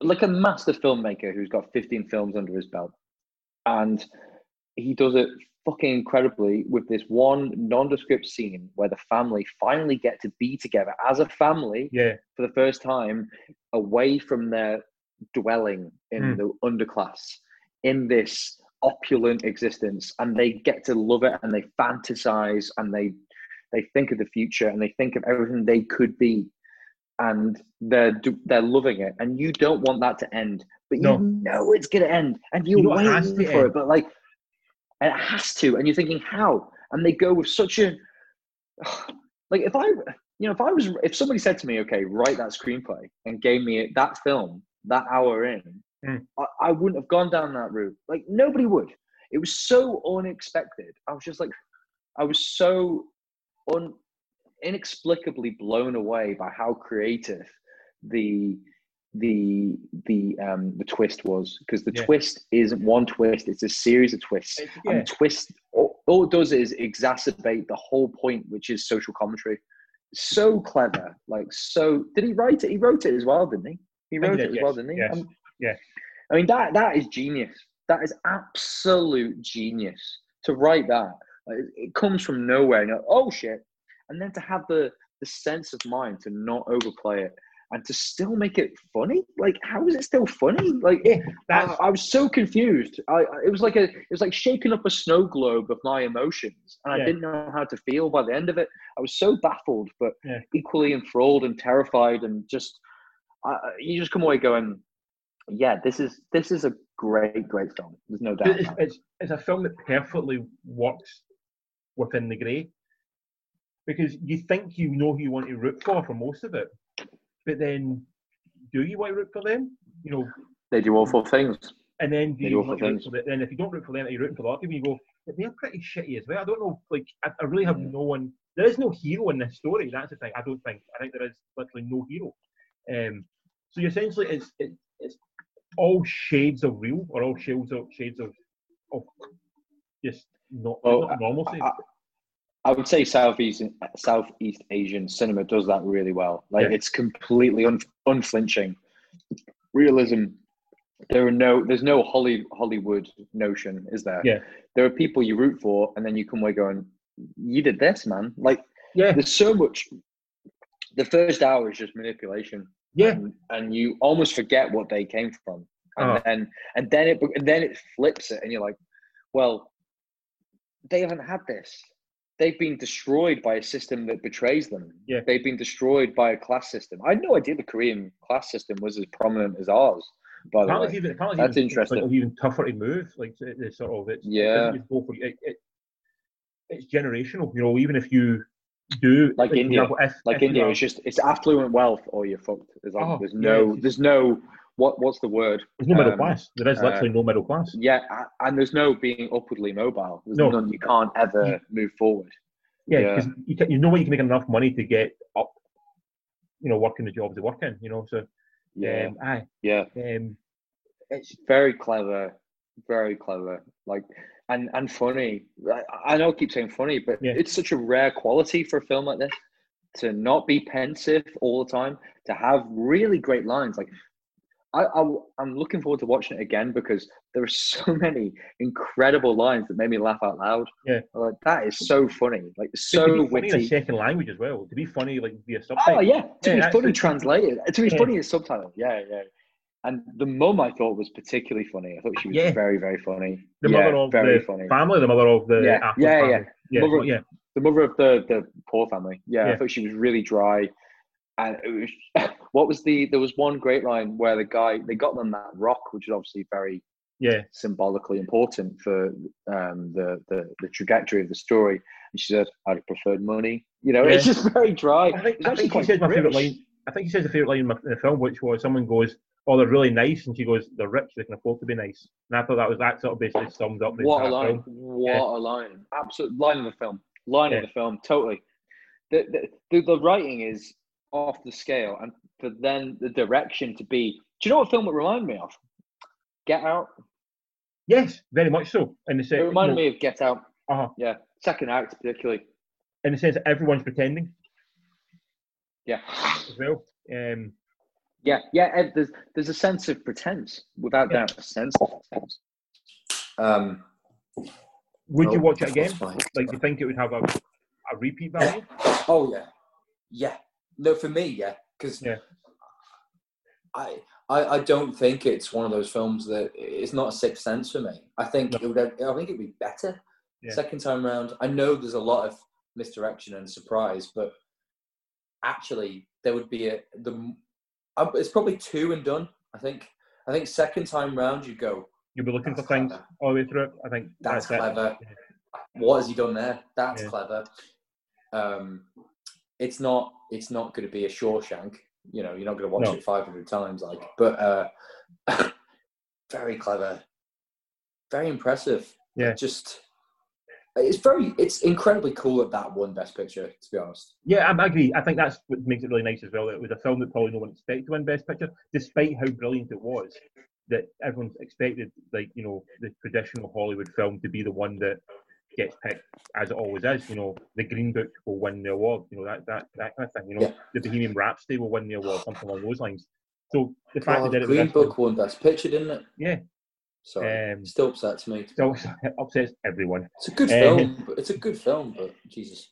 S2: like a master filmmaker who's got 15 films under his belt and he does it fucking incredibly with this one nondescript scene where the family finally get to be together as a family
S1: Yeah,
S2: for the first time away from their dwelling in
S1: Mm.
S2: the underclass in this opulent existence. And they get to love it and they fantasize and they they think of the future and they think of everything they could be. And they're they're loving it. And you don't want that to end but you know it's going to end. And you're
S1: You know
S2: waiting for
S1: end.
S2: it but like and it has to and you're thinking how? And they go with such a <sighs> like if i you know if i was if somebody said to me okay write that screenplay and gave me that film that hour in
S1: Mm.
S2: I, I wouldn't have gone down that route. Like nobody would. It was so unexpected. I was just like i was so un inexplicably blown away by how creative the the the um the twist was because the
S1: Yeah.
S2: twist isn't one twist it's a series of twists.
S1: It's-
S2: and twist all, all it does is exacerbate the whole point which is social commentary. So clever like so did he write it? He wrote it as well didn't he? He
S1: think he
S2: wrote
S1: did,
S2: it as well didn't he?
S1: Yes,
S2: Um,
S1: yeah.
S2: i mean that that is genius. That is absolute genius to write that. Like, it- comes from nowhere and you're like, oh shit. And then to have the the sense of mind to not overplay it and to still make it funny like how is it still funny like
S1: yeah.
S2: I, I was so confused. I it was like a it was like shaking up a snow globe of my emotions, and
S1: Yeah.
S2: I didn't know how to feel by the end of it. I was so baffled, but
S1: Yeah.
S2: equally enthralled and terrified, and just I- you just come away going, "Yeah, this is this is a great great film. There's no doubt."
S1: it's, it's, it's a film that perfectly works within the grey because you think you know who you want to root for for most of it, but then do you want to root for them? You know,
S2: They do awful things.
S1: and then do
S2: They
S1: you want to root for them? Then if you don't root for them, are you rooting for the other people? You go, but they're pretty shitty as well. I don't know. Like, I, I really have
S2: Mm.
S1: no one. There is no hero in this story. That's the thing. I don't think. I think there is literally no hero. Um, so essentially, it's it, it's all shades of real, or all shades of shades of of just not,
S2: Well,
S1: not normalcy.
S2: I, I would say Southeast Southeast Asian cinema does that really well. Like
S1: Yeah.
S2: it's completely un, unflinching realism. There are no, there's no Holly, Hollywood notion, is there?
S1: Yeah.
S2: There are people you root for, and then you come away going, "You did this, man!" Like
S1: yeah,
S2: there's so much. The first hour is just manipulation,
S1: yeah,
S2: and, and you almost forget what they came from, and
S1: Oh.
S2: then and then it and then it flips it, and you're like, "Well, they haven't had this. They've been destroyed by a system that betrays them.
S1: Yeah.
S2: They've been destroyed by a class system. I had no idea the Korean class system was as prominent as ours. By the way,
S1: even, apparently
S2: That's
S1: even,
S2: interesting.
S1: Like, even tougher to move. Like the, sort of it's it
S2: Yeah.
S1: doesn't just go for it, it, it's generational. You know, even if you do
S2: Like
S1: for
S2: India.
S1: example, if-
S2: like
S1: if
S2: India, it's just it's affluent wealth, or you're fucked. There's, like,
S1: Oh,
S2: there's no,
S1: it's-
S2: there's no, what what's the word?
S1: There's no middle
S2: Um,
S1: class. There is
S2: uh,
S1: literally no middle class.
S2: Yeah, and there's no being upwardly mobile. There's
S1: No.
S2: none. You can't ever move forward.
S1: Yeah,
S2: yeah.
S1: because you, can- you know what you can make enough money to get up, you know, working the jobs they work in. You know, so
S2: Yeah,
S1: Um, aye.
S2: yeah.
S1: Um,
S2: It's very clever, very clever. Like and and funny. I, I know I keep saying funny, but
S1: Yeah.
S2: it's such a rare quality for a film like this to not be pensive all the time, to have really great lines. Like I, I I'm looking forward to watching it again because there are so <laughs> many incredible lines that made me laugh out loud.
S1: Yeah.
S2: like that is so funny, like so
S1: be funny in a second language as well. To be funny, like via subtitle.
S2: Oh yeah, to
S1: Yeah,
S2: be funny translated, to be
S1: Yeah.
S2: funny as subtitle. Yeah, yeah. And the mum I thought was particularly funny. I thought she was
S1: Yeah.
S2: very, very funny.
S1: the
S2: yeah,
S1: mother of
S2: very
S1: the
S2: funny.
S1: family, the mother of the
S2: Yeah, yeah,
S1: family.
S2: yeah.
S1: yeah,
S2: Mother-
S1: yeah.
S2: the mother of the the poor family. Yeah. I thought she was really dry. And it was, <laughs> what was the? There was one great line where the guy they got them that rock, which is obviously very
S1: yeah.
S2: symbolically important for um, the, the the trajectory of the story. And she said, "I'd have preferred money." You know, it's just very dry.
S1: I think,
S2: It's
S1: I think she
S2: quite
S1: says my favorite line. I think she says the favorite line in, my, in the film, which was someone goes, "Oh, they're really nice," and she goes, "They're rich, they can afford to be nice." And I thought that was that sort of basically summed up the
S2: What a line!
S1: film.
S2: What
S1: Yeah.
S2: a line! Absolute line of the film. Line
S1: Yeah.
S2: of the film. Totally. The, the the the writing is off the scale, and for then the direction to be. Do you know what film it reminded me of? Get Out.
S1: Yes, very much so. In the sense, It
S2: reminded me of Get Out.
S1: uh
S2: Yeah, second act particularly.
S1: in the sense that everyone's pretending
S2: Yeah,
S1: as well. Um,
S2: yeah, yeah. Ed, there's there's a sense of pretense, without
S1: Yeah.
S2: doubt, a sense of pretense. Um,
S1: would you
S2: oh,
S1: watch it again? Like, do you think it would have a, a repeat value?
S3: Oh yeah, yeah. No, for me, yeah, because
S1: Yeah.
S3: I, I I don't think it's one of those films that it's not a sixth sense for me. I think
S1: No.
S3: it would. I think it'd be better
S1: Yeah.
S3: second time round. I know there's a lot of misdirection and surprise, but actually there would be a the. uh, It's probably two and done. I think. I think second time round you go.
S1: You'll be looking
S3: That's
S1: for things
S3: clever.
S1: all the way through it. I think
S3: That's
S1: it.
S3: clever. What has he done there? That's
S1: Yeah.
S3: clever. Um, it's not. It's not going to be a Shawshank. You know, you're not going to watch
S1: No.
S3: it 500 times, like. But uh, <coughs> very clever, very impressive.
S1: Yeah.
S3: Just. It's very. It's incredibly cool that that won Best Picture. To be honest.
S1: Yeah, I agree. I think that's what makes it really nice as well. It was a film that probably no one expected to win Best Picture, despite how brilliant it was. That everyone expected, like you know, the traditional Hollywood film to be the one that gets picked, as it always is. You know, the Green Book will win the award. You know that that that kind of thing. You know,
S3: Yeah.
S1: the Bohemian Rhapsody will win the award, something along those lines. So the fact
S3: God,
S1: that was
S3: Green Book won Best Picture, didn't it?
S1: Yeah.
S3: Sorry,
S1: Um,
S3: still upsets me.
S1: so <laughs> upsets everyone.
S3: It's a good
S1: um,
S3: film. <laughs> But it's a good film, but Jesus.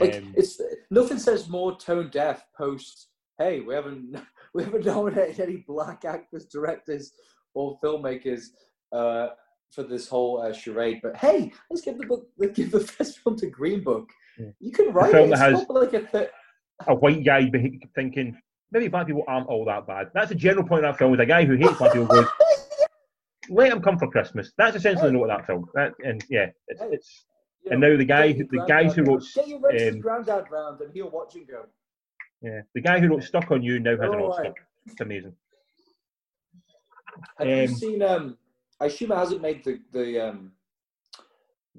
S3: Like
S1: Um,
S3: it's nothing says more tone deaf post. Hey, we haven't <laughs> we haven't nominated any black actors, directors, or filmmakers uh, for this whole uh, charade. But hey, let's give the book, let's give the <laughs> best film to Green Book.
S1: Yeah.
S3: You can write it. It's
S1: has-
S3: like a th-
S1: a white guy thinking maybe black people aren't all that bad. That's a general point of that film. Is a guy who hates black people goes, <laughs> "Let him come for Christmas." That's essentially the note of that film. That, and yeah, it's, it's
S3: you
S1: and
S3: know,
S1: now the guy, who, the guys who wrote,
S3: get your
S1: um,
S3: granddad round, and he'll watch and go.
S1: yeah, the guy who wrote "Stuck on You" now has an
S3: All
S1: Oscar.
S3: right.
S1: It's amazing.
S3: Have you
S1: Um,
S3: seen? Um, I assume it hasn't made the the um,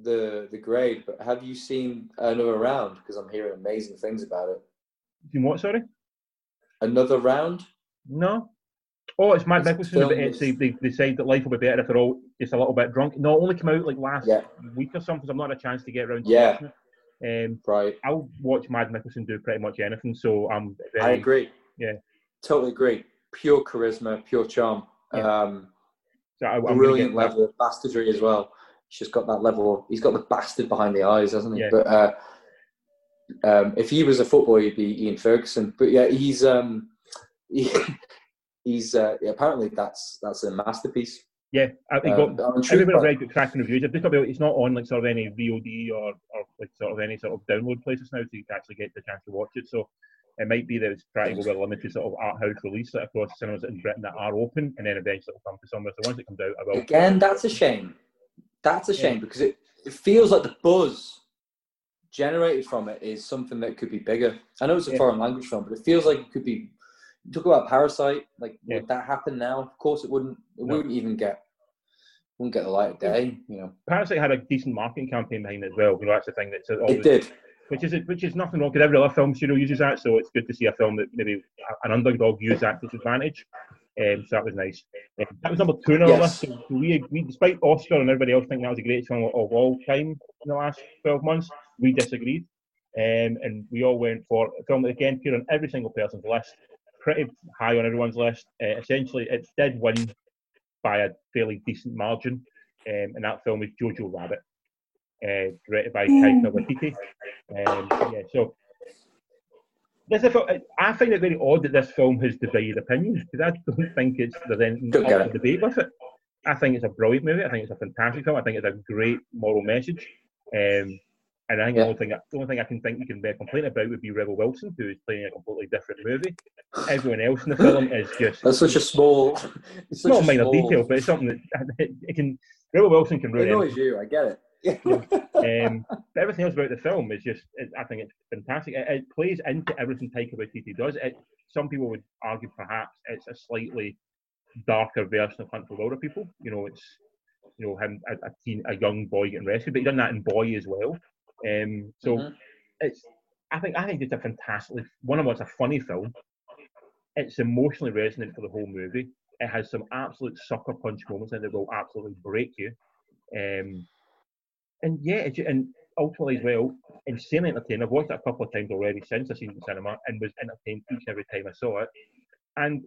S3: the the grade, but have you seen another round? Because I'm hearing amazing things about it.
S1: You what? Sorry,
S3: Another round?
S1: no. Oh, it's Mads
S3: It's
S1: Mikkelsen. But
S3: filmed
S1: they, they decide that life will be better if they're all just a little bit drunk. No, it only came out like last
S3: Yeah.
S1: week or something. So I've not had a chance to get around. To
S3: Yeah.
S1: it. Um,
S3: Right.
S1: I'll watch Mads Mikkelsen do pretty much anything. So I'm very,
S3: I agree.
S1: Yeah.
S3: Totally agree. Pure charisma, pure charm.
S1: Yeah.
S3: Um,
S1: So I,
S3: brilliant level of bastardry as well. He's just got that level. He's got the bastard behind the eyes, hasn't he?
S1: Yeah.
S3: But uh, um, if he was a footballer, he'd be Ian Ferguson. But yeah, he's um, he, <laughs> he's uh, yeah, apparently that's that's a masterpiece.
S1: Yeah, I think
S3: Um,
S1: got
S3: I'm intrigued
S1: everybody
S3: by-
S1: read got cracking reviews. I've just got to be- it's not on like sort of any VOD or, or like sort of any sort of download places now, so you can actually get the chance to watch it. So it might be that it's trying to go with a limited sort of art house release that across cinemas in Britain that are open, and then eventually it'll come to somewhere. So once it comes out, I will.
S3: Again, that's a shame. That's a
S1: Yeah.
S3: shame because it, it feels like the buzz generated from it is something that could be bigger. I know it's a
S1: Yeah.
S3: foreign language film, but it feels like it could be. You talk about Parasite, like
S1: Yeah.
S3: would that happen now? Of course, it wouldn't. It
S1: No.
S3: wouldn't even get. Wouldn't get the light of day. You know,
S1: Parasite had a decent marketing campaign behind it as well. You know, that's the thing that's always
S3: it did.
S1: Which is which is nothing wrong because every other film studio uses that. So it's good to see a film that maybe an underdog use that to its advantage. Um, so that was nice. Um, that was number two on our
S2: Yes.
S1: list. So we, we, despite Oscar and everybody else thinking that was the greatest film of all time in the last 12 months, we disagreed. Um, and we all went for a film that again appeared on every single person's list, pretty high on everyone's list. Uh, essentially, it did win by a fairly decent margin, um, and that film is Jojo Rabbit, uh, directed by Taika Waititi. Um, yeah, so this is a I find it very odd that this film has divided opinions because I don't think it's there's anything
S2: Don't get
S1: up for debate with it. I think it's a brilliant movie. I think it's a fantastic film. I think it's a great moral message. Um, and I think
S2: Yeah.
S1: the, only thing, the only thing I can think you can be complain about would be Rebel Wilson, who is playing a completely different movie. Everyone else in the film <laughs> is just
S2: That's such a small. It's
S1: it's
S2: such
S1: not a
S2: a
S1: minor
S2: small,
S1: detail, but it's something that it, <laughs> it can. Rebel Wilson can really.
S2: It
S1: ruin
S2: annoys you. I get it.
S1: Um, but everything else about the film is just, it, I think it's fantastic. It, it plays into everything Taika Waititi does. It, some people would argue perhaps it's a slightly darker version of Hunt for Wilderpeople. You know, it's you know him a, a teen, a young boy getting rescued, but he done that in Boy as well. Um, so
S2: Mhm.
S1: it's, I think, I think it's a fantastically one of them. It's a funny film. It's emotionally resonant for the whole movie. It has some absolute sucker punch moments in it will absolutely break you. Um, and yeah, and ultimately as well, insanely entertaining. I've watched it a couple of times already since I've seen it in cinema and was entertained each and every time I saw it. And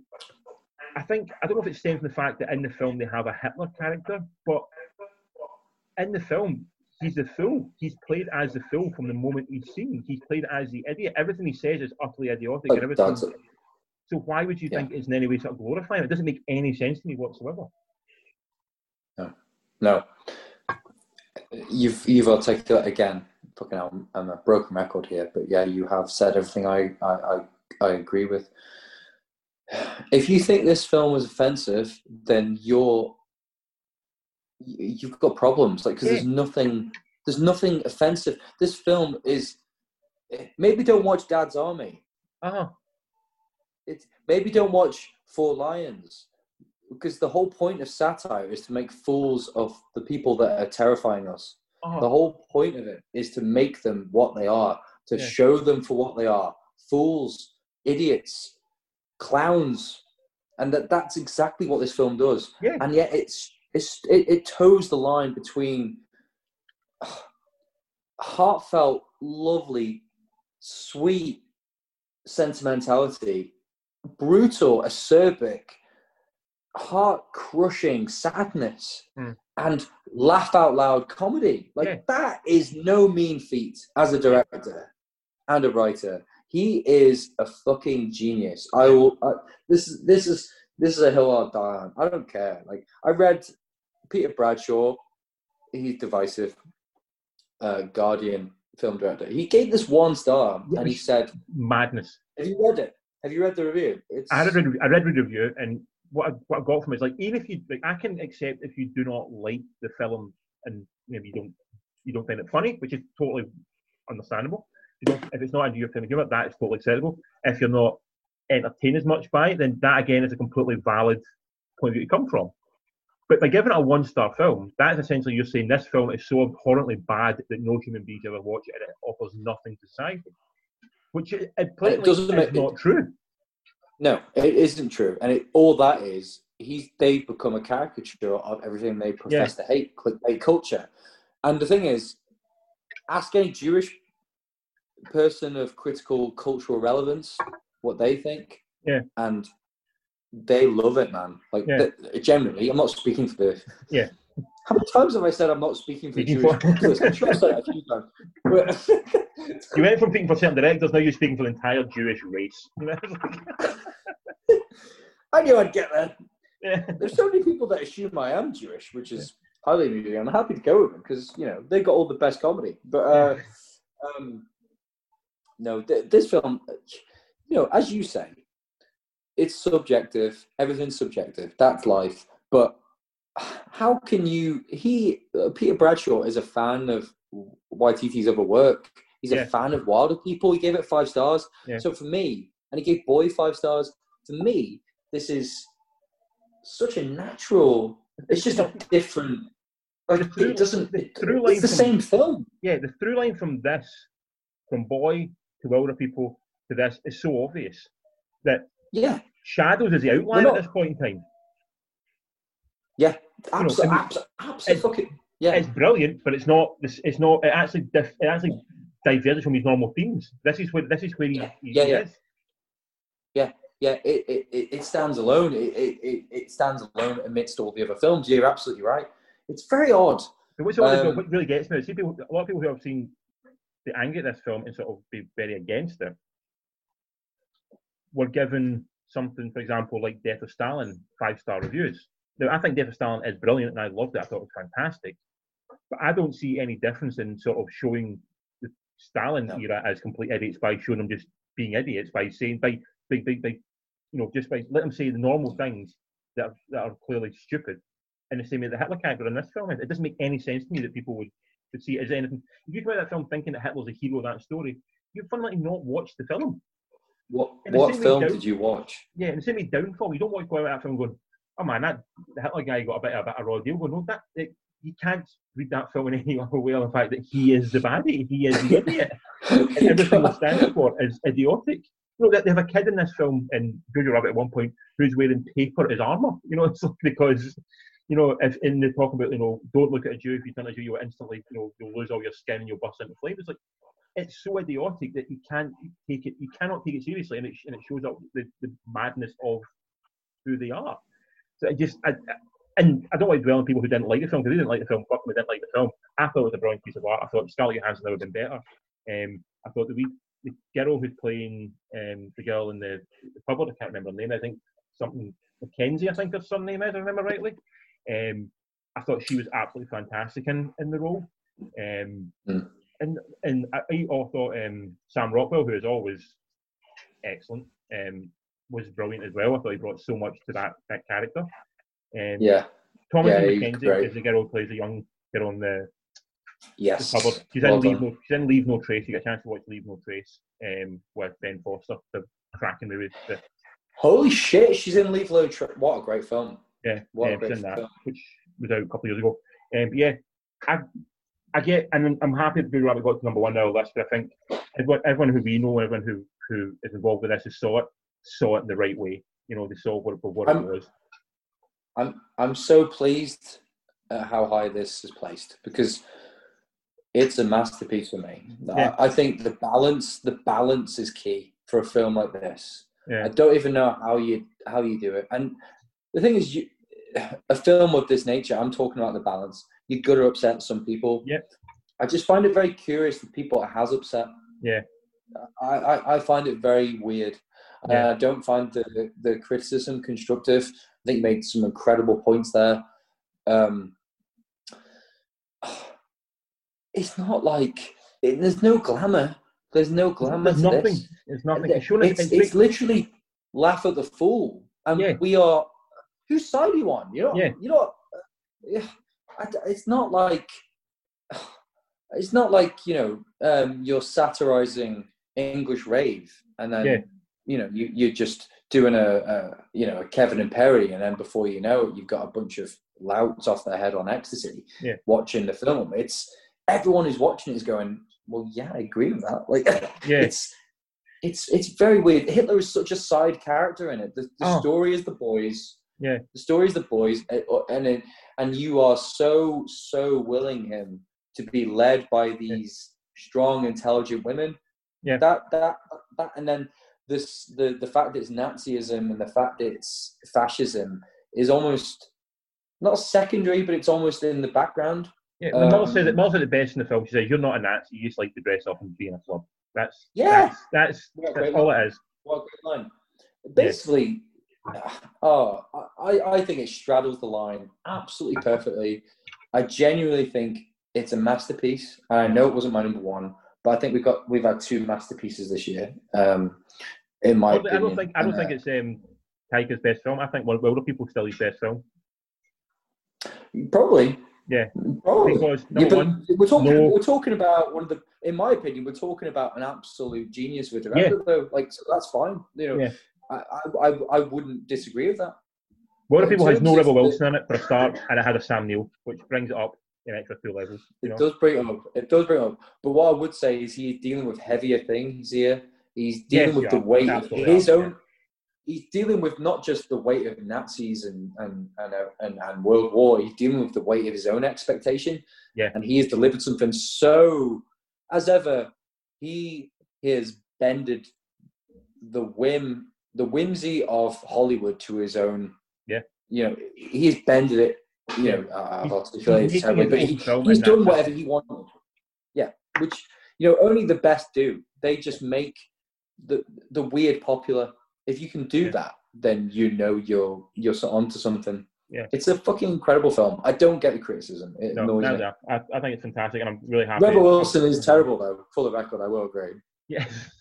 S1: I think I don't know if it stems from the fact that in the film they have a Hitler character, but in the film he's the fool. He's played as the fool from the moment he's seen. He's played as the idiot. Everything he says is utterly idiotic. and everything. So why would you
S2: Yeah.
S1: think it's in any way sort of glorifying? It doesn't make any sense to me whatsoever.
S2: No. No. You've you've articulated again. Fucking hell, I'm- a broken record here, but yeah, you have said everything I I, I, I agree with. If you think this film was offensive, then you're you've got problems. Like, because there's nothing there's nothing offensive. This film is maybe don't watch Dad's Army.
S1: Ah,
S2: It's maybe don't watch Four Lions because the whole point of satire is to make fools of the people that are terrifying us.
S1: ah,
S2: The whole point of it is to make them what they are, to
S1: Yeah.
S2: show them for what they are fools, idiots, clowns. And that, that's exactly what this film does.
S1: Yeah.
S2: And yet it's, it's it, it toes the line between <sighs> heartfelt, lovely, sweet sentimentality, brutal, acerbic, heart crushing sadness,
S1: Hmm.
S2: and laugh out loud comedy. Like
S1: Yeah.
S2: that is no mean feat as a director and a writer. He is a fucking genius. I will. I, this is this is this is a hill I'll die on. I don't care. Like I read Peter Bradshaw. He's divisive. Uh, Guardian film director. He gave this one star, and he said,
S1: madness.
S2: "Have you read it? Have you read the review? It's
S1: I read, I read the review, and what I, what I got from it is like, even if you like, I can accept if you do not like the film and maybe you don't you don't find it funny, which is totally understandable. If, you don't, if it's not your film of humor, that is totally acceptable. If you're not entertained as much by it, then that again is a completely valid point of view to come from. But by giving it a one star film, that is essentially you're saying this film is so abhorrently bad that no human beings ever watch it and it offers nothing to society. Which uh, it, it blatantly
S2: doesn't
S1: is
S2: make-
S1: not true.
S2: No, it isn't true, and it, all that is he's they've become a caricature of everything they profess to hate, clickbait culture. And the thing is, ask any Jewish person of critical cultural relevance what they think,
S1: Yeah.
S2: and they love it, man. Like
S1: Yeah.
S2: generally, I'm not speaking for the.
S1: Yeah.
S2: How many times have I said I'm not speaking for Jewish
S1: for-
S2: populace? I'm sure I've said it a few times. <laughs>
S1: You went from speaking for certain directors, now you're speaking for the entire Jewish race. You know, it's like-
S2: I knew I'd get there.
S1: yeah.
S2: There's so many people that assume I am Jewish, which is highly amusing. I'm happy to go with them because you know they got all the best comedy. But uh, um, no, th- this film, you know, as you say, it's subjective. Everything's subjective. That's life. But how can you? He uh, Peter Bradshaw is a fan of YTT's other work. He's
S1: Yeah.
S2: a fan of Wilderpeople. He gave it five stars.
S1: Yeah.
S2: So for me, and he gave Boy five stars. For me, this is such a natural. It's just a <laughs> different. Like
S1: The through-
S2: it doesn't.
S1: the through line
S2: it's the
S1: from-
S2: same film.
S1: yeah, the through line from this from boy to wilder people to this is so obvious that
S2: Yeah,
S1: Shadows is the outline at this point in time.
S2: Yeah, absolutely,
S1: mean,
S2: absolutely. fucking yeah.
S1: It's brilliant, but it's not. This it's not. It actually dif- it actually diverges from his normal themes. This is where this is where he,
S2: Yeah,
S1: he
S2: yeah, yeah.
S1: is.
S2: yeah, it, it, it, it stands alone. It, it, it, stands alone amidst all the other films. You're absolutely right. It's very odd.
S1: But what's
S2: Um,
S1: what really gets me is see people, a lot of people who have seen the anger at this film and sort of be very against it were given something, for example, like Death of Stalin, five star reviews. Now, I think Death of Stalin is brilliant and I loved it. I thought it was fantastic. But I don't see any difference in sort of showing the Stalin
S2: No.
S1: era as complete idiots by showing them just being idiots, by saying, by, by, by, by you know, just by let them say the normal things that are, that are clearly stupid. In the same way the Hitler character in this film is. It doesn't make any sense to me that people would, would see it as anything. If you come out of that film thinking that Hitler's a hero of that story, you've fundamentally not watched the film.
S2: What what film
S1: Down-
S2: did you watch?
S1: Yeah, and the same way Downfall, you don't want to go out of that film going, oh man, that Hitler guy got a bit, of a bit of raw deal. Going, no, that, it, you can't read that film in any other way the fact that he is the baddie, he is the <laughs> idiot. and everything he stands for is idiotic. You know, that they have a kid in this film in Jojo Rabbit at one point who's wearing paper as armour. You know, <laughs> it's like because, you know, if in the talk about, you know, don't look at a Jew, if you turn a Jew, you'll instantly, you know, you'll lose all your skin and you'll burst into flames. It's like, it's so idiotic that you can't take it, you cannot take it seriously, and it, and it shows up the, the madness of who they are. So it just, I, I- and I don't like dwelling on people who didn't like the film because they didn't like the film. Fuck them, they didn't like the film. I thought it was a brilliant piece of art. I thought Scarlett Johansson would have been better. Um, I thought the wee, the girl who's playing um, the girl in the, the pub, I can't remember her name. I think something McKenzie, I think her surname is. If I remember rightly. Um, I thought she was absolutely fantastic in, in the role. Um,
S2: Mm.
S1: And and I, I also thought um, Sam Rockwell, who is always excellent, um, was brilliant as well. I thought he brought so much to that that character. Um,
S2: Yeah.
S1: Thomas
S2: Yeah, great.
S1: is the girl who plays the young girl on the, the
S2: Yes.
S1: cupboard. She's
S2: Well
S1: in Leave. No. She's in Leave No Trace. You get a chance to watch Leave No Trace um, with Ben Foster, the cracking movie. The,
S2: Holy shit, she's in Leave No Tra- what a great film.
S1: yeah,
S2: What a
S1: um,
S2: great
S1: that,
S2: film.
S1: which was out a couple of years ago. Um, but yeah, I, I get, and I'm- happy that Blue Rabbit got to number one on our list. But I think everyone, everyone who we know, everyone who who is involved with this, has saw it, saw it in the right way. You know, they saw what, what it was.
S2: I'm I'm so pleased at how high this is placed because it's a masterpiece for me.
S1: Yeah.
S2: I, I think the balance the balance is key for a film like this.
S1: Yeah.
S2: I don't even know how you how you do it. And the thing is, you a film of this nature. I'm talking about the balance. You're gonna upset some people.
S1: Yep.
S2: I just find it very curious the people it has upset.
S1: Yeah.
S2: I, I, I find it very weird.
S1: Yeah.
S2: Uh, I don't find the, the criticism constructive. I think you made some incredible points there. Um, <sighs> it's not like it, there's no glamour. There's no glamour.
S1: There's nothing.
S2: This.
S1: It's nothing. It's,
S2: It's,
S1: it's,
S2: it's literally laugh at the fool, and
S1: Yeah.
S2: we are. Whose side are you on? You know.
S1: Yeah.
S2: You know. Yeah. It's not like. <sighs> It's not like you know um, you're satirizing English rave, and then
S1: Yeah.
S2: You know you you're just doing a, a you know a Kevin and Perry, and then before you know it, you've got a bunch of louts off their head on ecstasy
S1: Yeah.
S2: watching the film. It's everyone who's watching it is going, well, yeah, I agree with that. <laughs> Like,
S1: Yeah.
S2: it's it's it's very weird. Hitler is such a side character in it. The, the
S1: Oh.
S2: story is the boys.
S1: Yeah.
S2: The story is the boys, eh, and it, and you are so so willing him to be led by these strong, intelligent women.
S1: Yeah.
S2: That that that, and then this the the fact that it's Nazism and the fact that it's fascism is almost not secondary, but it's almost in the background.
S1: Yeah, the Mel
S2: Um,
S1: says it. Mel said it best in the film. She says, "You're not a Nazi. You just like to dress up and be in a club." That's
S2: Yeah.
S1: That's that's,
S2: Yeah,
S1: that's all it is.
S2: What great line. Basically, <sighs> oh, I, I think it straddles the line absolutely perfectly. I genuinely think it's a masterpiece. And I know it wasn't my number one, but I think we've got we've had two masterpieces this year. Um, in my
S1: I
S2: opinion,
S1: don't think I don't think it's um, Taika's best film. I think World Wilderpeople still his best film
S2: probably.
S1: Yeah.
S2: probably.
S1: because
S2: Yeah, but
S1: one,
S2: we're talking.
S1: no-
S2: We're talking about one of the. In my opinion, we're talking about an absolute genius with director. Though, like so that's fine. You know,
S1: Yeah.
S2: I, I, I, I wouldn't disagree with that.
S1: Wilderpeople has no Rebel Wilson in it for a start, and it had a Sam Neill, which brings it up. an extra two levels. You
S2: It
S1: know?
S2: does bring it up. It does bring it up. But what I would say is he's dealing with heavier things here. He's dealing
S1: Yes,
S2: with
S1: yeah,
S2: the weight of his
S1: yeah.
S2: own. He's dealing with not just the weight of Nazis and and, and uh, and and World War. He's dealing with the weight of his own expectation.
S1: Yeah.
S2: And he has delivered something so, as ever, he has bended the whim, the whimsy of Hollywood to his own.
S1: Yeah.
S2: You know, he's bended it. You know, uh, I've
S1: He's-
S2: articulated
S1: he's
S2: it terribly, but he, he's done whatever he wanted. Yeah, which you know only the best do. They just make the the weird popular. If you can do
S1: Yeah.
S2: that, then you know you're you're onto something.
S1: Yeah.
S2: it's a fucking incredible film. I don't get the criticism. It
S1: No,
S2: annoys
S1: no,
S2: me.
S1: no. I, I think it's fantastic, and I'm really happy.
S2: Rebel Wilson is terrible though. For the record, I will agree.
S1: Yes. <laughs>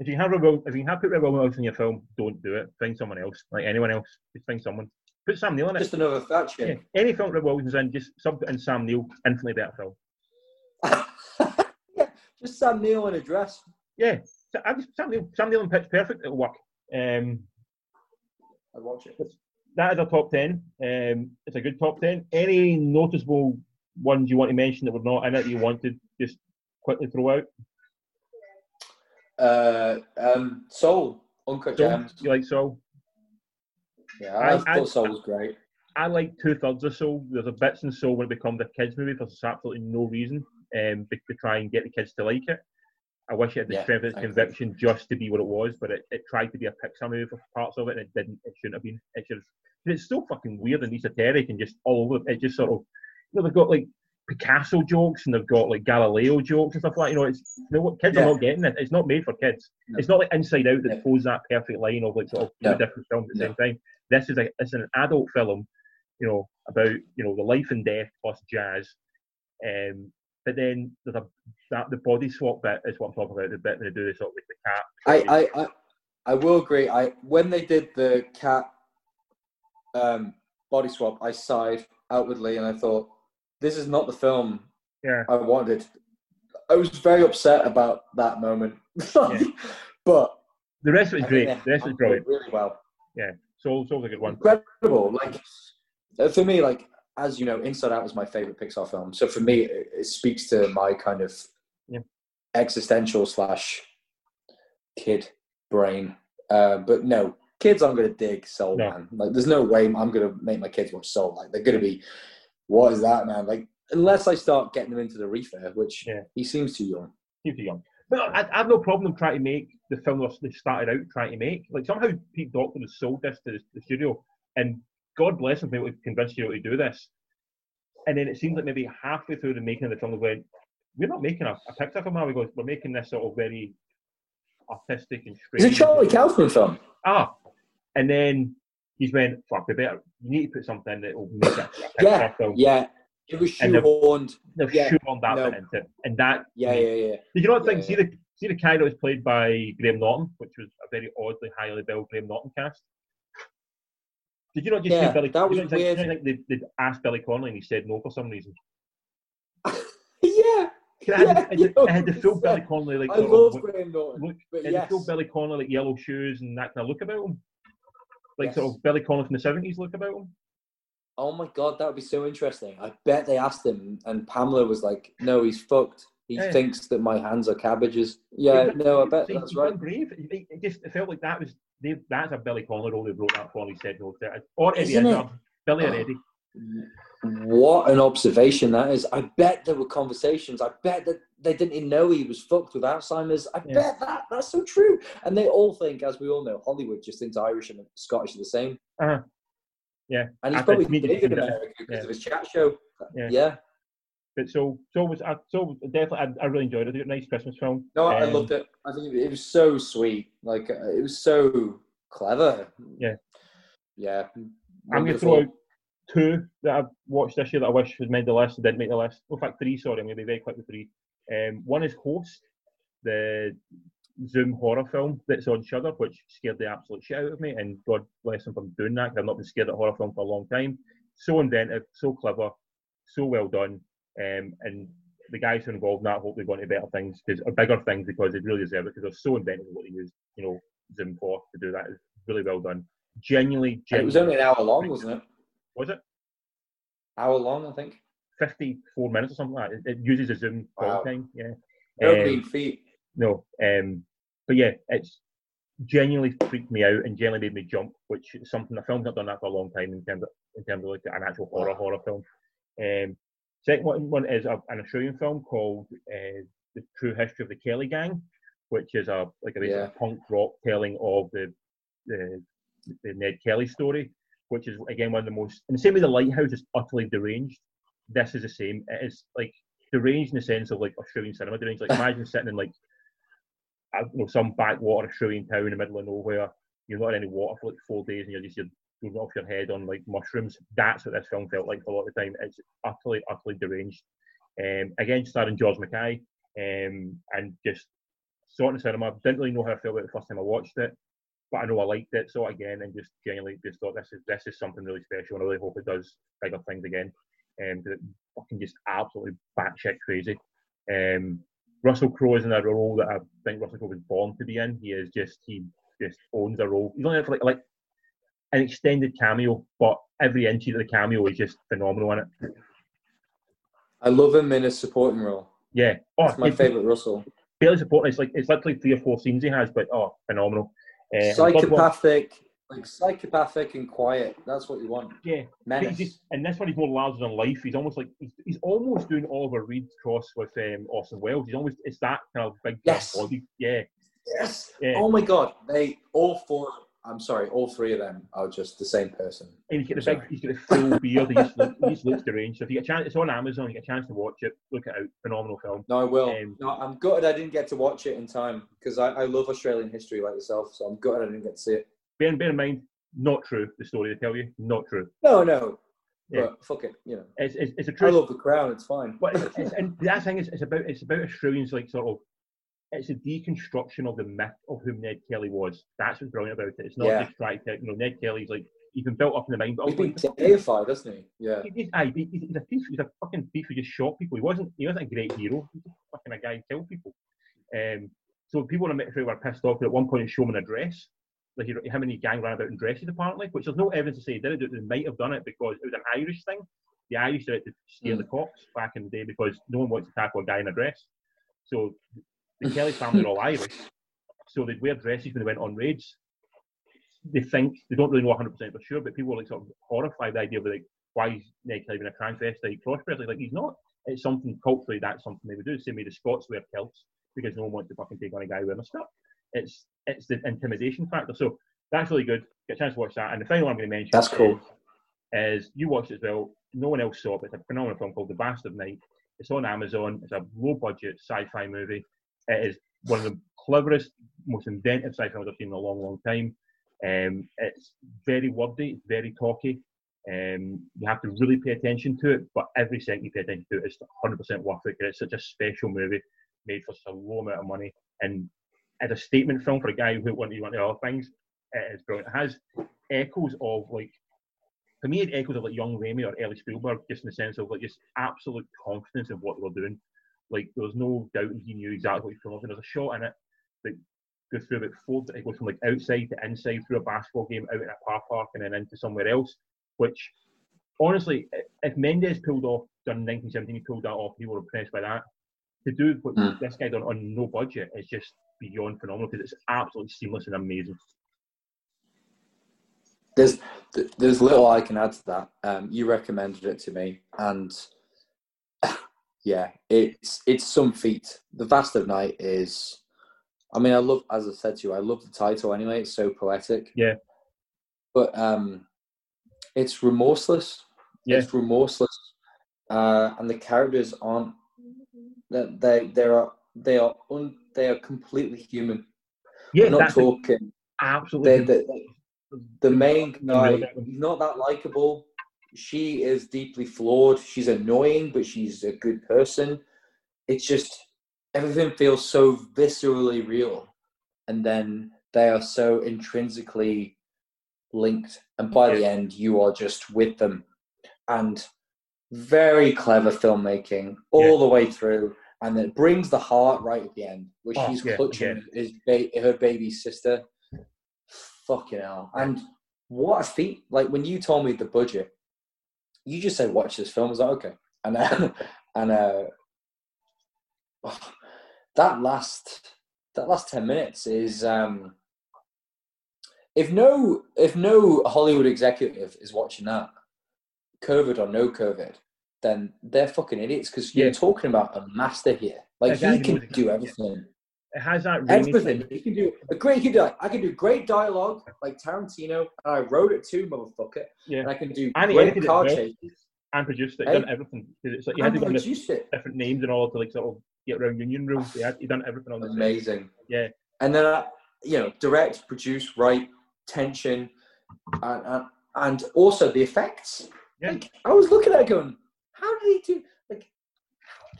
S1: If you have Rebel, if you have put Rebel Wilson in your film, don't do it. Find someone else, like anyone else. Just find someone. Put Sam Neill in it.
S2: Just another Thatcher.
S1: yeah. Any film Rebel Wilson's in, just sub in Sam Neill. Infinitely better film. <laughs>
S2: yeah, just Sam Neill in a dress.
S1: Yeah. I just, Sam Neill in Pitch Perfect. It'll work. Um,
S2: I'd watch it.
S1: that is a top ten. Um, it's a good top ten. Any noticeable ones you want to mention that were not in it that you wanted just quickly throw out?
S2: Uh, um, Soul, Uncut? Gems.
S1: You like Soul?
S2: Yeah, I,
S1: I-
S2: thought
S1: I-
S2: Soul was great.
S1: I like two thirds of Soul. There's a bits in Soul when it becomes a kids movie for absolutely no reason, um, to try and get the kids to like it. I wish it had the
S2: Yeah,
S1: strength of its conviction just to be what it was, but it, it tried to be a Pixar movie for parts of it, and it didn't. It shouldn't have been. It should. Have, it's so fucking weird and esoteric and just all over. It just sort of, you know, they've got like Picasso jokes and they've got like Galileo jokes and stuff like. You know, it's you know what kids
S2: Yeah.
S1: are not getting it. It's not made for kids.
S2: No.
S1: It's not like Inside Out that
S2: Yeah.
S1: pulls that perfect line of like sort of
S2: No.
S1: different films at the
S2: No.
S1: same time. This is a it's an adult film you know, about you know the life and death plus jazz. Um, but then there's a that the body swap bit is what I'm talking about. The bit they do this sort of like the cat.
S2: I, I, I, I will agree. I when they did the cat um, body swap, I sighed outwardly and I thought, "This is not the film
S1: yeah,
S2: I wanted." I was very upset about that moment, <laughs> but
S1: the rest of it's
S2: I
S1: great. The rest is brilliant.
S2: really well.
S1: Yeah, Soul, Soul's a good one.
S2: Incredible. Like uh, for me, like as you know, Inside Out is my favorite Pixar film. So for me, it, it speaks to my kind of. Existential slash kid brain. Uh, but no, kids aren't going to dig Soul,
S1: No.
S2: man. Like, there's no way I'm going to make my kids watch Soul. Like, they're going to be, what is that, man? Like, unless I start getting them into the reefer, which
S1: Yeah.
S2: he seems too young.
S1: Keep it young. But I, I have no problem trying to make the film they started out trying to make. Like somehow Pete Docter has sold this to the, the studio, and God bless him for able to convince you to do this. And then it seems like maybe halfway through the making of the film, they went, "We're not making a, a Pixar film now. We go, we're making this sort of very artistic and
S2: It's a
S1: strange."
S2: Charlie Kaufman film.
S1: Ah, and then he's went, "Fuck, we better. You need to put something that will make it a <laughs>
S2: Yeah,
S1: film."
S2: Yeah. It was shoehorned.
S1: They've
S2: yeah,
S1: shoehorned that
S2: no.
S1: into it, and that
S2: Yeah, yeah, yeah.
S1: Did you not think
S2: Yeah,
S1: see the see the guy that was played by Graham Norton, which was a very oddly highly billed Graham Norton cast? Did you not just
S2: Yeah,
S1: see Billy?
S2: that was weird.
S1: think they, they asked Billy Connolly and he said no for some reason? It had,
S2: Yeah,
S1: it, had- it had the full
S2: 100%.
S1: Billy Connolly like
S2: I love
S1: of,
S2: Graham Norton.
S1: look.
S2: But yes.
S1: Billy Connolly like yellow shoes and that kind of look about him, like
S2: Yes.
S1: sort of Billy Connolly from the seventies look about him.
S2: Oh my god, that would be so interesting. I bet they asked him, and Pamela was like, "No, he's fucked. He
S1: Yeah.
S2: thinks that my hands are cabbages." Yeah, no, I bet
S1: he-
S2: that's
S1: he
S2: right.
S1: Brave. It, it just it felt like that was they, that's a Billy Connolly role they wrote that for. And he said no to. Or Eddie
S2: Isn't it?
S1: Billy
S2: Oh.
S1: Eddie.
S2: What an observation that is. I bet there were conversations. I bet that they didn't even know he was fucked with Alzheimer's. I
S1: Yeah.
S2: bet that that's so true. And they all think, as we all know, Hollywood just thinks Irish and Scottish are the same.
S1: Uh-huh. Yeah.
S2: And he's
S1: I
S2: probably big in America because
S1: yeah.
S2: of his chat show.
S1: Yeah.
S2: yeah.
S1: But so so was I so definitely I, I really enjoyed it. It was a nice Christmas film.
S2: No, I
S1: Um,
S2: loved it. I think it was so sweet. Like uh, it was so clever.
S1: Yeah.
S2: Yeah.
S1: I'm going to throw out two that I've watched this year that I wish was made the list and didn't make the list. In fact, three. Sorry, I'm going to be very quick with three. Um, one is Host, the Zoom horror film that's on Shudder, which scared the absolute shit out of me. And God bless them for doing that. I've not been scared of horror film for a long time. So inventive, so clever, so well done. Um, and the guys who are involved in that hope they go into better things because or bigger things because they really deserve it because they're so inventive in what they use, you know, Zoom for to do that. It's really well done. Genuinely,
S2: And it was only an hour long, wasn't it?
S1: Was it?
S2: Hour long, I think.
S1: 54 minutes or something like that. It, uses a Zoom call
S2: Wow.
S1: time. Yeah.
S2: No
S1: Um,
S2: feet.
S1: no. Um, but yeah, it's genuinely freaked me out and genuinely made me jump, which is something the film's not done that for a long time in terms of in terms of like an actual horror
S2: Wow.
S1: horror film. Um, second one, one is a, an Australian film called uh, The True History of the Kelly Gang, which is a like a
S2: Yeah.
S1: punk rock telling of the, the the Ned Kelly story, which is again one of the most in the same way the lighthouse is utterly deranged. This is the same. It is like deranged in the sense of like Australian cinema deranged. Like imagine sitting in like I don't know some backwater Australian town in the middle of nowhere. You're not in any water for like four days, and you're just you're going off your head on like mushrooms. That's what this film felt like for a lot of the time. It's utterly, utterly deranged. Um, again, starring George Mackay, um, and just saw it in the cinema. Didn't really know how I felt about it the first time I watched it, but I know I liked it. So again, and just genuinely just thought this is this is something really special, and I really hope it does bigger things again. And it's fucking just absolutely batshit crazy. Um, Russell Crowe is in a role that I think Russell Crowe was born to be in. He is just he just owns the role. He's only for like, like an extended cameo, but every inch of the cameo is just phenomenal in it.
S2: I love him in a supporting role.
S1: Yeah. Oh,
S2: It's my favorite Russell.
S1: barely supporting. It's like it's literally three or four scenes he has, but oh, phenomenal. Uh, and the third one-
S2: Psychopathic, like psychopathic and quiet. That's what you want.
S1: Yeah, but
S2: Menace.
S1: he's just, and this one he's more larger than life. He's almost like he's, he's almost doing Oliver Reed cross with um, Orson Welles. He's almost it's that kind of big
S2: Yes.
S1: body. Yeah,
S2: Yes.
S1: yeah.
S2: Oh my god. They all four. I'm sorry. All three of them are just the same person.
S1: And he's got the big, he's got the full beard. He just, look, he just looks deranged. So if you get a chance, it's on Amazon. You get a chance to watch it. Look it out. Phenomenal film.
S2: No, I will.
S1: Um,
S2: no, I'm gutted I didn't get to watch it in time because I, I love Australian history like yourself. So I'm gutted I didn't get to see it.
S1: Bear, bear in mind, not true. The story they tell you, not true.
S2: No, no.
S1: Yeah.
S2: But fuck it. You know,
S1: It's it's, it's a
S2: I
S1: true.
S2: love the crown. It's fine.
S1: But it's, it's, and that thing is, it's about it's about Australians like sort of. It's a deconstruction of the myth of who Ned Kelly was. That's what's brilliant about it. It's not
S2: Yeah.
S1: just trying to, you know, Ned Kelly's like he's been built up in the mind, but
S2: He's been deified, hasn't he? Yeah.
S1: He- he's, aye, he's, he's a thief. He's a fucking thief who just shot people. He wasn't. He wasn't a great hero. He's just fucking a guy who killed people. Um, so people in the military were pissed off. At one point, he showed him in a dress. Like he, him and his gang ran about in dresses, apparently, which there's no evidence to say he did it. They might have done it because it was an Irish thing. The Irish did it to scare the cops back in the day because no one wants to tackle a guy in a dress. So the Kelly family are all Irish, so they'd wear dresses when they went on raids. They think they don't really know 100 percent for sure, but people are like sort of horrified by the idea of like why is Ned Kelly being a transvestite crossdresser? Like he's not. It's something culturally that's something they would do. Same way the Scots wear kilts because no one wants to fucking take on a guy wearing a skirt. It's it's the intimidation factor. So that's really good. Get a chance to watch that. And the final one I'm going to mention
S2: That's cool.
S1: is, is you watched it as well. No one else saw it, but it's a phenomenal film called The Vast of Night. It's on Amazon. It's a low budget sci-fi movie. It is one of the cleverest, most inventive sci-fi films I've seen in a long, long time. Um, it's very wordy, it's very talky. Um, you have to really pay attention to it, but every second you pay attention to it, it's 100% worth it. It's such a special movie, made for such a low amount of money, and as a statement film for a guy who wanted to want other things, it is brilliant. It has echoes of like, for me, it echoes of like young Raimi or early Spielberg, just in the sense of like just absolute confidence in what they were doing. Like there was no doubt he knew exactly what he was filming. There's a shot in it that goes through about four. It goes from like outside to inside through a basketball game, out in a car park, and then into somewhere else. Which, honestly, if Mendes pulled off done in 1917, he pulled that off. People were impressed by that. To do what
S2: Mm.
S1: this guy done on no budget is just beyond phenomenal because it's absolutely seamless and amazing.
S2: There's there's little I can add to that. Um, you recommended it to me, and yeah, it's it's some feat. The Vast of Night is. I mean, I love, as I said to you, I love the title anyway. It's so poetic.
S1: Yeah.
S2: But um, it's remorseless.
S1: Yeah.
S2: It's remorseless, uh, and the characters aren't. That they they are they are un, they are completely human.
S1: Yeah,
S2: Not talking.
S1: absolutely.
S2: They, they, the main guy, he's not that likable. She is deeply flawed. She's annoying, but she's a good person. It's just everything feels so viscerally real, and then they are so intrinsically linked. And by the end, you are just with them, and very clever filmmaking all the way through. And then it brings the heart right at the end, where
S1: Oh,
S2: she's
S1: yeah,
S2: clutching his ba- her baby sister. Fucking hell. And what a feat. Like when you told me the budget, you just said, watch this film. I was like, okay. and uh, <laughs> and uh, that last that last ten minutes is um, if no if no Hollywood executive is watching that, COVID or no COVID, then they're fucking idiots because
S1: Yeah.
S2: you're talking about a master here. Like he can do everything.
S1: It has that rainy
S2: Everything.
S1: thing.
S2: He can do a great. You can do. Like, I can do great dialogue like Tarantino, and I wrote it too, motherfucker.
S1: Yeah.
S2: And I can do
S1: And
S2: great car chases.
S1: and produced it.
S2: Hey.
S1: Done everything. It's like you had
S2: And
S1: to go with
S2: produced it.
S1: different names and all to like sort of get around union rules. He had he done everything on the set.
S2: Amazing.
S1: Yeah.
S2: And then, uh, you know, direct, produce, write, tension, and, and, and also the effects.
S1: Yeah.
S2: Like, I was looking at it going, how did he do,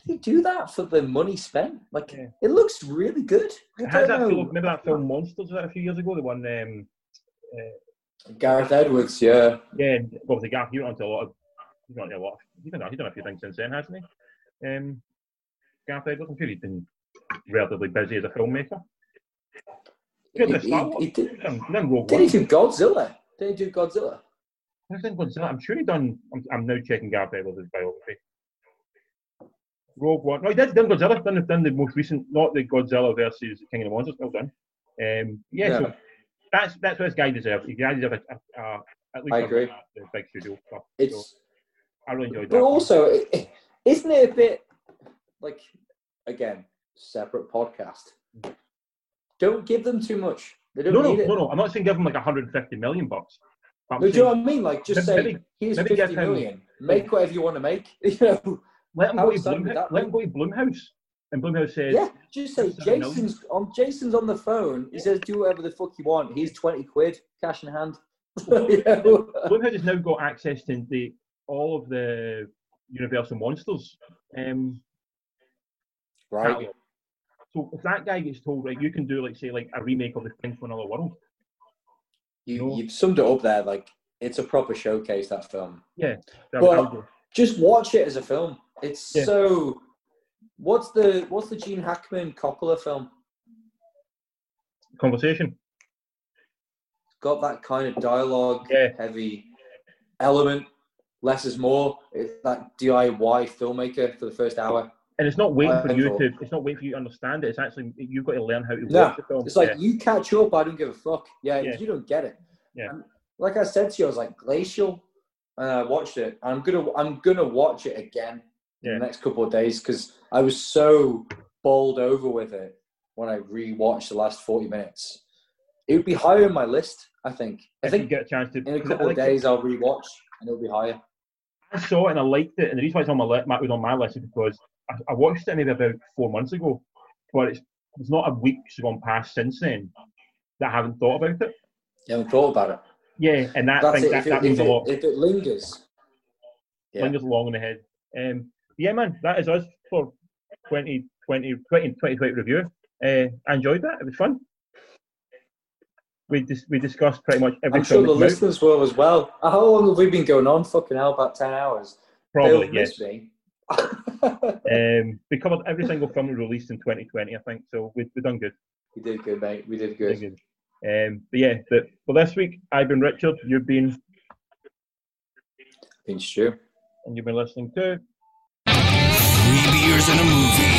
S2: did he do that for the money spent? Like,
S1: Yeah.
S2: it looks really good. I
S1: It has
S2: don't
S1: that
S2: know.
S1: of, remember that film Monsters was that a few years ago? The one um
S2: Gareth Edwards, yeah.
S1: yeah, obviously Garth he went on to a lot of on to a lot he's done, he's done a few things since then, hasn't he? Um Garth Edwards, I'm sure he's been relatively busy as a filmmaker.
S2: He, he, he did,
S1: done, Rogue
S2: did he do Godzilla? Did he do Godzilla?
S1: I think Godzilla. I'm sure he done. I'm, I'm now checking Gareth Edwards' biography. Rogue One. No, he did done Godzilla. Done, done the most recent, not the Godzilla versus King of the Monsters. Well done. Um, yeah, so that's that's what this guy deserves. He guy deserves a, a, a, at least
S2: I agree.
S1: the big studio stuff. So
S2: It's,
S1: I really enjoyed that.
S2: but also, isn't it a bit like, again, separate podcast? Don't give them too much. They don't
S1: no, no,
S2: it.
S1: no, no. I'm not saying give them like 150 million bucks. But
S2: No, do you know what I mean? Like, just
S1: Maybe-
S2: say, here's
S1: maybe
S2: 50
S1: him-
S2: Make whatever you want to make. <laughs> You know?
S1: Let him go to
S2: exciting Blumhouse.
S1: Let him go to Blumhouse. And Blumhouse says,
S2: Yeah, just say Jason's on. Jason's on the phone. He says, "Do whatever the fuck you want." He's twenty quid, cash in hand. <laughs> <laughs> You know?
S1: Blumhouse has now got access to the all of the Universal monsters. Um,
S2: Right.
S1: catalog. So if that guy gets told, right, you can do like say like a remake of the Thing from Another World.
S2: You
S1: No.
S2: you've summed it up there. Like it's a proper showcase. That film.
S1: Yeah,
S2: But-
S1: would- that would go.
S2: Just watch it as a film. It's
S1: Yeah.
S2: so. What's the What's the Gene Hackman Coppola film?
S1: conversation.
S2: Got that kind of dialogue
S1: Yeah.
S2: heavy element. Less is more. It's that DIY filmmaker for the first hour.
S1: And it's not waiting uh, for you to. It's not waiting for you to understand it. It's actually you've got to learn how to
S2: No,
S1: watch the film.
S2: It's like
S1: Yeah.
S2: you catch up, I don't give a fuck. Yeah,
S1: Yeah.
S2: you don't get it.
S1: Yeah.
S2: And like I said to you, I was like glacial, and I watched it. I'm gonna I'm gonna watch it again in
S1: Yeah.
S2: the next couple of days because I was so bowled over with it when I rewatched the last 40 minutes. It would be higher on my list, I think. I
S1: if you
S2: think
S1: get a chance to.
S2: in a couple of
S1: liked it.
S2: days I'll rewatch and it'll be higher.
S1: I saw it and I liked it, and the reason why it's on my li- was on my list is because I, I watched it maybe about four months ago, but it's it's not a week's gone past since then that I haven't thought about it.
S2: You haven't thought about it.
S1: Yeah, and that
S2: That's
S1: thing,
S2: it.
S1: that,
S2: it,
S1: that means
S2: if
S1: a lot.
S2: it, if it lingers. Yeah.
S1: Lingers long in the head. Um, yeah, man, that is us for 2020, 20, 2020 review. Uh, I enjoyed that. It was fun. We dis- we discussed pretty much every
S2: I'm sure the listeners will as well. How long have we been going on? Fucking hell, about 10 hours.
S1: Probably, yes. <laughs> Um, we covered every single film we released in 2020, I think. So we we done good.
S2: we did good, mate. We did
S1: We
S2: good.
S1: did good. Um, but yeah, but for this week, I've been Richard. You've been,
S2: Been Stu.
S1: and you've been listening to.
S4: Beers and a movie.